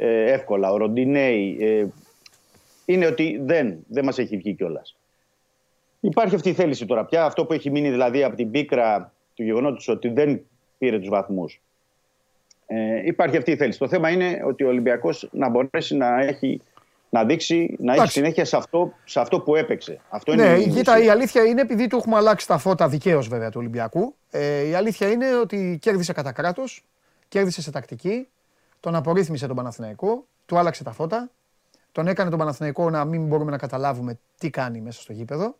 ε, εύκολα. Ο Ροντινέι. Ε, είναι ότι δεν, δεν μας έχει βγει κιόλας. Υπάρχει αυτή η θέληση τώρα πια. Αυτό που έχει μείνει δηλαδή από την πίκρα του γεγονότος ότι δεν πήρε τους βαθμούς. Ε, υπάρχει αυτή η θέληση. Το θέμα είναι ότι ο Ολυμπιακός να μπορέσει να έχει να δείξει, να έχει Εντάξει. συνέχεια σε αυτό, σε αυτό που έπαιξε. Αυτό Ναι, είναι η κοίτα, ουσία. η αλήθεια είναι επειδή του έχουμε αλλάξει τα φώτα δικαίως βέβαια του Ολυμπιακού. Ε, η αλήθεια είναι ότι κέρδισε κατά κράτος, κέρδισε σε τακτική, τον απορρίθμισε τον Παναθηναϊκό, του άλλαξε τα φώτα, τον έκανε τον Παναθηναϊκό να μην μπορούμε να καταλάβουμε τι κάνει μέσα στο γήπεδο.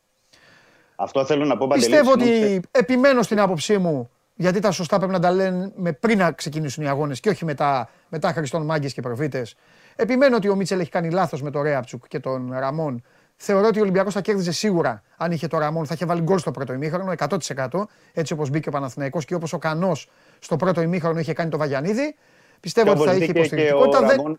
Αυτό θέλω να πω Παντελή. Πιστεύω συγγνώμη, ότι επιμένω στην άποψή μου, γιατί τα σωστά πρέπει να τα λένε με πριν να ξεκινήσουν οι αγώνες και όχι μετά, μετά Χριστόν Μάγκες και προφήτες. Επιμένω ότι ο Μίτσελ έχει κάνει λάθος με τον Ρέαπτσουκ και τον Ραμόν. Θεωρώ ότι ο Ολυμπιακός θα κέρδιζε σίγουρα αν είχε τον Ραμόν, θα είχε βάλει γκολ στο πρώτο ημίχρονο 100% έτσι όπως μπήκε ο Παναθηναϊκός και όπως ο Κανός στο πρώτο ημίχρονο είχε κάνει το Βαγιανίδη. Πιστεύω Και ότι θα όπως είχε μπήκε και ο υποστηρικτικότητα. Δεν, Ραμόν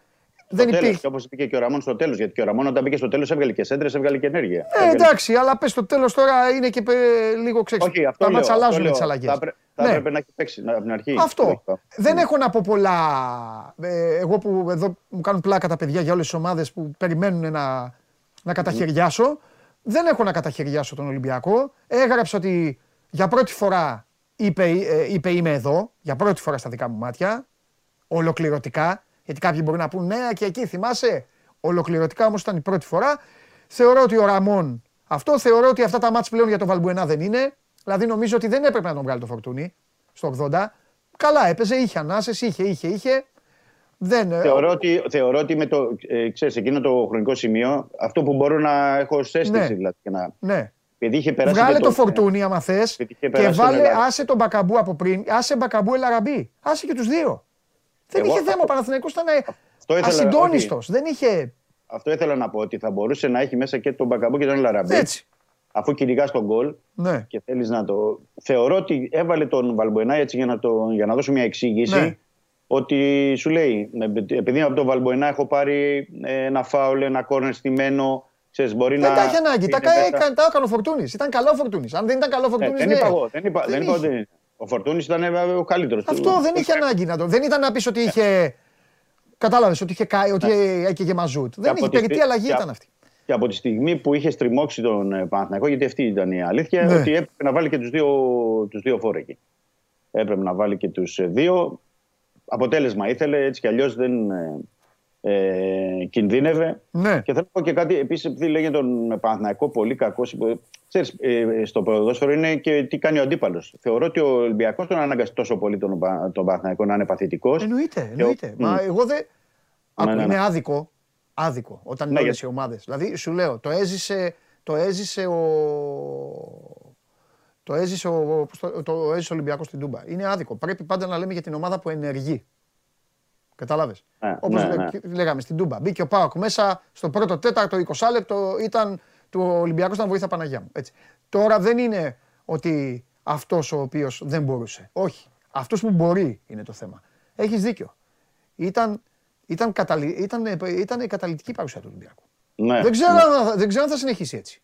δεν στο τέλος, υπήρχε. Και όπως είπε και ο Ραμόν στο τέλος. Γιατί και ο Ραμόν όταν μπήκε στο τέλος έβγαλε και σέντρες, έβγαλε και ενέργεια. Ε, Έβγαλε- εντάξει, αλλά πες το τέλος τώρα είναι και ε, λίγο ξέξυπνο. Όχι, αυτό Τα λέω, μάτσα αυτό αλλάζουν με λέω. τις αλλαγές. Θα, πρέ- θα έπρεπε να έχει παίξει από την αρχή. Αυτό. Όχι, θα- Δεν έχω να πω πολλά. Ε, εγώ που εδώ μου κάνουν πλάκα τα παιδιά για όλες τις ομάδες που περιμένουν να, να καταχαιριάσω. Δεν έχω να καταχαιριάσω τον Ολυμπιακό. Έγραψα ότι για πρώτη φορά είπε, ε, είπε είμαι εδώ. Για πρώτη φορά στα δικά μου μάτια. Ολοκληρωτικά. Γιατί κάποιοι μπορεί να πούν ναι, και εκεί θυμάσαι. Ολοκληρωτικά όμως ήταν η πρώτη φορά. Θεωρώ ότι ο Ραμόν. Αυτό θεωρώ ότι αυτά τα μάτς πλέον για τον Βαλμπουενά δεν είναι. Δηλαδή νομίζω ότι δεν έπρεπε να τον βγάλει το φορτούνι στο 80. Καλά έπαιζε, είχε ανάσες, είχε, είχε, είχε. Δεν, ε, Θεωρώ ότι, θεωρώ ότι με το, ε, ξέρεις, εκείνο το χρονικό σημείο, αυτό που μπορώ να έχω ως αίσθηση, Ναι. δηλαδή, και να, ναι. επειδή είχε περάσει Βγάλε και το φορτούνι άμα θες είχε και περάσει το βάλε, μεγάλο. άσε τον Μπακαμπού από πριν, άσε Μπακαμπού Ελαραμπή. Άσε και τους δύο. Δεν Εγώ είχε αυτό- θέμα, ο Παναθηναϊκός ήταν ε, Αυτό ήθελα- ασυντόνιστος. Δεν είχε, Αυτό ήθελα να πω, ότι θα μπορούσε να έχει μέσα και τον Μπακαμπού και τον Λαραμπή. έτσι. Αφού κυνηγά τον γκολ Ναι. και θέλεις να το. Θεωρώ ότι έβαλε τον Βαλμποενά έτσι για να, το, για να δώσω μια εξήγηση. Ναι. Ότι σου λέει, επειδή από τον Βαλμποενά έχω πάρει ε, ένα φάουλ, ένα κόρνερ στημένο, ξέρεις, μπορεί να. Δεν τα είχε ανάγκη. Τα, είναι κα- μέσα. έκανε- τα έκανε ο Φορτούνης. Ήταν καλό ο Φορτούνης. Αν δεν ήταν καλό ο Ναι, Φορτούνης, δεν ναι. είπα εγώ. Δεν είπα, Δεν δεν είπα είχε. ότι. Ο Φορτούνης ήταν ε, ο καλύτερος. Αυτό δεν είχε ανάγκη να το. Δεν ήταν να πεις ότι είχε. Κατάλαβες ότι είχε καεί, ότι έκαιγε μαζούτ. Δεν από είχε τη περιττή στι- αλλαγή και ήταν από- αυτή; Και από τη στιγμή που είχε στριμώξει τον ε, Παναθηναϊκό, γιατί αυτή ήταν η αλήθεια, Ναι. ότι έπρεπε να βάλει και τους δύο, τους δύο φόρε εκεί. Έπρεπε να βάλει και τους δύο. Αποτέλεσμα ήθελε, έτσι κι αλλιώς δεν ε, ε, κινδύνευε. Ναι. Και θέλω να πω και κάτι, επίσης, επειδή λέγεται τον Παναθηναϊκό πολύ κακός. Ξέρεις, ε, στο ποδόσφαιρο είναι και τι κάνει ο αντίπαλος. Θεωρώ ότι ο Ολυμπιακός τον ανάγκασε τόσο πολύ τον, Πα- τον Παναθηναϊκό να είναι παθητικός. Εννοείται, εννοείται. Μα εγώ δεν. Άκου, ναι, ναι. είναι άδικο. Άδικο. Όταν είναι Ναι, όλες γιατί- οι ομάδες. Δηλαδή, σου λέω, το έζησε, το έζησε ο. Το έζησε ο, πώς το, το έζησε ο Ολυμπιακός στην Τούμπα. Είναι άδικο. Πρέπει πάντα να λέμε για την ομάδα που ενεργεί. Κατάλαβες; Ναι, Όπως ναι, ναι. λέγαμε στην Τούμπα. Μπήκε ο Πάοκ μέσα στο πρώτο τέταρτο, 20 λεπτό ήταν του Ολυμπιακού ήταν βοήθα Παναγιά μου. Έτσι. Τώρα δεν είναι ότι αυτός ο οποίος δεν μπορούσε. Όχι. Αυτός που μπορεί είναι το θέμα. Έχεις δίκιο. Ήταν, ήταν, καταλη, ήταν, ήταν η καταλητική παρουσία του Ολυμπιακού. Ναι. Δεν, ξέρω, αν- δεν ξέρω αν θα συνεχίσει έτσι.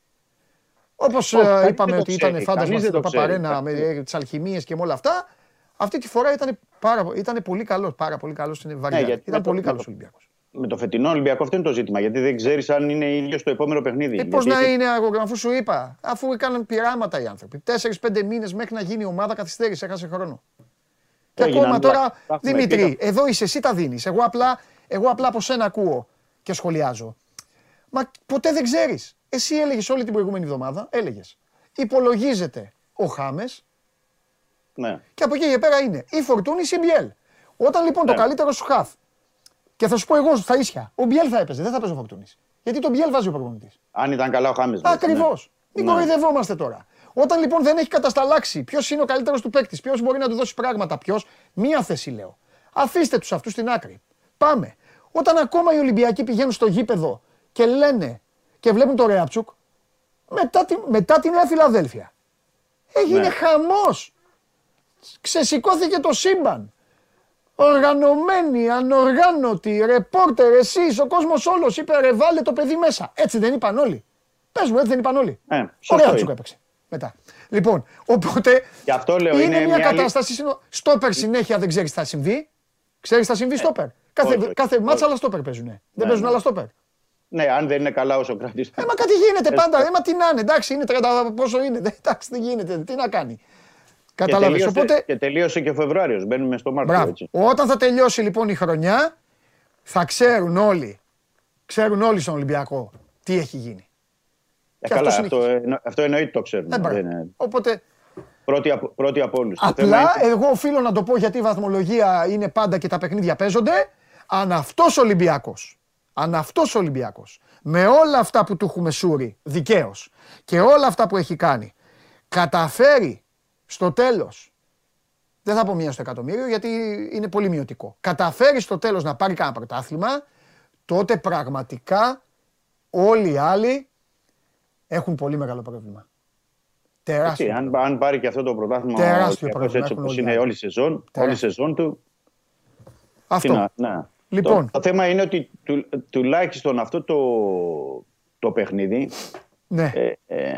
Όπως Όχι, κανείς δεν είπαμε το ότι ήταν ξέρει, φάντασμα κανείς δεν στην το ξέρει. Παπαρένα με τις αλχημίες και με όλα αυτά, αυτή τη φορά ήταν, πάρα, ήταν πολύ καλός. Πάρα πολύ καλός στην βαριά. Ναι, γιατί ήταν με το- πολύ με καλός το- Ολυμπιακός. Με το φετινό Ολυμπιακό αυτό είναι το ζήτημα. Γιατί δεν ξέρεις αν είναι ίδιος στο επόμενο παιχνίδι. Ε, Πώς Γιατί να είναι, αγώνα, αφού σου είπα, αφού έκαναν πειράματα οι άνθρωποι. Τέσσερι-πέντε μήνες μέχρι να γίνει η ομάδα καθυστέρησε, έχασε χρόνο. Και Έγιναν ακόμα όλα. τώρα, Τα έχουμε Δημήτρη, πει. εδώ είσαι, εσύ τα δίνεις. Εγώ απλά, εγώ απλά από σένα ακούω και σχολιάζω. Μα ποτέ δεν ξέρεις. Εσύ έλεγες όλη την προηγούμενη εβδομάδα, έλεγες. Υπολογίζεται ο Χάμες Ναι. και από εκεί και πέρα είναι ή Φορτούνη ή Μπιέλ. Όταν λοιπόν το Ναι. καλύτερο σου χαφ. Και θα σου πω εγώ στα ίσια, ο Μπιέλ θα έπαιζε, δεν θα παίζει ο Φορτούνη. Γιατί τον Μπιέλ βάζει ο προπονητής. Αν ήταν καλά ο Χάμε. Ακριβώς. Μην Ναι. κοροϊδευόμαστε τώρα. Όταν λοιπόν δεν έχει κατασταλάξει ποιος είναι ο καλύτερος του παίκτης, ποιος μπορεί να του δώσει πράγματα, ποιος, μία θέση λέω. Αφήστε τους αυτούς στην άκρη. Πάμε. Όταν ακόμα οι Ολυμπιακοί πηγαίνουν στο γήπεδο και λένε και βλέπουν το Ρέαψουκ, μετά, τη, μετά τη Νέα Φιλαδέλφια. Έγινε Ναι. χαμός. Ξεσηκώθηκε το σύμπαν. Οργανωμένοι, ανοργάνωτοι, ρεπόρτερ, εσείς, ο κόσμος όλος είπε ρε βάλε το παιδί μέσα. Έτσι δεν είπαν όλοι. Πες μου, έτσι δεν είπαν όλοι. Ε, Ο σωστό Ρέατσουκ είναι. έπαιξε. Μετά. Λοιπόν, οπότε Γι' αυτό λέω, είναι, είναι μια μια άλλη- κατάσταση. συνο- Στόπερ συνέχεια δεν ξέρεις τι θα συμβεί. Ξέρεις τι θα συμβεί στόπερ; Κάθε, Ε, όχι, όχι, κάθε μάτσα όχι. άλλα στόπερ παίζουν. Δεν Ναι, παίζουν ναι. άλλα στόπερ. Ναι, αν δεν είναι καλά ο Σοκράτη. Ε, μα κάτι γίνεται πάντα. Ε, μα τι να είναι, εντάξει, είναι 30 πόσο είναι. Δεν- [LAUGHS] Εντάξει, δεν γίνεται. Τι να κάνει. Κατάλαβες. τελείωσε, Οπότε, και τελείωσε και ο Φεβρουάριος. Μπαίνουμε στο Μάρτιο. μπράβο. Έτσι. Όταν θα τελειώσει λοιπόν η χρονιά, θα ξέρουν όλοι, ξέρουν όλοι στον Ολυμπιακό τι έχει γίνει. Ε, και καλά, αυτό αυτό, εννο- αυτό εννοείται το ξέρουμε. Ε, μπράβο. Δεν είναι- Οπότε, Πρώτοι, από, πρώτοι από όλους. Το θέμα απλά είναι- εγώ οφείλω να το πω γιατί η βαθμολογία είναι πάντα και τα παιχνίδια παίζονται. Αν αυτός ο Ολυμπιακός, αν αυτός ο Ολυμπιακός, με όλα αυτά που του έχουμε σούρει δικαίως και όλα αυτά που έχει κάνει, καταφέρει στο τέλος δεν θα πω μία στο εκατομμύριο γιατί είναι πολύ μειωτικό. Καταφέρει στο τέλος να πάρει κανένα πρωτάθλημα, τότε πραγματικά όλοι οι άλλοι έχουν πολύ μεγάλο πρόβλημα. Έτσι, Τεράστιο. αν, αν πάρει και αυτό το πρωτάθλημα Τεράστιο ο Ολυμπιακός πρόβλημα έτσι έχουν όπως όλοι οι είναι άλλοι. όλη η σεζόν, όλη η Τεράστιο. σεζόν του. τι Αυτό. να- να. Λοιπόν. Το, το θέμα είναι ότι του, τουλάχιστον αυτό το, το παιχνίδι Ναι. ε, ε,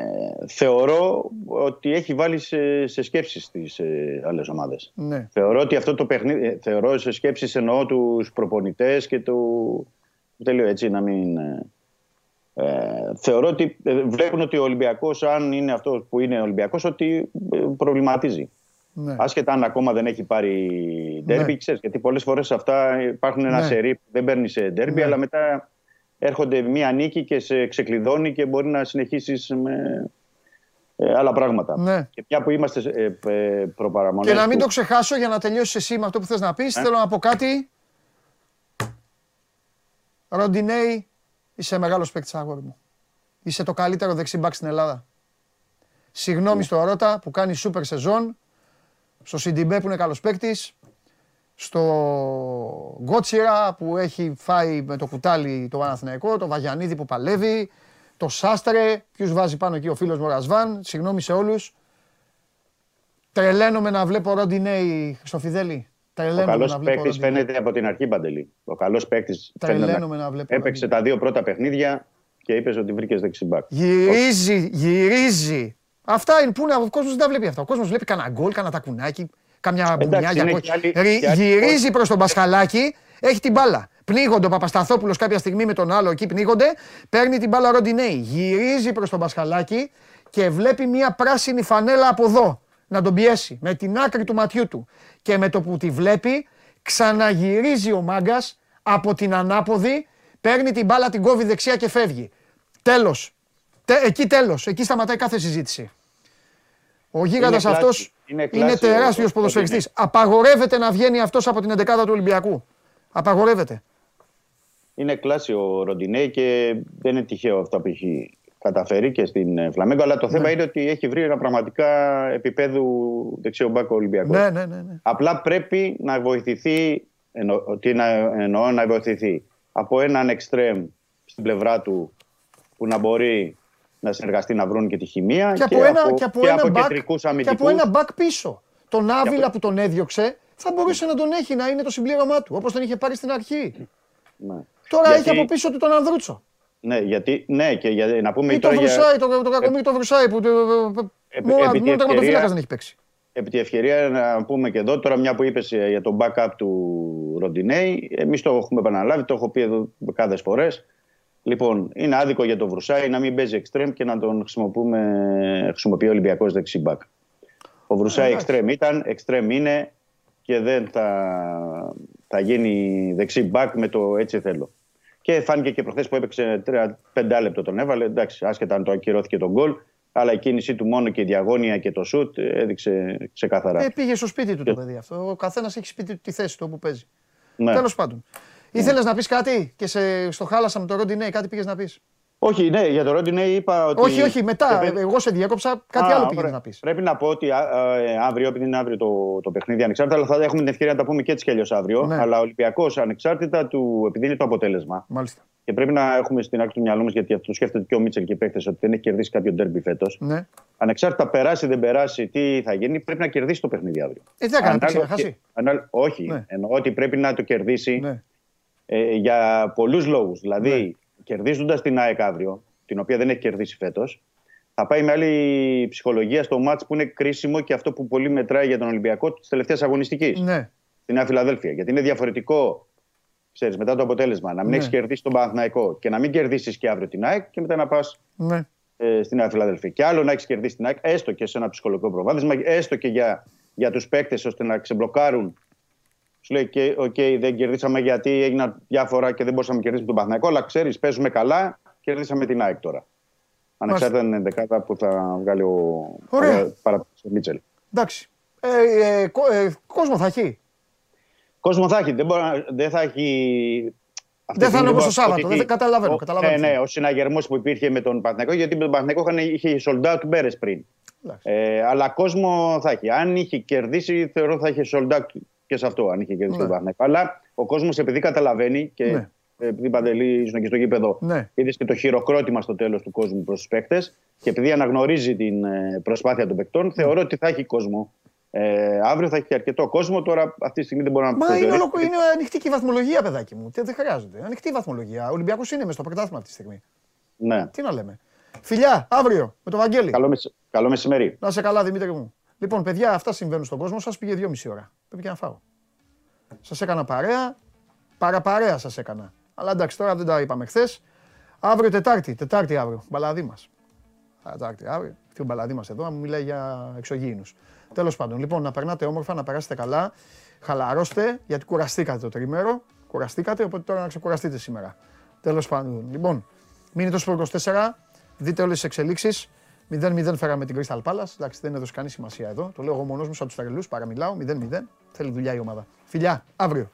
θεωρώ ότι έχει βάλει σε, σε σκέψεις τις ε, άλλες ομάδες. ναι. Θεωρώ ότι αυτό το παιχνίδι, ε, θεωρώ σε σκέψεις εννοώ τους προπονητές και του... Τελείω έτσι να μην... ε, ε, θεωρώ ότι ε, βλέπουν ότι ο Ολυμπιακός, αν είναι αυτός που είναι ο Ολυμπιακός, ότι ε, προβληματίζει. ναι. Άσχετα αν ακόμα δεν έχει πάρει ντέρμπι, Ναι. ξέρεις, γιατί πολλές φορές αυτά υπάρχουν ένα Ναι. σερί που δεν παίρνει σε ντέρμπι, Ναι. αλλά μετά έρχονται μία νίκη και σε ξεκλειδώνει και μπορεί να συνεχίσεις με ε, άλλα πράγματα. Ναι. Και μια που είμαστε ε, ε, προπαραμονές Και να μην του- το ξεχάσω για να τελειώσει εσύ με αυτό που θες να πεις, θέλω να πω κάτι. Ροντινέη, είσαι μεγάλος παίκτης αγόρι μου. Είσαι το καλύτερο δεξί μπακ στην Ελλάδα. Συγγνώμη στο Ρώτα που κάνει σούπερ σεζόν, στο Σιντιμπέ που είναι καλός παίκτης, στο Γκότσιρα που έχει φάει με το κουτάλι το Παναθηναϊκό, το Βαγιανίδη που παλεύει, το Σάστρε, ποιους βάζει πάνω εκεί ο φίλος μου ο Ρασβάν, συγγνώμη σε όλους. Τρελαίνομαι να βλέπω Ροντινέη στο Φιδέλη. Ο Τρελαίνομαι καλός να βλέπω παίκτης Ροντινέη. φαίνεται από την αρχή, Παντελή. Ο καλός παίκτης Τρελαίνομαι να βλέπω Έπαιξε Ροντινέη. τα δύο πρώτα παιχνίδια και είπες ότι βρήκες δεξιμπάκ. Γυρίζει, γυρίζει. Αυτά είναι που είναι, ο κόσμος δεν τα βλέπει αυτά. Ο κόσμος βλέπει κανένα γκολ, κανένα τακουνάκι, καμιά μπουνιά για είναι γκολ. και άλλοι- Ρι- και άλλοι Γυρίζει κόσμοι. προς τον Πασχαλάκη, έχει την μπάλα. Πνίγονται ο Παπασταθόπουλος κάποια στιγμή με τον άλλο εκεί πνίγονται. Παίρνει την μπάλα Ροντινέη. Γυρίζει προς τον Πασχαλάκη και βλέπει μια πράσινη φανέλα από εδώ να τον πιέσει με την άκρη του ματιού του. Και με το που τη βλέπει, ξαναγυρίζει ο μάγκας από την ανάποδη, παίρνει την μπάλα, την κόβει δεξιά και φεύγει. Τέλος. Εκεί τέλος. Εκεί σταματάει κάθε συζήτηση. Ο γίγαντας κλάση. αυτός Είναι είναι, κλάση ο- τεράστιος ο- ποδοσφαιριστής. Απαγορεύεται να βγαίνει αυτός από την 11η του Ολυμπιακού. Απαγορεύεται. Είναι κλάση ο Ροντινέη και δεν είναι τυχαίο αυτό που έχει καταφέρει και στην ε, Φλαμέγκο. Αλλά το Ναι. θέμα είναι ότι έχει βρει ένα πραγματικά επίπεδου δεξιό μπάκο Ολυμπιακός. Ναι, ναι, ναι. ναι. Απλά πρέπει να βοηθηθεί, εννο, τι να, εννοώ να βοηθηθεί, από έναν εξτρέμ στην πλευρά του που να μπορεί να συνεργαστεί να βρουν και τη χημεία Και από ένα, και από και ένα από back, κεντρικούς και από αμυντικούς. ένα back πίσω. Τον Άβυλα από- που τον έδιωξε θα μπορούσε να τον έχει να είναι το συμπλήρωμά του, όπως τον είχε πάρει στην αρχή. Ναι. Τώρα Γιατί- έχει από πίσω του τον Ανδρούτσο. Ναι, γιατί, ναι, και για, να πούμε Ή το τώρα για, βρουσάει, το, το κακομίρι το βρουσάει που το- Επί- μόνο επί τη μόνο τερματοφύλακας ευκαιρία- δεν έχει παίξει. επί τη ευκαιρία να πούμε και εδώ, τώρα μια που είπες ε, για το backup του Ροντινέη, εμείς το έχουμε επαναλάβει, το έχω πει εδώ δεκάδες φορές. Λοιπόν, είναι άδικο για τον Βρουσάη να μην παίζει εξτρέμ και να τον χρησιμοποιούμε, χρησιμοποιεί ο Ολυμπιακός δεξί μπακ. Ο Βρουσάη εντάξει. εξτρέμ ήταν, εξτρέμ είναι και δεν θα, θα γίνει δεξί μπακ με το έτσι θέλω. Και φάνηκε και προχθές που έπαιξε 5 λεπτό τον έβαλε. Εντάξει, άσχετα αν το ακυρώθηκε τον γκολ. Αλλά η κίνησή του μόνο και η διαγώνια και το σουτ έδειξε ξεκάθαρα. Ε, πήγε στο σπίτι του το παιδί αυτό. Ο καθένας έχει σπίτι του τη θέση του όπου παίζει. Ναι. Τέλος πάντων. Ήθελες να πεις κάτι και σε, στο χάλασα με το Ροντινέη, κάτι πήγες να πεις; Όχι, ναι, για το Ρόντινέι είπα ότι. Όχι, όχι, μετά. Πρέπει- Εγώ σε διέκοψα, κάτι Α, άλλο πήγες ωραία. να πεις. Πρέπει να πω ότι α, α, ε, αύριο, επειδή είναι αύριο το, το παιχνίδι ανεξάρτητα, αλλά θα έχουμε την ευκαιρία να τα πούμε και έτσι κι αλλιώς αύριο. Ναι. Αλλά ο Ολυμπιακός ανεξάρτητα του, επειδή είναι το αποτέλεσμα. Μάλιστα. Και πρέπει να έχουμε στην άκρη του μυαλού μας, γιατί αυτό το σκέφτεται και ο Μίτσελ και οι παίκτες, ότι δεν έχει κερδίσει κάποιο ντέρμπι φέτος. Ναι. Ανεξάρτητα περάσει δεν περάσει, τι θα γίνει, πρέπει να κερδίσει το παιχνίδι αύριο. Ε, τι θα κάνει, Ανάλογα να χάσει. και- ανάλογα- όχι, Ναι. εννοώ ότι πρέπει να το κερδίσει Ναι. Ε, για πολλούς λόγους. Δηλαδή, Ναι. κερδίζοντας την ΑΕΚ αύριο, την οποία δεν έχει κερδίσει φέτος, θα πάει με άλλη ψυχολογία στο μάτς που είναι κρίσιμο και αυτό που πολύ μετράει για τον Ολυμπιακό της τελευταίας αγωνιστικής. Ναι. Στη Νέα Φιλαδέλφια. Γιατί είναι διαφορετικό, ξέρεις, μετά το αποτέλεσμα, να μην Ναι. έχεις κερδίσει τον Παναθηναϊκό και να μην κερδίσεις και αύριο την ΑΕΚ και μετά να πας Ναι. ε, στην Νέα Φιλαδελφία. Και άλλο να έχεις κερδίσει την ΑΕΚ, έστω και σε ένα ψυχολογικό προβάδισμα, έστω και για, για τους παίκτες ώστε να ξεμπλοκάρουν. Σου λέει και, okay, δεν κερδίσαμε γιατί έγιναν διάφορα και δεν μπορούσαμε να κερδίσουμε τον Παναθηναϊκό, αλλά ξέρεις, παίζουμε καλά, κερδίσαμε την ΑΕΚ τώρα. Ανεξάρτητα είναι δεκάδα που θα βγάλει ο, Ωραία. ο, παραπάνω ο Μίτσελ. Εντάξει. Ε, ε, κο- ε, κόσμο θα έχει. Κόσμο θα έχει, δεν, μπορεί, να- δεν θα έχει. αυτή Δεν τη θα είναι στιγμή όπως το μπορώ να πω Σάββατο, ότι- δεν- καταλαβαίνω, ο- καταλαβαίνω. Ναι, ναι, ο συναγερμός που υπήρχε με τον Παναθηναϊκό, γιατί με τον Παναθηναϊκό είχαν- είχε sold out του Μπέρες πριν. Εντάξει. Ε, αλλά κόσμο θα έχει. Αν είχε κερδίσει, θεωρώ θα είχε sold out και σε αυτό, αν είχε κερδίσει Ναι. τον Παναθηναϊκό. Αλλά ο κόσμος επειδή καταλαβαίνει και Ναι. επειδή παντελή ήσουν και στο γήπεδο, Ναι. είδες και το χειροκρότημα στο τέλος του κόσμου προς τους παίκτες και επειδή αναγνωρίζει την ε, προσπάθεια των παικτών, θεωρώ ότι θα έχει κόσμο. Ε, αύριο θα έχει αρκετό κόσμο. Τώρα αυτή τη στιγμή δεν μπορώ να Μα είναι, προσδιορίσω. ολοκο- είναι ανοιχτή και η βαθμολογία, παιδάκι μου. Τι- Δεν χρειάζεται. Ανοιχτή η βαθμολογία. Ο Ολυμπιακός είναι μες στο πρωτάθλημα αυτή τη στιγμή. Ναι. Τι να λέμε. Φιλιά, αύριο με το Βαγγέλη. Καλό, μεσ... Καλό μεσημέρι. Να σε καλά, Δημήτρη μου. Λοιπόν, παιδιά, αυτά συμβαίνουν στον κόσμο. Σας πήγε δυόμιση ώρα. Πρέπει και να φάω. Σας έκανα παρέα. Παραπαρέα σας έκανα. Αλλά εντάξει, τώρα δεν τα είπαμε χθες. Αύριο Τετάρτη. Τετάρτη αύριο. Μπαλαδί μας. Τετάρτη αύριο. Αυτή ο μπαλαδί μας εδώ μου μιλάει για εξωγήινους. Τέλος πάντων, λοιπόν, να περνάτε όμορφα, να περάσετε καλά. Χαλαρώστε, γιατί κουραστήκατε το τριμέρο. Κουραστήκατε, οπότε τώρα να ξεκουραστείτε σήμερα. Τέλος πάντων, λοιπόν, μείνετε στο 24. Δείτε όλες τις εξελίξεις. 0-0 φέραμε την Crystal Palace. Εντάξει, δεν έδωσε κανεί σημασία εδώ. Το λέω εγώ μόνος μου σαν τους τρελού. Παραμιλάω. 0-0. Θέλει δουλειά η ομάδα. Φιλιά, αύριο.